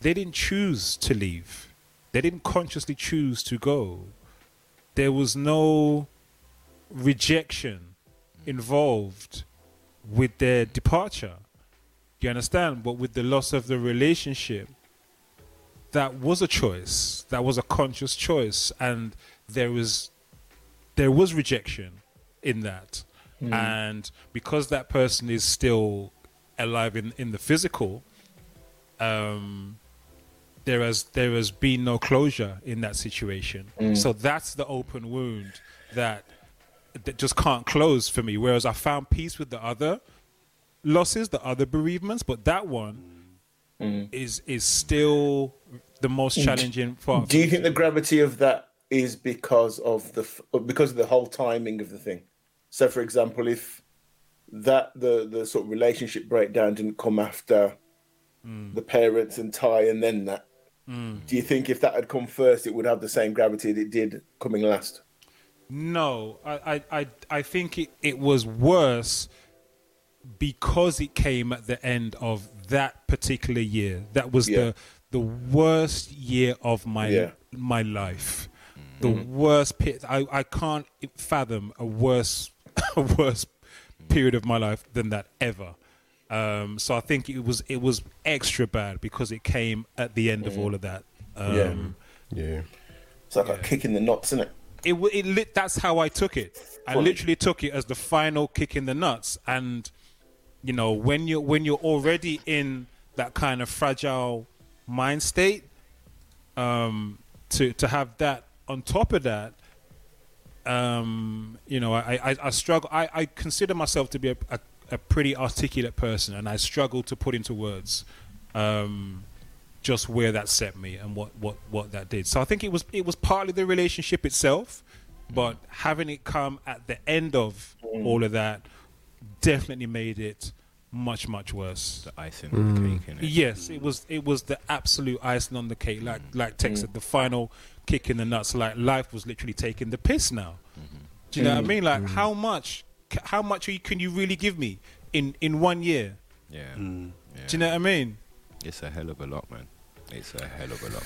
Speaker 1: they didn't choose to leave. They didn't consciously choose to go. There was no rejection involved with their departure. You understand? But with the loss of the relationship, that was a choice. That was a conscious choice, and there was there was rejection in that. Hmm. And because that person is still alive in, in the physical, um, there has there has been no closure in that situation. Hmm. So that's the open wound that that just can't close for me. Whereas I found peace with the other losses, the other bereavements, but that one hmm. is is still the most challenging part.
Speaker 4: Do you think the gravity of that is because of the uh, because of the whole timing of the thing? So, for example, if that the the sort of relationship breakdown didn't come after mm. the parents and Ty, and then that, mm. do you think if that had come first, it would have the same gravity that it did coming last?
Speaker 1: No, I, I, I, I think it, it was worse because it came at the end of that particular year. That was
Speaker 4: Yeah.
Speaker 1: the the worst year of my
Speaker 4: Yeah.
Speaker 1: my life. The worst pit. I, I can't fathom a worse a worse period of my life than that ever. Um, so I think it was it was extra bad because it came at the end of all of that. Um,
Speaker 2: Yeah.
Speaker 4: It's like a kick in the nuts, isn't it?
Speaker 1: It, it lit, that's how I took it. I
Speaker 4: Fully.
Speaker 1: literally took it as the final kick in the nuts. And you know, when you when you're already in that kind of fragile mind state, um, to to have that on top of that, um, you know, I, I, I struggle. I, I consider myself to be a, a, a pretty articulate person, and I struggle to put into words um, just where that set me and what, what, what that did. So I think it was it was partly the relationship itself, but having it come at the end of all of that definitely made it much much worse.
Speaker 3: The icing on the cake, innit?
Speaker 1: Yes, it was it was the absolute icing on the cake. Like like Tex said, the final kick in the nuts. Like life was literally taking the piss now. Do you know what I mean? Like how much how much are you, can you really give me in in one year?
Speaker 3: Yeah. yeah.
Speaker 1: Do you know what I mean?
Speaker 3: It's a hell of a lot, man. It's a hell of a lot.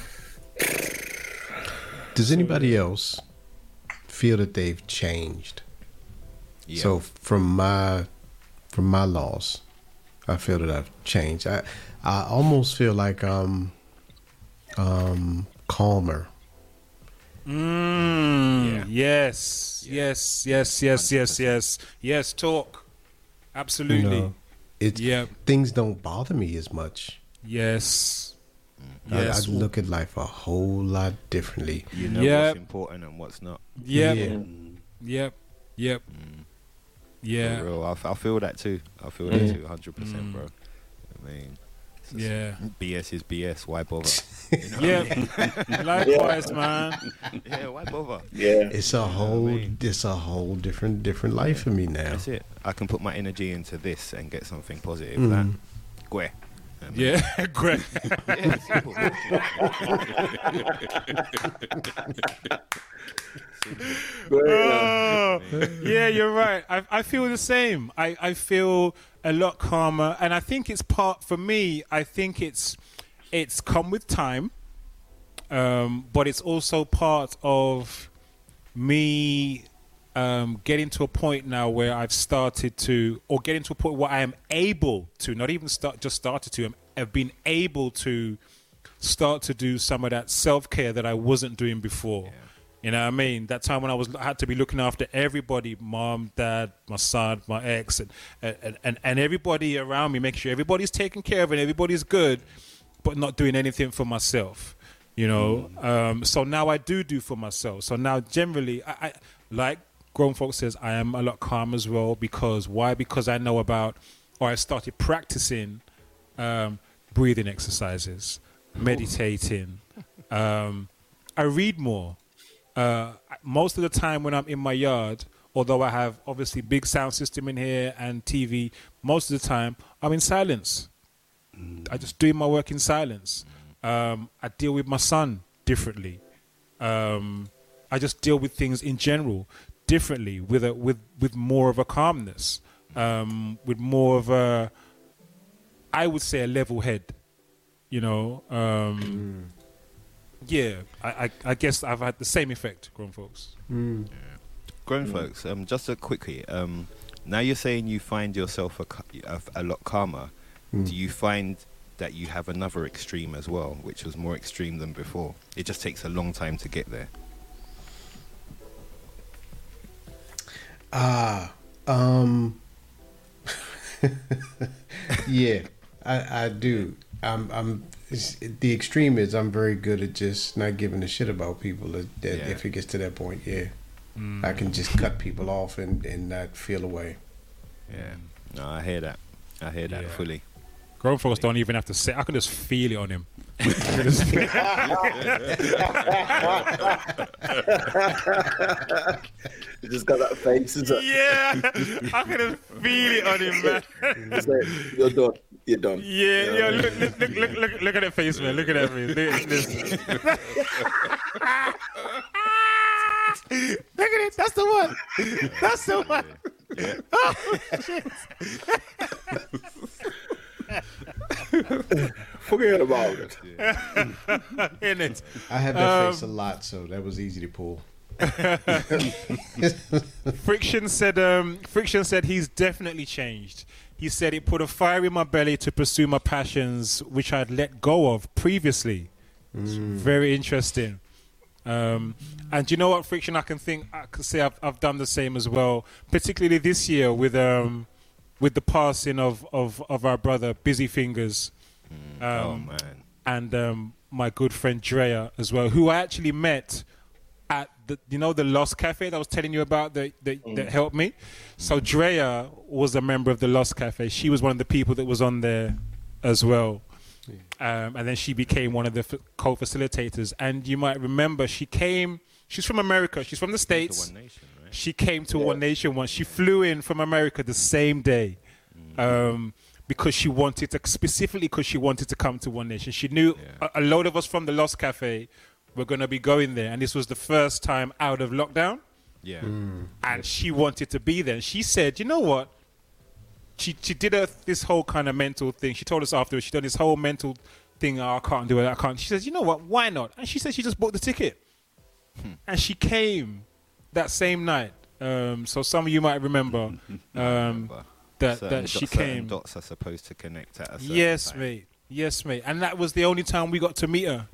Speaker 2: Does anybody else feel that they've changed?
Speaker 3: Yeah.
Speaker 2: So from my from my loss, I feel that I've changed. I I almost feel like um um calmer.
Speaker 1: Mm,
Speaker 3: Yeah.
Speaker 1: Yes, yes, yes, yes, yes, yes, yes. Talk.
Speaker 2: You
Speaker 1: Absolutely.
Speaker 2: know, it
Speaker 1: Yeah.
Speaker 2: things don't bother me as much.
Speaker 1: Yes.
Speaker 2: I, I look at life a whole lot differently.
Speaker 3: you know
Speaker 1: Yeah.
Speaker 3: what's important and what's not.
Speaker 1: Yep.
Speaker 2: Yeah.
Speaker 1: Yep. Yep. Yeah.
Speaker 3: For real. I, f- I feel that too. I feel that too, 100%, bro. I mean, it's just-
Speaker 1: Yeah.
Speaker 3: BS is BS. Why bother? You know what I
Speaker 1: Yeah.
Speaker 3: mean?
Speaker 1: Likewise, man.
Speaker 3: yeah, why bother?
Speaker 4: Yeah.
Speaker 2: It's a whole it's a whole different different life for me now.
Speaker 3: That's it. I can put my energy into this and get something positive.
Speaker 2: Mm.
Speaker 3: That, Gwe. I mean,
Speaker 1: Yeah. Great.
Speaker 3: yeah, simple.
Speaker 1: Oh, yeah, you're right. I, I feel the same. I, I feel a lot calmer, and I think it's part for me. I think it's it's come with time, um, but it's also part of me um, getting to a point now where I've started to, or getting to a point where I am able to, not even start, just started to, have been able to start to do some of that self care that I wasn't doing before. You know what I mean? That time when I was I had to be looking after everybody, mom, dad, my son, my ex, and and, and, and everybody around me, making sure everybody's taken care of and everybody's good, but not doing anything for myself. You know, um, so now I do do for myself. So now generally, I, I like grown folks says I am a lot calm as well because why? Because I know about or I started practicing um, breathing exercises, meditating. Um, I read more. Uh, most of the time when I'm in my yard, although I have obviously big sound system in here and TV, most of the time I'm in silence. I just doing my work in silence. Um, I deal with my son differently. Um, I just deal with things in general differently with a with with more of a calmness, um, with more of a, I would say a level head, you know. Um, Yeah, I, I I guess I've had the same effect, grown folks.
Speaker 3: Grown folks, um, just a quickie. Um, now you're saying you find yourself a, a, a lot calmer. Do you find that you have another extreme as well, which was more extreme than before? It just takes a long time to get there.
Speaker 2: Ah, um, yeah, I, I do. I'm, I'm. The extreme is I'm very good at just not giving a shit about people. That, that
Speaker 3: Yeah.
Speaker 2: If it gets to that point, yeah, mm. I can just cut people off and and not feel away.
Speaker 3: Yeah. No, I hear that. I hear that
Speaker 1: Yeah.
Speaker 3: fully.
Speaker 1: Grown folks don't even have to say. I can just feel it on him. I just
Speaker 4: You just got that face, is it?
Speaker 1: yeah, I can just feel it on him, man.
Speaker 4: Like, You're done. You're done.
Speaker 1: Yeah, yeah. Look, look, look, look, look, look at that face, man. Look at that face. Look, listen. look at it. That's the one. That's the one.
Speaker 4: Oh, Forget about it.
Speaker 1: In it.
Speaker 2: I have that
Speaker 1: Um,
Speaker 2: face a lot, so that was easy to pull.
Speaker 1: Friction said. Um, Friction said he's definitely changed. He said it put a fire in my belly to pursue my passions, which I'd let go of previously. It's very interesting. Um, and you know what, Friction? I can think I can say I've, I've done the same as well, particularly this year with um, with the passing of, of, of our brother Busy Fingers.
Speaker 3: oh
Speaker 1: Um,
Speaker 3: man.
Speaker 1: and um, my good friend Drea as well, who I actually met at the you know the Lost Cafe that I was telling you about that that, that helped me. So Drea was a member of the Lost Cafe. She was one of the people that was on there as well. Um, and then she became one of the f- co-facilitators. And you might remember she came. She's from America. She's from the
Speaker 3: The
Speaker 1: states.
Speaker 3: One Nation, right?
Speaker 1: She came to One Nation once. She flew in from America the same day mm. um, because she wanted to, specifically because she wanted to come to One Nation. She knew
Speaker 3: Yeah.
Speaker 1: a, a load of us from the Lost Cafe were going to be going there, and this was the first time out of lockdown,
Speaker 3: Yeah. Mm.
Speaker 1: and she wanted to be there. And she said, "You know what?" She she did a, this whole kind of mental thing. She told us afterwards she done this whole mental thing. Oh, I can't do it. I can't. She says, "You know what? Why not?" And she said she just bought the ticket, hmm. and she came that same night. Um, so some of you might remember um,
Speaker 3: But
Speaker 1: that
Speaker 3: certain
Speaker 1: that she
Speaker 3: dot- certain
Speaker 1: came.
Speaker 3: dots are supposed to connect at a certain
Speaker 1: Yes,
Speaker 3: time.
Speaker 1: mate. Yes, mate. And that was the only time we got to meet her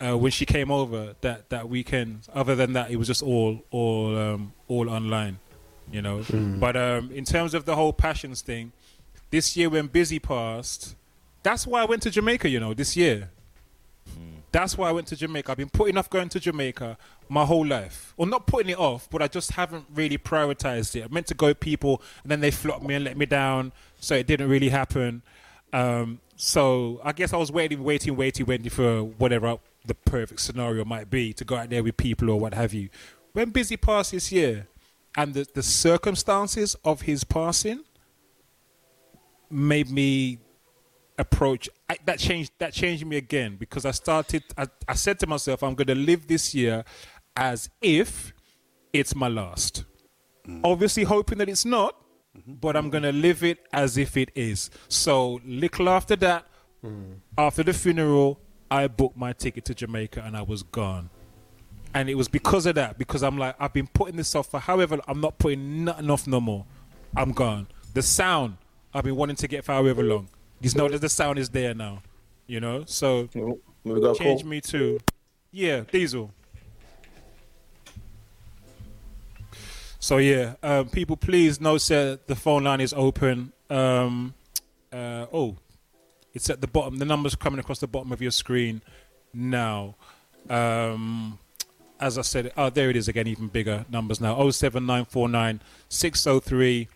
Speaker 1: uh, when she came over that, that weekend. Other than that, it was just all all um, all online, you know. But um, in terms of the whole passions thing, this year when Busy passed, that's why I went to Jamaica. You know, this year. That's why I went to Jamaica. I've been putting off going to Jamaica my whole life. Or not putting it off, but I just haven't really prioritized it. I meant to go with people, and then they flopped me and let me down, so it didn't really happen. Um, so I guess I was waiting, waiting, waiting, waiting for whatever the perfect scenario might be to go out there with people or what have you. When Busy passed this year, and the, the circumstances of his passing made me approach I, that changed that changed me again because I started I, I said to myself I'm going to live this year as if it's my last. Mm. Obviously hoping that it's not mm-hmm. but I'm going to live it as if it is. So little after that mm. after the funeral I booked my ticket to Jamaica and I was gone. And it was because of that because I'm like I've been putting this off for however I'm not putting nothing off no more. I'm gone. The sound I've been wanting to get for however long you know that the sound is there now you know? So change me to yeah diesel. So yeah um, people please know sir the phone line is open. Um, uh, oh it's at the bottom. The numbers coming across the bottom of your screen now. Um, as I said oh there it is again even bigger numbers now. 07949 603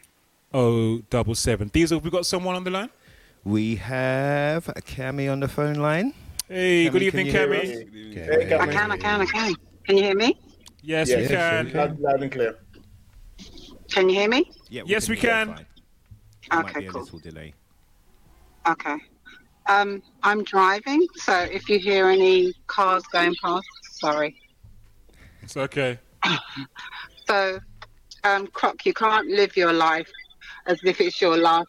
Speaker 1: 077 diesel have we got someone on the line
Speaker 3: We have a Cammy on the phone line.
Speaker 1: hey
Speaker 3: Cammy,
Speaker 1: good evening
Speaker 3: you hear
Speaker 1: Cammy
Speaker 6: I can, I can, I can. Can you hear me?
Speaker 1: yes
Speaker 4: Yes,
Speaker 1: we can
Speaker 4: Loud, loud and clear.
Speaker 6: Can you hear me?
Speaker 3: Yeah,
Speaker 1: Yes, we
Speaker 3: hear
Speaker 1: can.
Speaker 3: fine. There might
Speaker 6: Okay,
Speaker 3: be a
Speaker 6: cool.
Speaker 3: little delay.
Speaker 6: Okay. Um, I'm driving, so if you hear any cars going past, sorry.
Speaker 1: it's okay
Speaker 6: So, um, Croc, you can't live your life as if it's your last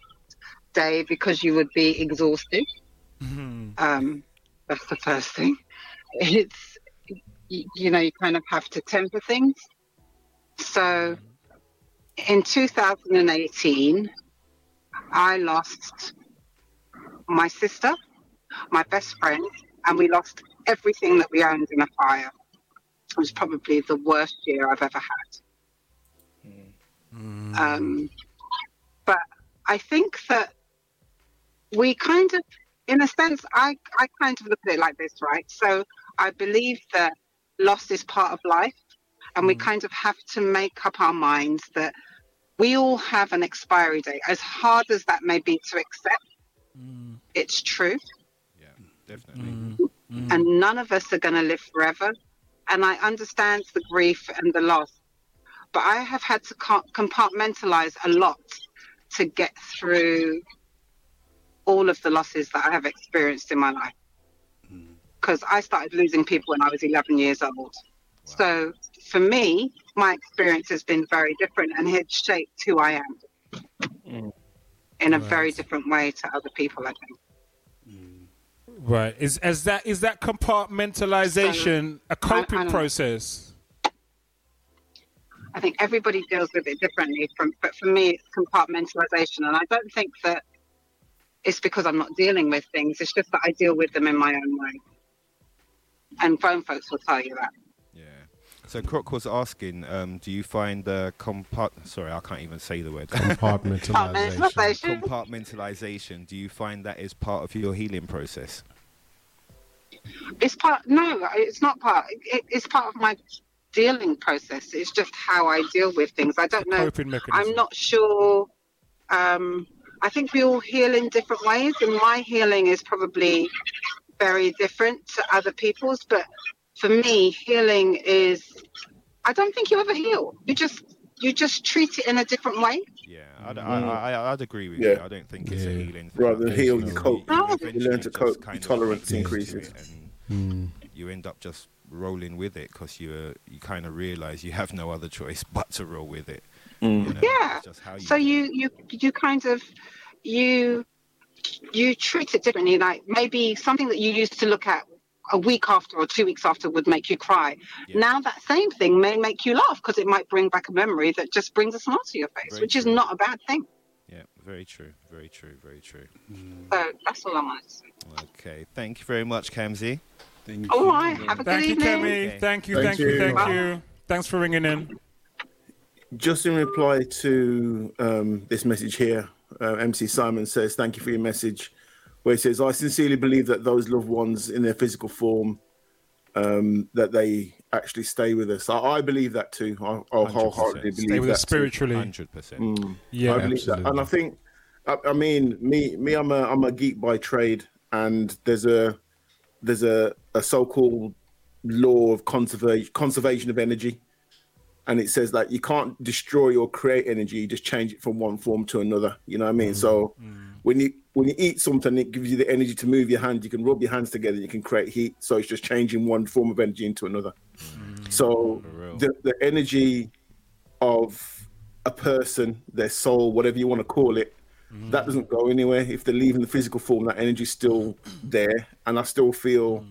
Speaker 6: day because you would be exhausted. Um, that's the first thing. It's, you, you know, you kind of have to temper things. So, in 2018, I lost my sister, my best friend, and we lost everything that we owned in a fire. It was probably the worst year I've ever had. Um, but I think that we kind of, in a sense, I, I kind of look at it like this, right? So I believe that loss is part of life, and we mm. kind of have to make up our minds that we all have an expiry date. As hard as that may be to accept, Mm. it's true
Speaker 3: Yeah, definitely. Mm. Mm.
Speaker 6: and none of us are going to live forever. And I understand the grief and the loss, but I have had to compartmentalize a lot to get through all of the losses that I have experienced in my life. Because I started losing people when I was 11 years old. So for me, my experience has been very different and it's shaped who I am mm. in a very different way to other people, I think. Mm.
Speaker 1: Right. Is as that is that compartmentalization a coping
Speaker 6: I don't-
Speaker 1: process?
Speaker 6: I think everybody deals with it differently. From, but for me, it's compartmentalization, and I don't think that it's because I'm not dealing with things. It's just that I deal with them in my own way. And grown folks will tell you that.
Speaker 3: Yeah. So Croc was asking, um, do you find the compart? Sorry, I can't even say the word.
Speaker 2: Compartmentalization.
Speaker 6: Compartmentalization.
Speaker 3: Compartmentalization. Do you find that is part of your healing process?
Speaker 6: It's part. No, it's not part. It, it's part of my dealing process. It's just how I deal with things. I don't know.
Speaker 1: Coping mechanism.
Speaker 6: I'm not sure. Um, I think we all heal in different ways, and my healing is probably very different to other people's. But for me, healing is. I don't think you ever heal. You just you just treat it in a different way.
Speaker 3: Yeah, I'd, I, mm-hmm. I, I'd agree with
Speaker 4: Yeah.
Speaker 3: you. I don't think it's a healing. thing.
Speaker 4: Rather than heal, you cope.
Speaker 6: No.
Speaker 4: You learn to cope. Your tolerance
Speaker 3: get to
Speaker 4: increases.
Speaker 3: it and mm. You end up just rolling with it because you you kind of realize you have no other choice but to roll with it. Mm. You know,
Speaker 6: Yeah.
Speaker 3: it's just how you
Speaker 6: So you you you kind of you you treat it differently. Like maybe something that you used to look at a week after or two weeks after would make you cry.
Speaker 3: Yeah.
Speaker 6: Now that same thing may make you laugh because it might bring back a memory that just brings a smile to your face,
Speaker 3: Very
Speaker 6: which is not a bad thing.
Speaker 3: Yeah, very true, very true, very true. Mm.
Speaker 6: So that's all I wanted to say.
Speaker 3: Okay, thank you very much, Kamzi.
Speaker 5: Thank
Speaker 6: All
Speaker 5: you.
Speaker 6: right, have a
Speaker 1: Thank
Speaker 6: good
Speaker 1: you,
Speaker 6: evening.
Speaker 1: Kemi.
Speaker 3: Okay.
Speaker 1: Thank you,
Speaker 4: Thank
Speaker 1: thank you,
Speaker 4: you.
Speaker 1: thank
Speaker 6: Bye.
Speaker 1: you. Thanks for ringing in.
Speaker 4: Just in reply to um, this message here, uh, MC Simon says, Thank you for your message. Where he says, I sincerely believe that those loved ones in their physical form, um, that they actually stay with us. I, I believe that too. I, I wholeheartedly believe
Speaker 1: Stay with
Speaker 4: that
Speaker 1: us
Speaker 4: too.
Speaker 1: spiritually.
Speaker 3: Hundred percent.
Speaker 4: Mm.
Speaker 1: Yeah.
Speaker 4: I believe that, and I think, I, I mean, me, me, I'm a, I'm a geek by trade, and there's a, there's a, a so-called law of conservation, conservation of energy, and it says like you can't destroy or create energy, you just change it from one form to another. You know what I mean? Mm, so mm. when you when you eat something, it gives you the energy to move your hand. You can rub your hands together, you can create heat. So it's just changing one form of energy into another. Mm, so
Speaker 3: For real.
Speaker 4: the the energy of a person, their soul, whatever you want to call it, that doesn't go anywhere. If they're leaving the physical form, that energy's still there, and I still feel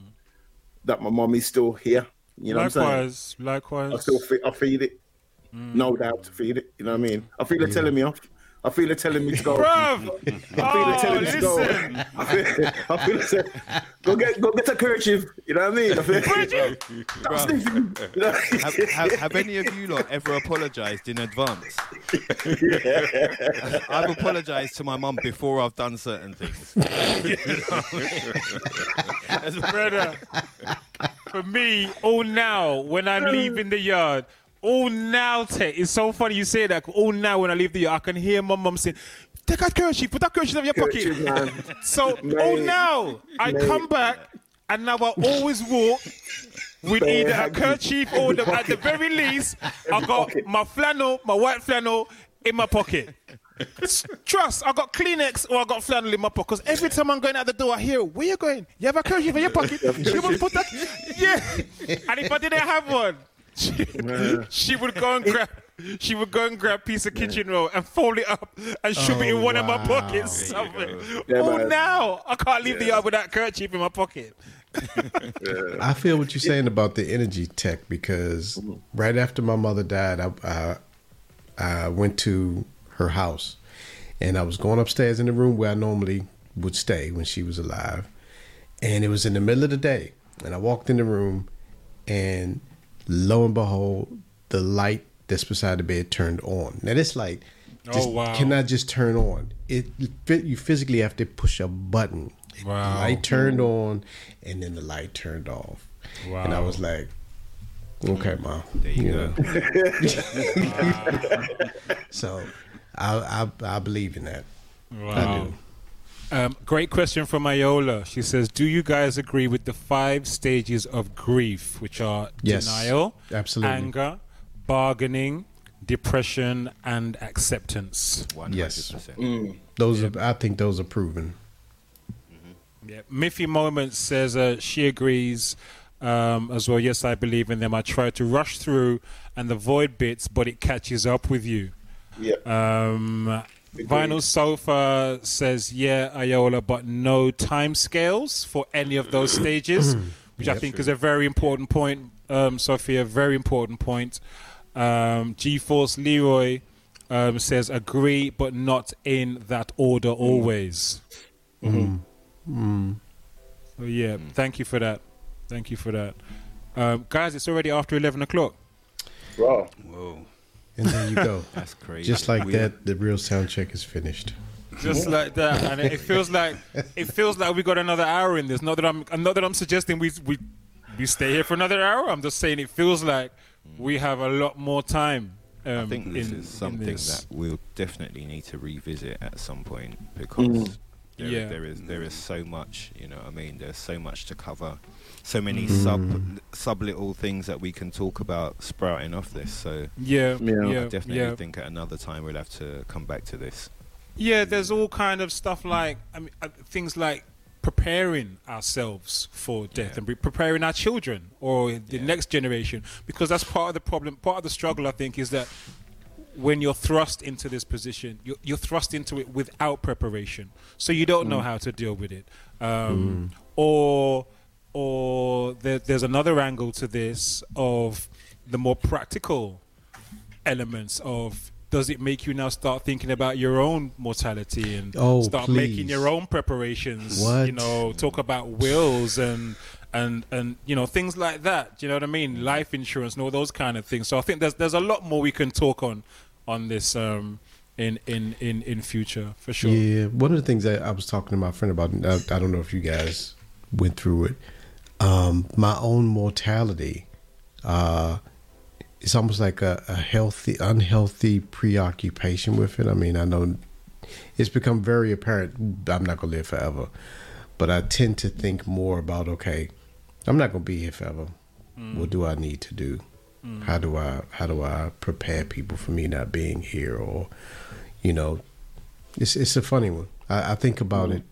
Speaker 4: that my mom is still here. You know what I'm
Speaker 1: likewise,
Speaker 4: saying?
Speaker 1: likewise.
Speaker 4: I still feel, I feel it, mm. no doubt, to feel it. You know what I mean? I feel it telling me off. I feel it telling me to go.
Speaker 1: Bruv!
Speaker 4: I feel it
Speaker 1: Oh,
Speaker 4: telling me to go.
Speaker 1: Oh,
Speaker 4: I feel, I feel it say, go get go get a kerchief. You know what I mean? I feel, Stop sniffing. You know?
Speaker 3: Have, have, have any of you lot ever apologized in advance? I've apologized to my mum before I've done certain things.
Speaker 1: brother. For me, all now when I'm leaving the yard, all now, it's so funny you say that. All oh, now when I leave the yard, I can hear my mum saying, "Take that kerchief, put that kerchief in your
Speaker 4: Kerchief,
Speaker 1: pocket."
Speaker 4: man.
Speaker 1: So all
Speaker 4: Mate.
Speaker 1: now, I
Speaker 4: Mate.
Speaker 1: come back and now I always walk. With either a kerchief or the, at the very least, I got
Speaker 4: pocket.
Speaker 1: my flannel, my white flannel in my pocket. Trust, I got Kleenex or I got flannel in my pocket. Because every time I'm going out the door, I hear, where you going? You have a kerchief in your pocket? You must put that. Yeah. And if I didn't have one, she, she would go and grab. She would go and grab a piece of kitchen roll and fold it up and shove it
Speaker 2: Oh,
Speaker 1: in one of my pockets. Something.
Speaker 4: Yeah,
Speaker 1: oh,
Speaker 4: man.
Speaker 1: now I can't leave the yard with that kerchief in my pocket.
Speaker 2: I feel what you're saying about the energy tech because right after my mother died, I, I I went to her house and I was going upstairs in the room where I normally would stay when she was alive, and it was in the middle of the day, and I walked in the room, and lo and behold, the light that's beside the bed turned on. Now this light oh, just
Speaker 1: Oh, wow.
Speaker 2: cannot just turn on. It you physically have to push a button.
Speaker 1: Wow.
Speaker 2: The light turned on, and then the light turned off. Wow. And I was like, "Okay, mom."
Speaker 3: There you go.
Speaker 2: know. so, I, I I believe in that. I
Speaker 1: Wow.
Speaker 2: Do.
Speaker 1: Um, great question from Iola. She says, "Do you guys agree with the five stages of grief, which are
Speaker 2: Yes,
Speaker 1: denial,
Speaker 2: absolutely.
Speaker 1: anger, bargaining, depression, and acceptance?"
Speaker 3: One
Speaker 2: Yes.
Speaker 3: hundred percent.
Speaker 2: Those are, I think those are proven.
Speaker 1: Yeah. Miffy Moment says uh, she agrees um, as well. Yes, I believe in them. I try to rush through and avoid bits, but it catches up with you.
Speaker 4: Yeah.
Speaker 1: Um, Vinyl Sophia says, yeah, Iola, but no time scales for any of those stages, which I
Speaker 2: Yep.
Speaker 1: think is a very important point, um, Sophia, very important point. Um, G-Force Leroy um, says, agree, but not in that order always. So, yeah, thank you for that. Thank you for that. Um, guys, it's already after 11 o'clock.
Speaker 4: Wow.
Speaker 5: Whoa.
Speaker 2: And there you go.
Speaker 3: That's crazy.
Speaker 2: Just like
Speaker 3: We-
Speaker 2: that, the real sound check is finished.
Speaker 1: just like that, and it feels like it feels like we got another hour in this. Not that I'm not that I'm suggesting we we we stay here for another hour. I'm just saying it feels like we have a lot more time. Um,
Speaker 3: I think this
Speaker 1: in-
Speaker 3: is something
Speaker 1: this.
Speaker 3: that we'll definitely need to revisit at some point because there,
Speaker 1: Yeah.
Speaker 3: there is there is so much, you know. what I mean, there's so much to cover, so many sub sub little things that we can talk about sprouting off this. So
Speaker 1: Yeah,
Speaker 4: Yeah.
Speaker 1: yeah,
Speaker 3: I definitely
Speaker 1: yeah.
Speaker 3: think at another time we'll have to come back to this.
Speaker 1: Yeah, there's all kind of stuff like I mean, uh, things like preparing ourselves for death
Speaker 3: Yeah.
Speaker 1: and preparing our children or the
Speaker 3: Yeah.
Speaker 1: next generation because that's part of the problem. Part of the struggle, I think, is that when you're thrust into this position, you're, you're thrust into it without preparation, so you don't know how to deal with it, um, or or there, there's another angle to this of the more practical elements of does it make you now start thinking about your own mortality and
Speaker 2: Oh,
Speaker 1: start making your own preparations
Speaker 2: What?
Speaker 1: you know talk about wills and and and you know things like that do you know what i mean life insurance and all those kind of things so i think there's there's a lot more we can talk on on this um in in in in future for sure
Speaker 2: Yeah, one of the things that I was talking to my friend about, I, I don't know if you guys went through it. Um, my own mortality, uh, it's almost like a, a healthy, unhealthy preoccupation with it. I mean, I know it's become very apparent. I'm not gonna live forever, but I tend to think more about okay, I'm not gonna be here forever. What do I need to do? How do I how do I prepare people for me not being here or you know it's it's a funny one. I, I think about it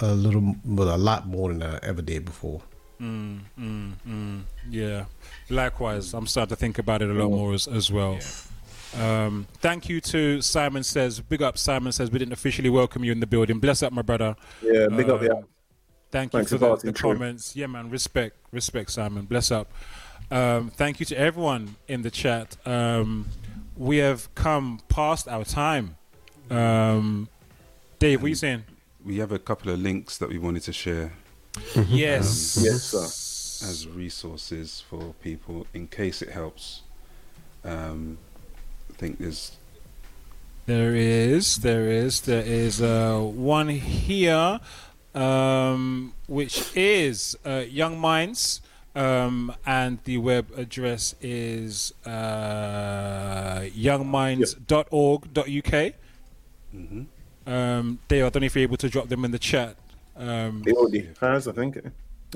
Speaker 2: a little, well, a lot more than I ever did before.
Speaker 1: Mm, mm, mm. Yeah. Likewise, I'm starting to think about it a lot more as, as well. Um, thank you to Simon says. Big up, Simon says. We didn't officially welcome you in the building. Bless up, my brother.
Speaker 4: Yeah, big up,
Speaker 1: Um,
Speaker 4: yeah.
Speaker 1: Thank you
Speaker 4: Thanks
Speaker 1: for
Speaker 4: for
Speaker 1: the, the comments. Yeah, man. Respect, respect, Simon. Bless up. Um, thank you to everyone in the chat. Um, we have come past our time. Um, Dave, what are you saying?
Speaker 5: We have a couple of links that we wanted to share
Speaker 1: Yes.
Speaker 4: Yes, sir.
Speaker 5: as resources for people in case it helps. Um, I think there's
Speaker 1: There is, there is, there is uh, one here, um, which is uh, Young Minds, um, and the web address is uh, youngminds.org.uk.
Speaker 5: mhm.
Speaker 1: Um, Dave, I don't know if you're able to drop them in the chat. Um,
Speaker 4: He already has, I think.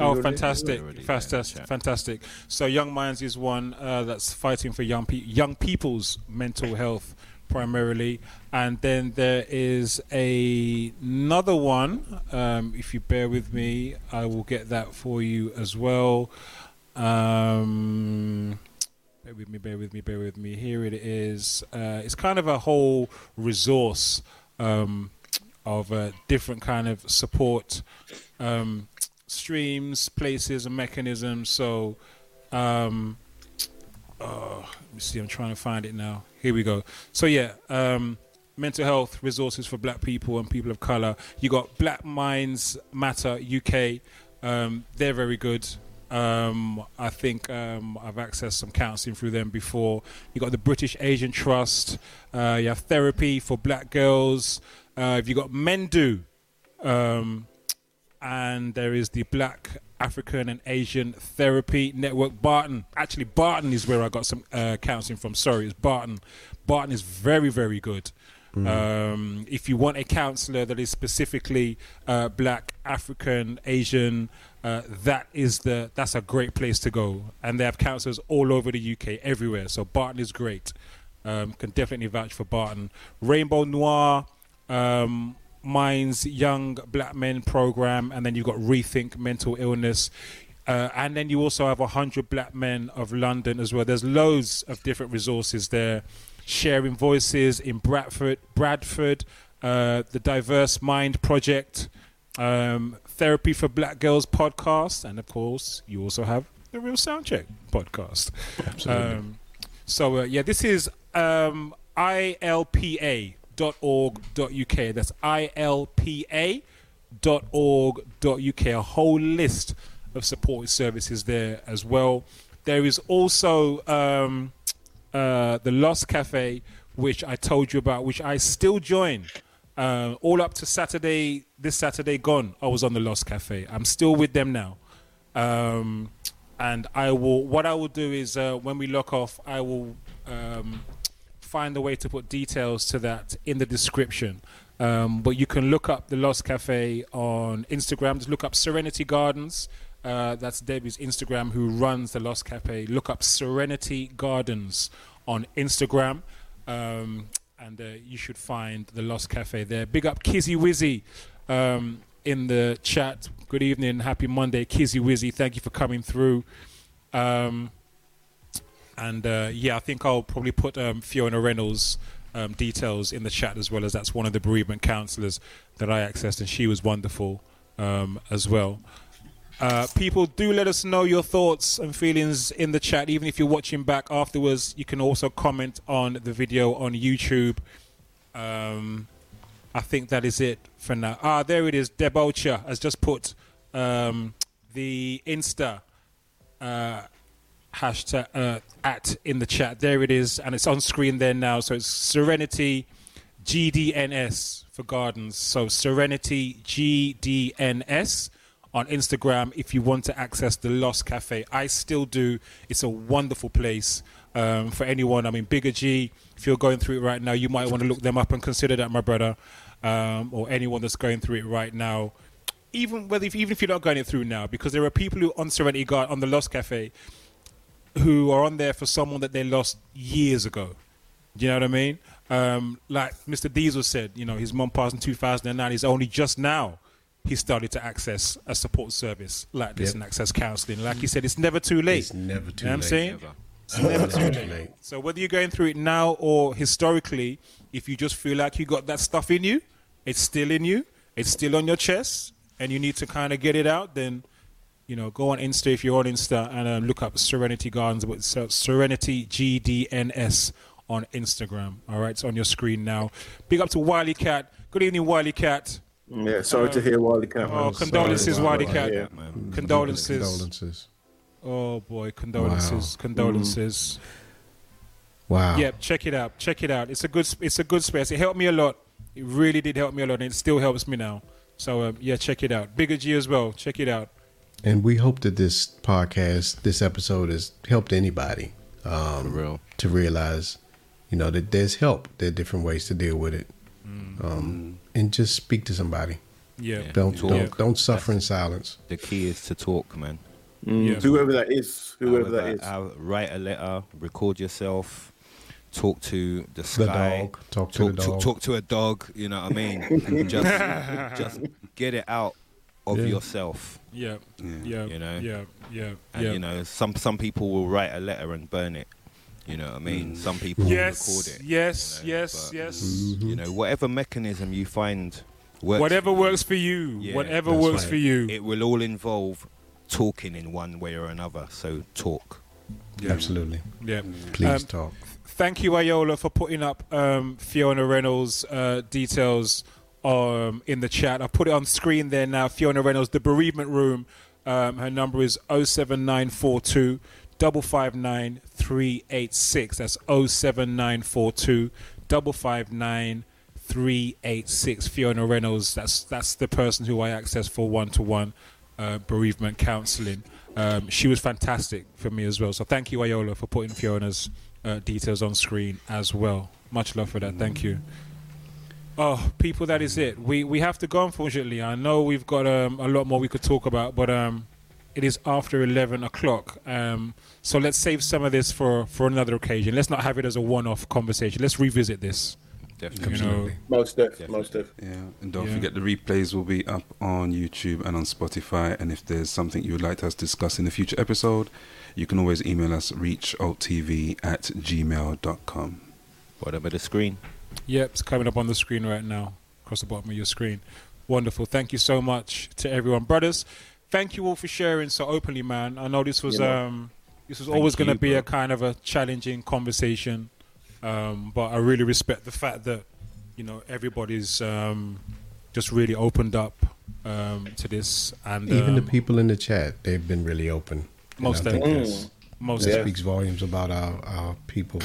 Speaker 1: Oh, fantastic!
Speaker 3: already there in the
Speaker 1: Fantastic!
Speaker 3: chat.
Speaker 1: Fantastic! So, Young Minds is one uh, that's fighting for young pe- young people's mental health primarily, and then there is a another one. Um, if you bear with me, I will get that for you as well. Um, Bear with me, bear with me, bear with me. Here it is. Uh, it's kind of a whole resource um, of uh, different kind of support um, streams, places, and mechanisms. So, um, oh, let me see. I'm trying to find it now. Here we go. So yeah, um, mental health resources for Black people and people of color. You got Black Minds Matter UK. Um, they're very good. Um, I think um, I've accessed some counselling through them before. You got the British Asian Trust. Uh, you have therapy for Black girls. Uh, if you got Mendu, um, and there is the Black African and Asian Therapy Network. BAATN, actually, BAATN is where I got some uh, counselling from. Sorry, it's BAATN. BAATN is very, very good. Um, if you want a counsellor that is specifically uh, Black, African, Asian, uh, that is the that's a great place to go. And they have counsellors all over the UK, everywhere. So BAATN is great. Um, can definitely vouch for BAATN. Rainbow Noir, um, Minds Young Black Men program, and then you've got Rethink Mental Illness. Uh, and then you also have 100 Black Men of London as well. There's loads of different resources there. Sharing Voices in Bradford, Bradford uh, the Diverse Mind Project, um, Therapy for Black Girls podcast, and of course, you also have the Real Soundcheck podcast.
Speaker 2: Absolutely.
Speaker 1: Um, so, uh, yeah, this is um, ilpa.org.uk. That's ilpa.org.uk. A whole list of support services there as well. There is also um, uh, the Lost Cafe, which I told you about, which I still join. Uh, all up to Saturday, this Saturday gone, I was on the Lost Cafe. I'm still with them now. Um, and I will, what I will do is uh, when we lock off, I will um, find a way to put details to that in the description. Um, but you can look up the Lost Cafe on Instagram. Just look up Serenity Gardens. Uh, that's Debbie's Instagram, who runs the Lost Cafe. Look up Serenity Gardens on Instagram, um, and uh, you should find the Lost Cafe there. Big up Kizzy Wizzy um, in the chat. Good evening, happy Monday, Kizzy Wizzy. Thank you for coming through. Um, and uh, yeah, I think I'll probably put um, Fiona Reynolds' um, details in the chat as well, as that's one of the bereavement counsellors that I accessed, and she was wonderful um, as well. Uh, people, do let us know your thoughts and feelings in the chat. Even if you're watching back afterwards, you can also comment on the video on YouTube. Um, I think that is it for now. Ah, there it is. Debocha has just put um, the Insta uh, hashtag uh, at in the chat. There it is, and it's on screen there now. So it's Serenity GDNS for gardens. So Serenity GDNS on Instagram if you want to access the Lost Cafe. I still do. It's a wonderful place um, for anyone. I mean, Bigger G, if you're going through it right now, you might want to look them up and consider that, my brother, um, or anyone that's going through it right now. Even whether if, even if you're not going it through now, because there are people who on Serenity Guard on the Lost Cafe who are on there for someone that they lost years ago. Do you know what I mean? Um, like Mr. Diesel said, you know, his mom passed in 2009. He's only just now he started to access a support service like this
Speaker 2: Yep.
Speaker 1: and access counseling. Like he said, it's never too late.
Speaker 2: It's never too
Speaker 1: You know what I'm saying?
Speaker 3: Never.
Speaker 1: It's never too late. So whether you're going through it now or historically, if you just feel like you got that stuff in you, it's still in you, it's still on your chest, and you need to kind of get it out, then you know, go on Insta if you're on Insta and um, look up Serenity Gardens, but it's, uh, Serenity GDNS on Instagram. All right, it's on your screen now. Big up to Wiley Cat. Good evening, Wiley Cat.
Speaker 4: Yeah, sorry to hear Wiley Cat.
Speaker 1: Oh, condolences,
Speaker 2: Sorry,
Speaker 1: Wiley
Speaker 2: Wiley.
Speaker 1: Cat.
Speaker 4: Yeah.
Speaker 3: Man.
Speaker 1: Condolences.
Speaker 2: Condolences.
Speaker 1: Oh boy, condolences, condolences.
Speaker 2: Wow.
Speaker 1: Yeah, check it out. Check it out. It's a good. It's a good space. It helped me a lot. It really did help me a lot, and it still helps me now. So um, yeah, check it out. Bigger G as well. Check it out.
Speaker 2: And we hope that this podcast, this episode, has helped anybody um,
Speaker 3: For real.
Speaker 2: to realize, you know, that there's help. There are different ways to deal with it, um, and just speak to somebody.
Speaker 1: Yeah.
Speaker 3: Yeah.
Speaker 2: Don't
Speaker 3: Talk.
Speaker 2: don't don't suffer in silence.
Speaker 3: The key is to talk, man.
Speaker 4: Mm,
Speaker 1: Yeah.
Speaker 4: Whoever that is, whoever that
Speaker 3: However,
Speaker 4: is.
Speaker 3: uh, write a letter, record yourself, talk to the
Speaker 2: The
Speaker 3: sky,
Speaker 2: dog. Talk to
Speaker 3: talk,
Speaker 2: the
Speaker 3: to,
Speaker 2: dog.
Speaker 3: talk to a dog. You know what I mean? just, just get it out of
Speaker 2: Yeah.
Speaker 3: yourself.
Speaker 1: Yeah.
Speaker 5: Yeah.
Speaker 1: Yeah.
Speaker 3: You know?
Speaker 1: Yeah. Yeah.
Speaker 3: And
Speaker 1: yeah.
Speaker 3: you know, some some people will write a letter and burn it. You know what I mean? Some people
Speaker 1: Yes,
Speaker 3: record it.
Speaker 1: yes,
Speaker 3: you know,
Speaker 1: yes,
Speaker 3: but,
Speaker 1: yes.
Speaker 3: You know, whatever mechanism you find works.
Speaker 1: Whatever works for you.
Speaker 3: Yeah,
Speaker 1: Whatever works
Speaker 2: right.
Speaker 1: for you.
Speaker 3: It will all involve talking in one way or another. So talk.
Speaker 2: Absolutely.
Speaker 1: yeah.
Speaker 2: Please
Speaker 1: Um,
Speaker 2: talk.
Speaker 1: Thank you, Ayola, for putting up um, Fiona Reynolds' uh, details um, in the chat. I put it on screen there now. Fiona Reynolds, the bereavement room. Um, her number is 07942 559 386. That's 07942 559 386. Fiona Reynolds, that's, that's the person who I access for one to one bereavement counseling. Um, she was fantastic for me as well. So thank you, Ayola, for putting Fiona's uh, details on screen as well. Much love for that. Thank you. Oh, people, that is it. We we have to go. Unfortunately, I know we've got um, a lot more we could talk about, but um, it is after eleven o'clock. Um, so let's save some of this for for another occasion. Let's not have it as a one-off conversation. Let's revisit this.
Speaker 3: Definitely.
Speaker 1: You know,
Speaker 4: Most def, most def.
Speaker 5: Yeah, and don't
Speaker 1: Yeah.
Speaker 5: forget the replays will be up on YouTube and on Spotify. And if there's something you would like us to discuss in a future episode, you can always email us reachalttv at gmail.com.
Speaker 3: Whatever the screen.
Speaker 1: Yep, it's coming up on the screen right now, across the bottom of your screen. Wonderful. Thank you so much to everyone, brothers. Thank you all for sharing so openly, man. I know this was
Speaker 4: know.
Speaker 1: um, this was
Speaker 3: Thank
Speaker 1: always going to be
Speaker 3: bro.
Speaker 1: a kind of a challenging conversation, um, but I really respect the fact that you know everybody's um, just really opened up um, to this, and
Speaker 2: Even the
Speaker 1: um,
Speaker 2: people in the chat, they've been really open.
Speaker 1: Most
Speaker 2: I think
Speaker 1: definitely. most
Speaker 2: that
Speaker 4: Yeah.
Speaker 2: speaks volumes about our, our people.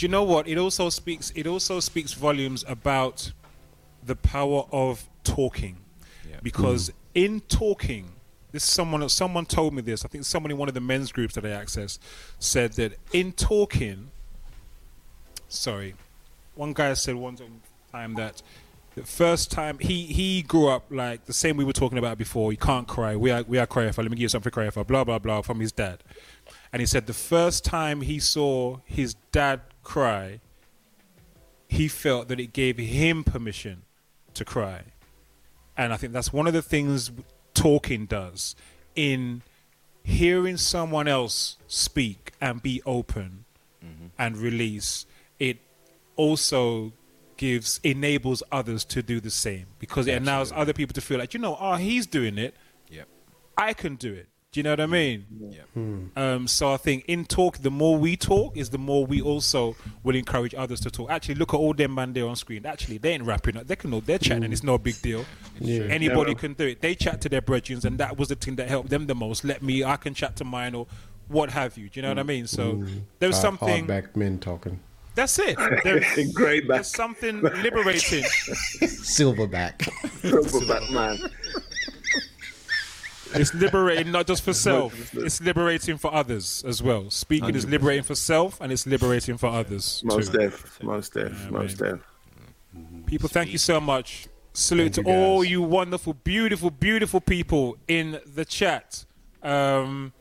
Speaker 1: Do you know what? It also speaks. It also speaks volumes about the power of talking,
Speaker 3: Yeah.
Speaker 1: because mm. in talking, this someone someone told me this. I think someone in one of the men's groups that I access said that in talking. Sorry, one guy said one time that the first time he he grew up like the same we were talking about before. He can't cry. We are we are crying for. Let me give you something to cry for. Blah blah blah from his dad. And he said the first time he saw his dad cry, he felt that it gave him permission to cry. And I think that's one of the things talking does in hearing someone else speak and be open mm-hmm. and release. It also gives enables others to do the same because it allows other people to feel like you know oh he's doing it
Speaker 3: Yep.
Speaker 1: I can do it. Do you know what I mean?
Speaker 3: Yep. Hmm. Hmm.
Speaker 1: Um, so I think in talk, the more we talk, is the more we also will encourage others to talk. Actually, look at all them man there on screen. Actually, they ain't rapping. They can know they're chatting, and it's no big deal.
Speaker 2: Yeah.
Speaker 1: Anybody
Speaker 4: Yeah.
Speaker 1: can do it. They chat to their brethren, and that was the thing that helped them the most. Let me, I can chat to mine or what have you. Do you know what I mean? So there's
Speaker 2: Hard-
Speaker 1: something.
Speaker 2: Hardback men talking.
Speaker 1: That's it. There's,
Speaker 4: Great back.
Speaker 1: there's something liberating.
Speaker 2: Silverback.
Speaker 4: Silverback man.
Speaker 1: It's liberating not just for self. It's liberating for others as well. Speaking is liberating for self, and it's liberating for others
Speaker 4: Most
Speaker 1: too.
Speaker 4: def, most def,
Speaker 1: Yeah,
Speaker 4: most
Speaker 1: man.
Speaker 4: def.
Speaker 1: People, thank you so much. Salute
Speaker 2: Thank
Speaker 1: to
Speaker 2: you,
Speaker 1: all you wonderful, beautiful, beautiful people in the chat. Um,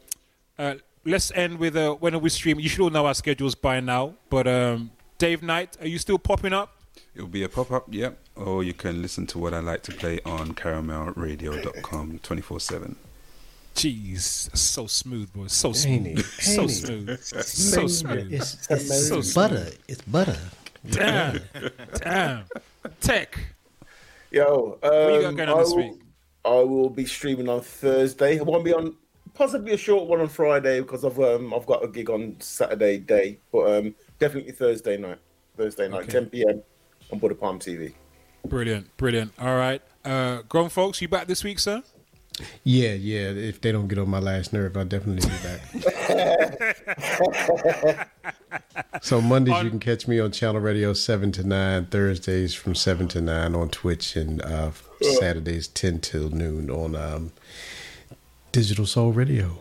Speaker 1: uh, let's end with uh, when are we streaming? You should all know our schedules by now. But um, Dave Knight, are you still popping up?
Speaker 5: It'll be a pop up, yep. Or you can listen to what I like to play on caramelradio.com 24 7.
Speaker 1: Jeez, so smooth, boy. So
Speaker 2: Ain't
Speaker 1: smooth.
Speaker 2: it?
Speaker 1: So
Speaker 2: it?
Speaker 1: smooth. So smooth.
Speaker 2: It's, it's
Speaker 1: So smooth.
Speaker 2: butter. It's butter.
Speaker 1: Damn. Damn. Tech.
Speaker 4: Yo, um,
Speaker 1: What you got going on
Speaker 4: I
Speaker 1: this
Speaker 4: will-
Speaker 1: week?
Speaker 4: I will be streaming on Thursday. I won't be on, possibly a short one on Friday because I've um I've got a gig on Saturday day, but um definitely Thursday night. Thursday night,
Speaker 1: Okay.
Speaker 4: 10 p.m. on Buddha Palm TV.
Speaker 1: Brilliant. Brilliant. All right. Uh, grown folks, you back this week, sir?
Speaker 2: Yeah, yeah. If they don't get on my last nerve, I'll definitely be back. so Mondays
Speaker 1: On-
Speaker 2: you can catch me on Channel Radio seven to nine. Thursdays from seven to nine on Twitch, and uh, Saturdays ten till noon on um, Digital Soul Radio.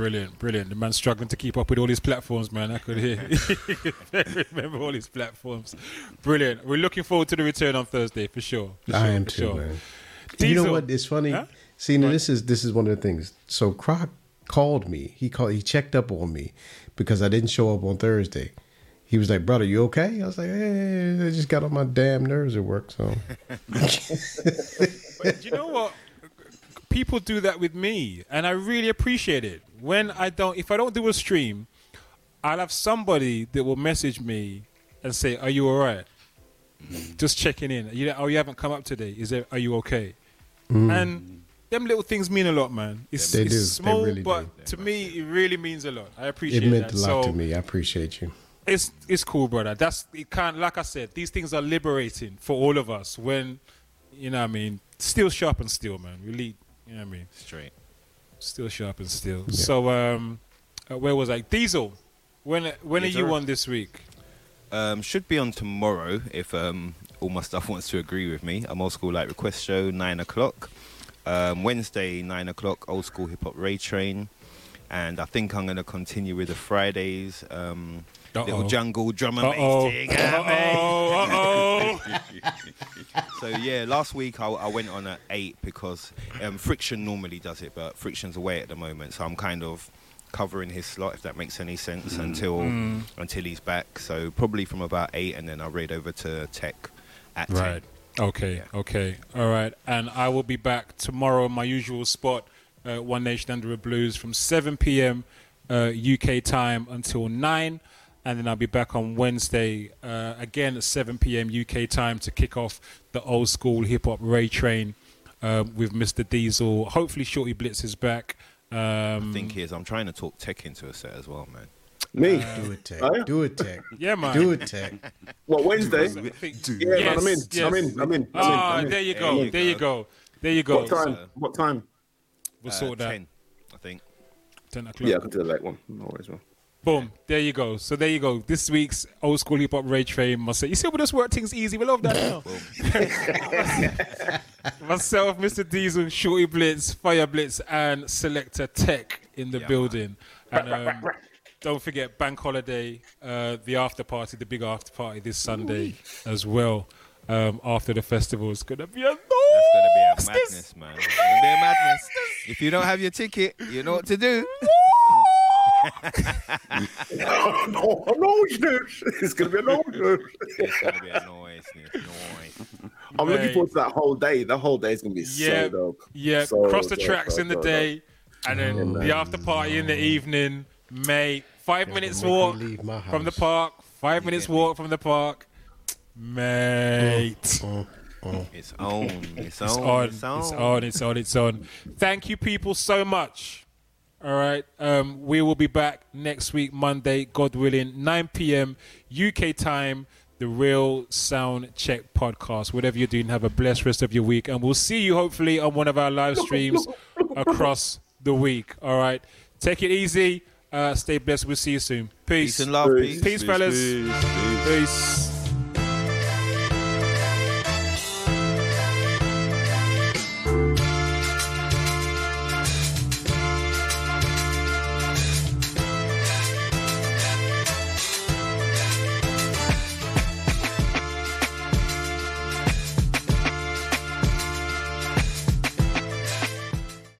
Speaker 1: Brilliant, brilliant. The man's struggling to keep up with all his platforms, man. I could hear. Remember all his platforms. Brilliant. We're looking forward to the return on Thursday for sure. For
Speaker 2: I
Speaker 1: sure,
Speaker 2: am too,
Speaker 1: sure.
Speaker 2: man. you know what? It's funny.
Speaker 1: Huh?
Speaker 2: See, now this is this is one of the things. So Croc called me. He called. He checked up on me because I didn't show up on Thursday. He was like, "Brother, you okay?" I was like, "Hey, I just got on my damn nerves at work." So
Speaker 1: But you know what? People do that with me, and I really appreciate it. When I don't, if I don't do a stream, I'll have somebody that will message me and say, "Are you all right?" Just checking in. You, oh, you haven't come up today. Is there? Are you okay? Mm. And them little things mean a lot, man. It's,
Speaker 2: They
Speaker 1: it's
Speaker 2: do.
Speaker 1: Small,
Speaker 2: really
Speaker 1: but
Speaker 2: do.
Speaker 1: to me, it really means a lot. I appreciate
Speaker 2: It It meant
Speaker 1: that.
Speaker 2: a lot
Speaker 1: so
Speaker 2: to me. I appreciate you.
Speaker 1: it's it's cool, brother. That's it. Can't like I said, these things are liberating for all of us. When you know, what I mean, still sharp and still, man. Really, you know, what I mean,
Speaker 3: Straight.
Speaker 1: still sharp and still. So, um, uh, where was I? Diesel. When when
Speaker 3: Yes,
Speaker 1: are you on this week?
Speaker 3: Um, should be on tomorrow if um, all my stuff wants to agree with me. I'm old school like request show nine o'clock. Um, Wednesday nine o'clock old school hip hop Raid Train, and I think I'm gonna continue with the Fridays. Um, little
Speaker 1: Uh-oh.
Speaker 3: jungle drum and
Speaker 1: Uh oh.
Speaker 3: bass thing. So yeah, last week I, I went on at eight because um, Friction normally does it, but Friction's away at the moment, so I'm kind of covering his slot if that makes any sense until until he's back. So probably from about eight, and then I'll raid over to Tech at
Speaker 1: Right.
Speaker 3: 10.
Speaker 1: Okay.
Speaker 3: Yeah.
Speaker 1: Okay. All right. And I will be back tomorrow, in my usual spot, uh, One Nation Under a Blues, from 7 p.m. Uh, UK time until 9. And then I'll be back on Wednesday uh, again at 7 p.m. UK time to kick off the old school hip hop Raid Train uh, with Mr. Diesel. Hopefully, Shorty Blitz is back. Um,
Speaker 3: Thing is, I'm trying to talk Tech into a set as well, man.
Speaker 4: Me?
Speaker 2: Do it, Tech.
Speaker 4: Oh, yeah?
Speaker 2: Do it, Tech.
Speaker 1: yeah, man.
Speaker 2: Do it, Tech.
Speaker 4: What Wednesday?
Speaker 1: I think-
Speaker 4: Yeah, man, I'm in.
Speaker 1: Yes,
Speaker 4: I'm in. I'm in. I'm in.
Speaker 1: Ah,
Speaker 4: I'm in.
Speaker 1: there you
Speaker 3: There
Speaker 1: go.
Speaker 3: you
Speaker 1: There you
Speaker 3: go.
Speaker 1: go. There you go.
Speaker 4: What time?
Speaker 3: So-
Speaker 4: What time?
Speaker 1: We'll
Speaker 3: Uh,
Speaker 1: sort that.
Speaker 3: 10, I think.
Speaker 1: 10 o'clock.
Speaker 4: Yeah, I can do the late one. No worries, man.
Speaker 1: Boom. There you go. So there you go. This week's old school hip hop Raid Train. Myself. You see, we just work things easy. We love that now. Myself, Mr. Diesel, Shorty Blitz, Fire Blitz, and Selector Tech in the
Speaker 3: Yeah,
Speaker 1: building. And um, don't forget Bank Holiday, uh, the after party, the big after party this Sunday as well. Um, after the festival, it's gonna be a
Speaker 3: That's gonna be a
Speaker 1: This-
Speaker 3: madness, man. It's gonna be a madness. If you don't have your ticket, you know what to do.
Speaker 4: No, no, it's gonna be a no.
Speaker 3: It's gonna be a noise, noise.
Speaker 4: I'm
Speaker 1: Mate.
Speaker 4: looking forward to that whole day. That whole day is gonna be
Speaker 1: Yeah,
Speaker 4: so dope.
Speaker 1: Yeah,
Speaker 4: So
Speaker 1: cross the
Speaker 4: dope,
Speaker 1: tracks
Speaker 4: so
Speaker 1: in the
Speaker 4: dope,
Speaker 1: day, and then
Speaker 4: Yeah,
Speaker 1: the
Speaker 4: man.
Speaker 1: after party in the evening. Mate, five minutes walk
Speaker 2: leave my
Speaker 1: from the park. Five minutes walk from the park. Mate, oh, oh, oh.
Speaker 3: It's on. It's on.
Speaker 1: it's on. It's on. It's on. It's on. Thank you, people, so much. All right. Um, we will be back next week, Monday, God willing, 9 p.m. UK time. The Real Soundcheck podcast. Whatever you're doing, have a blessed rest of your week, and we'll see you hopefully on one of our live streams across the week. All right. Take it easy. Uh, stay blessed. We'll see you soon. Peace.
Speaker 3: Peace and love.
Speaker 4: Peace.
Speaker 3: Peace.
Speaker 1: Peace, fellas.
Speaker 5: Peace, peace.
Speaker 1: Peace.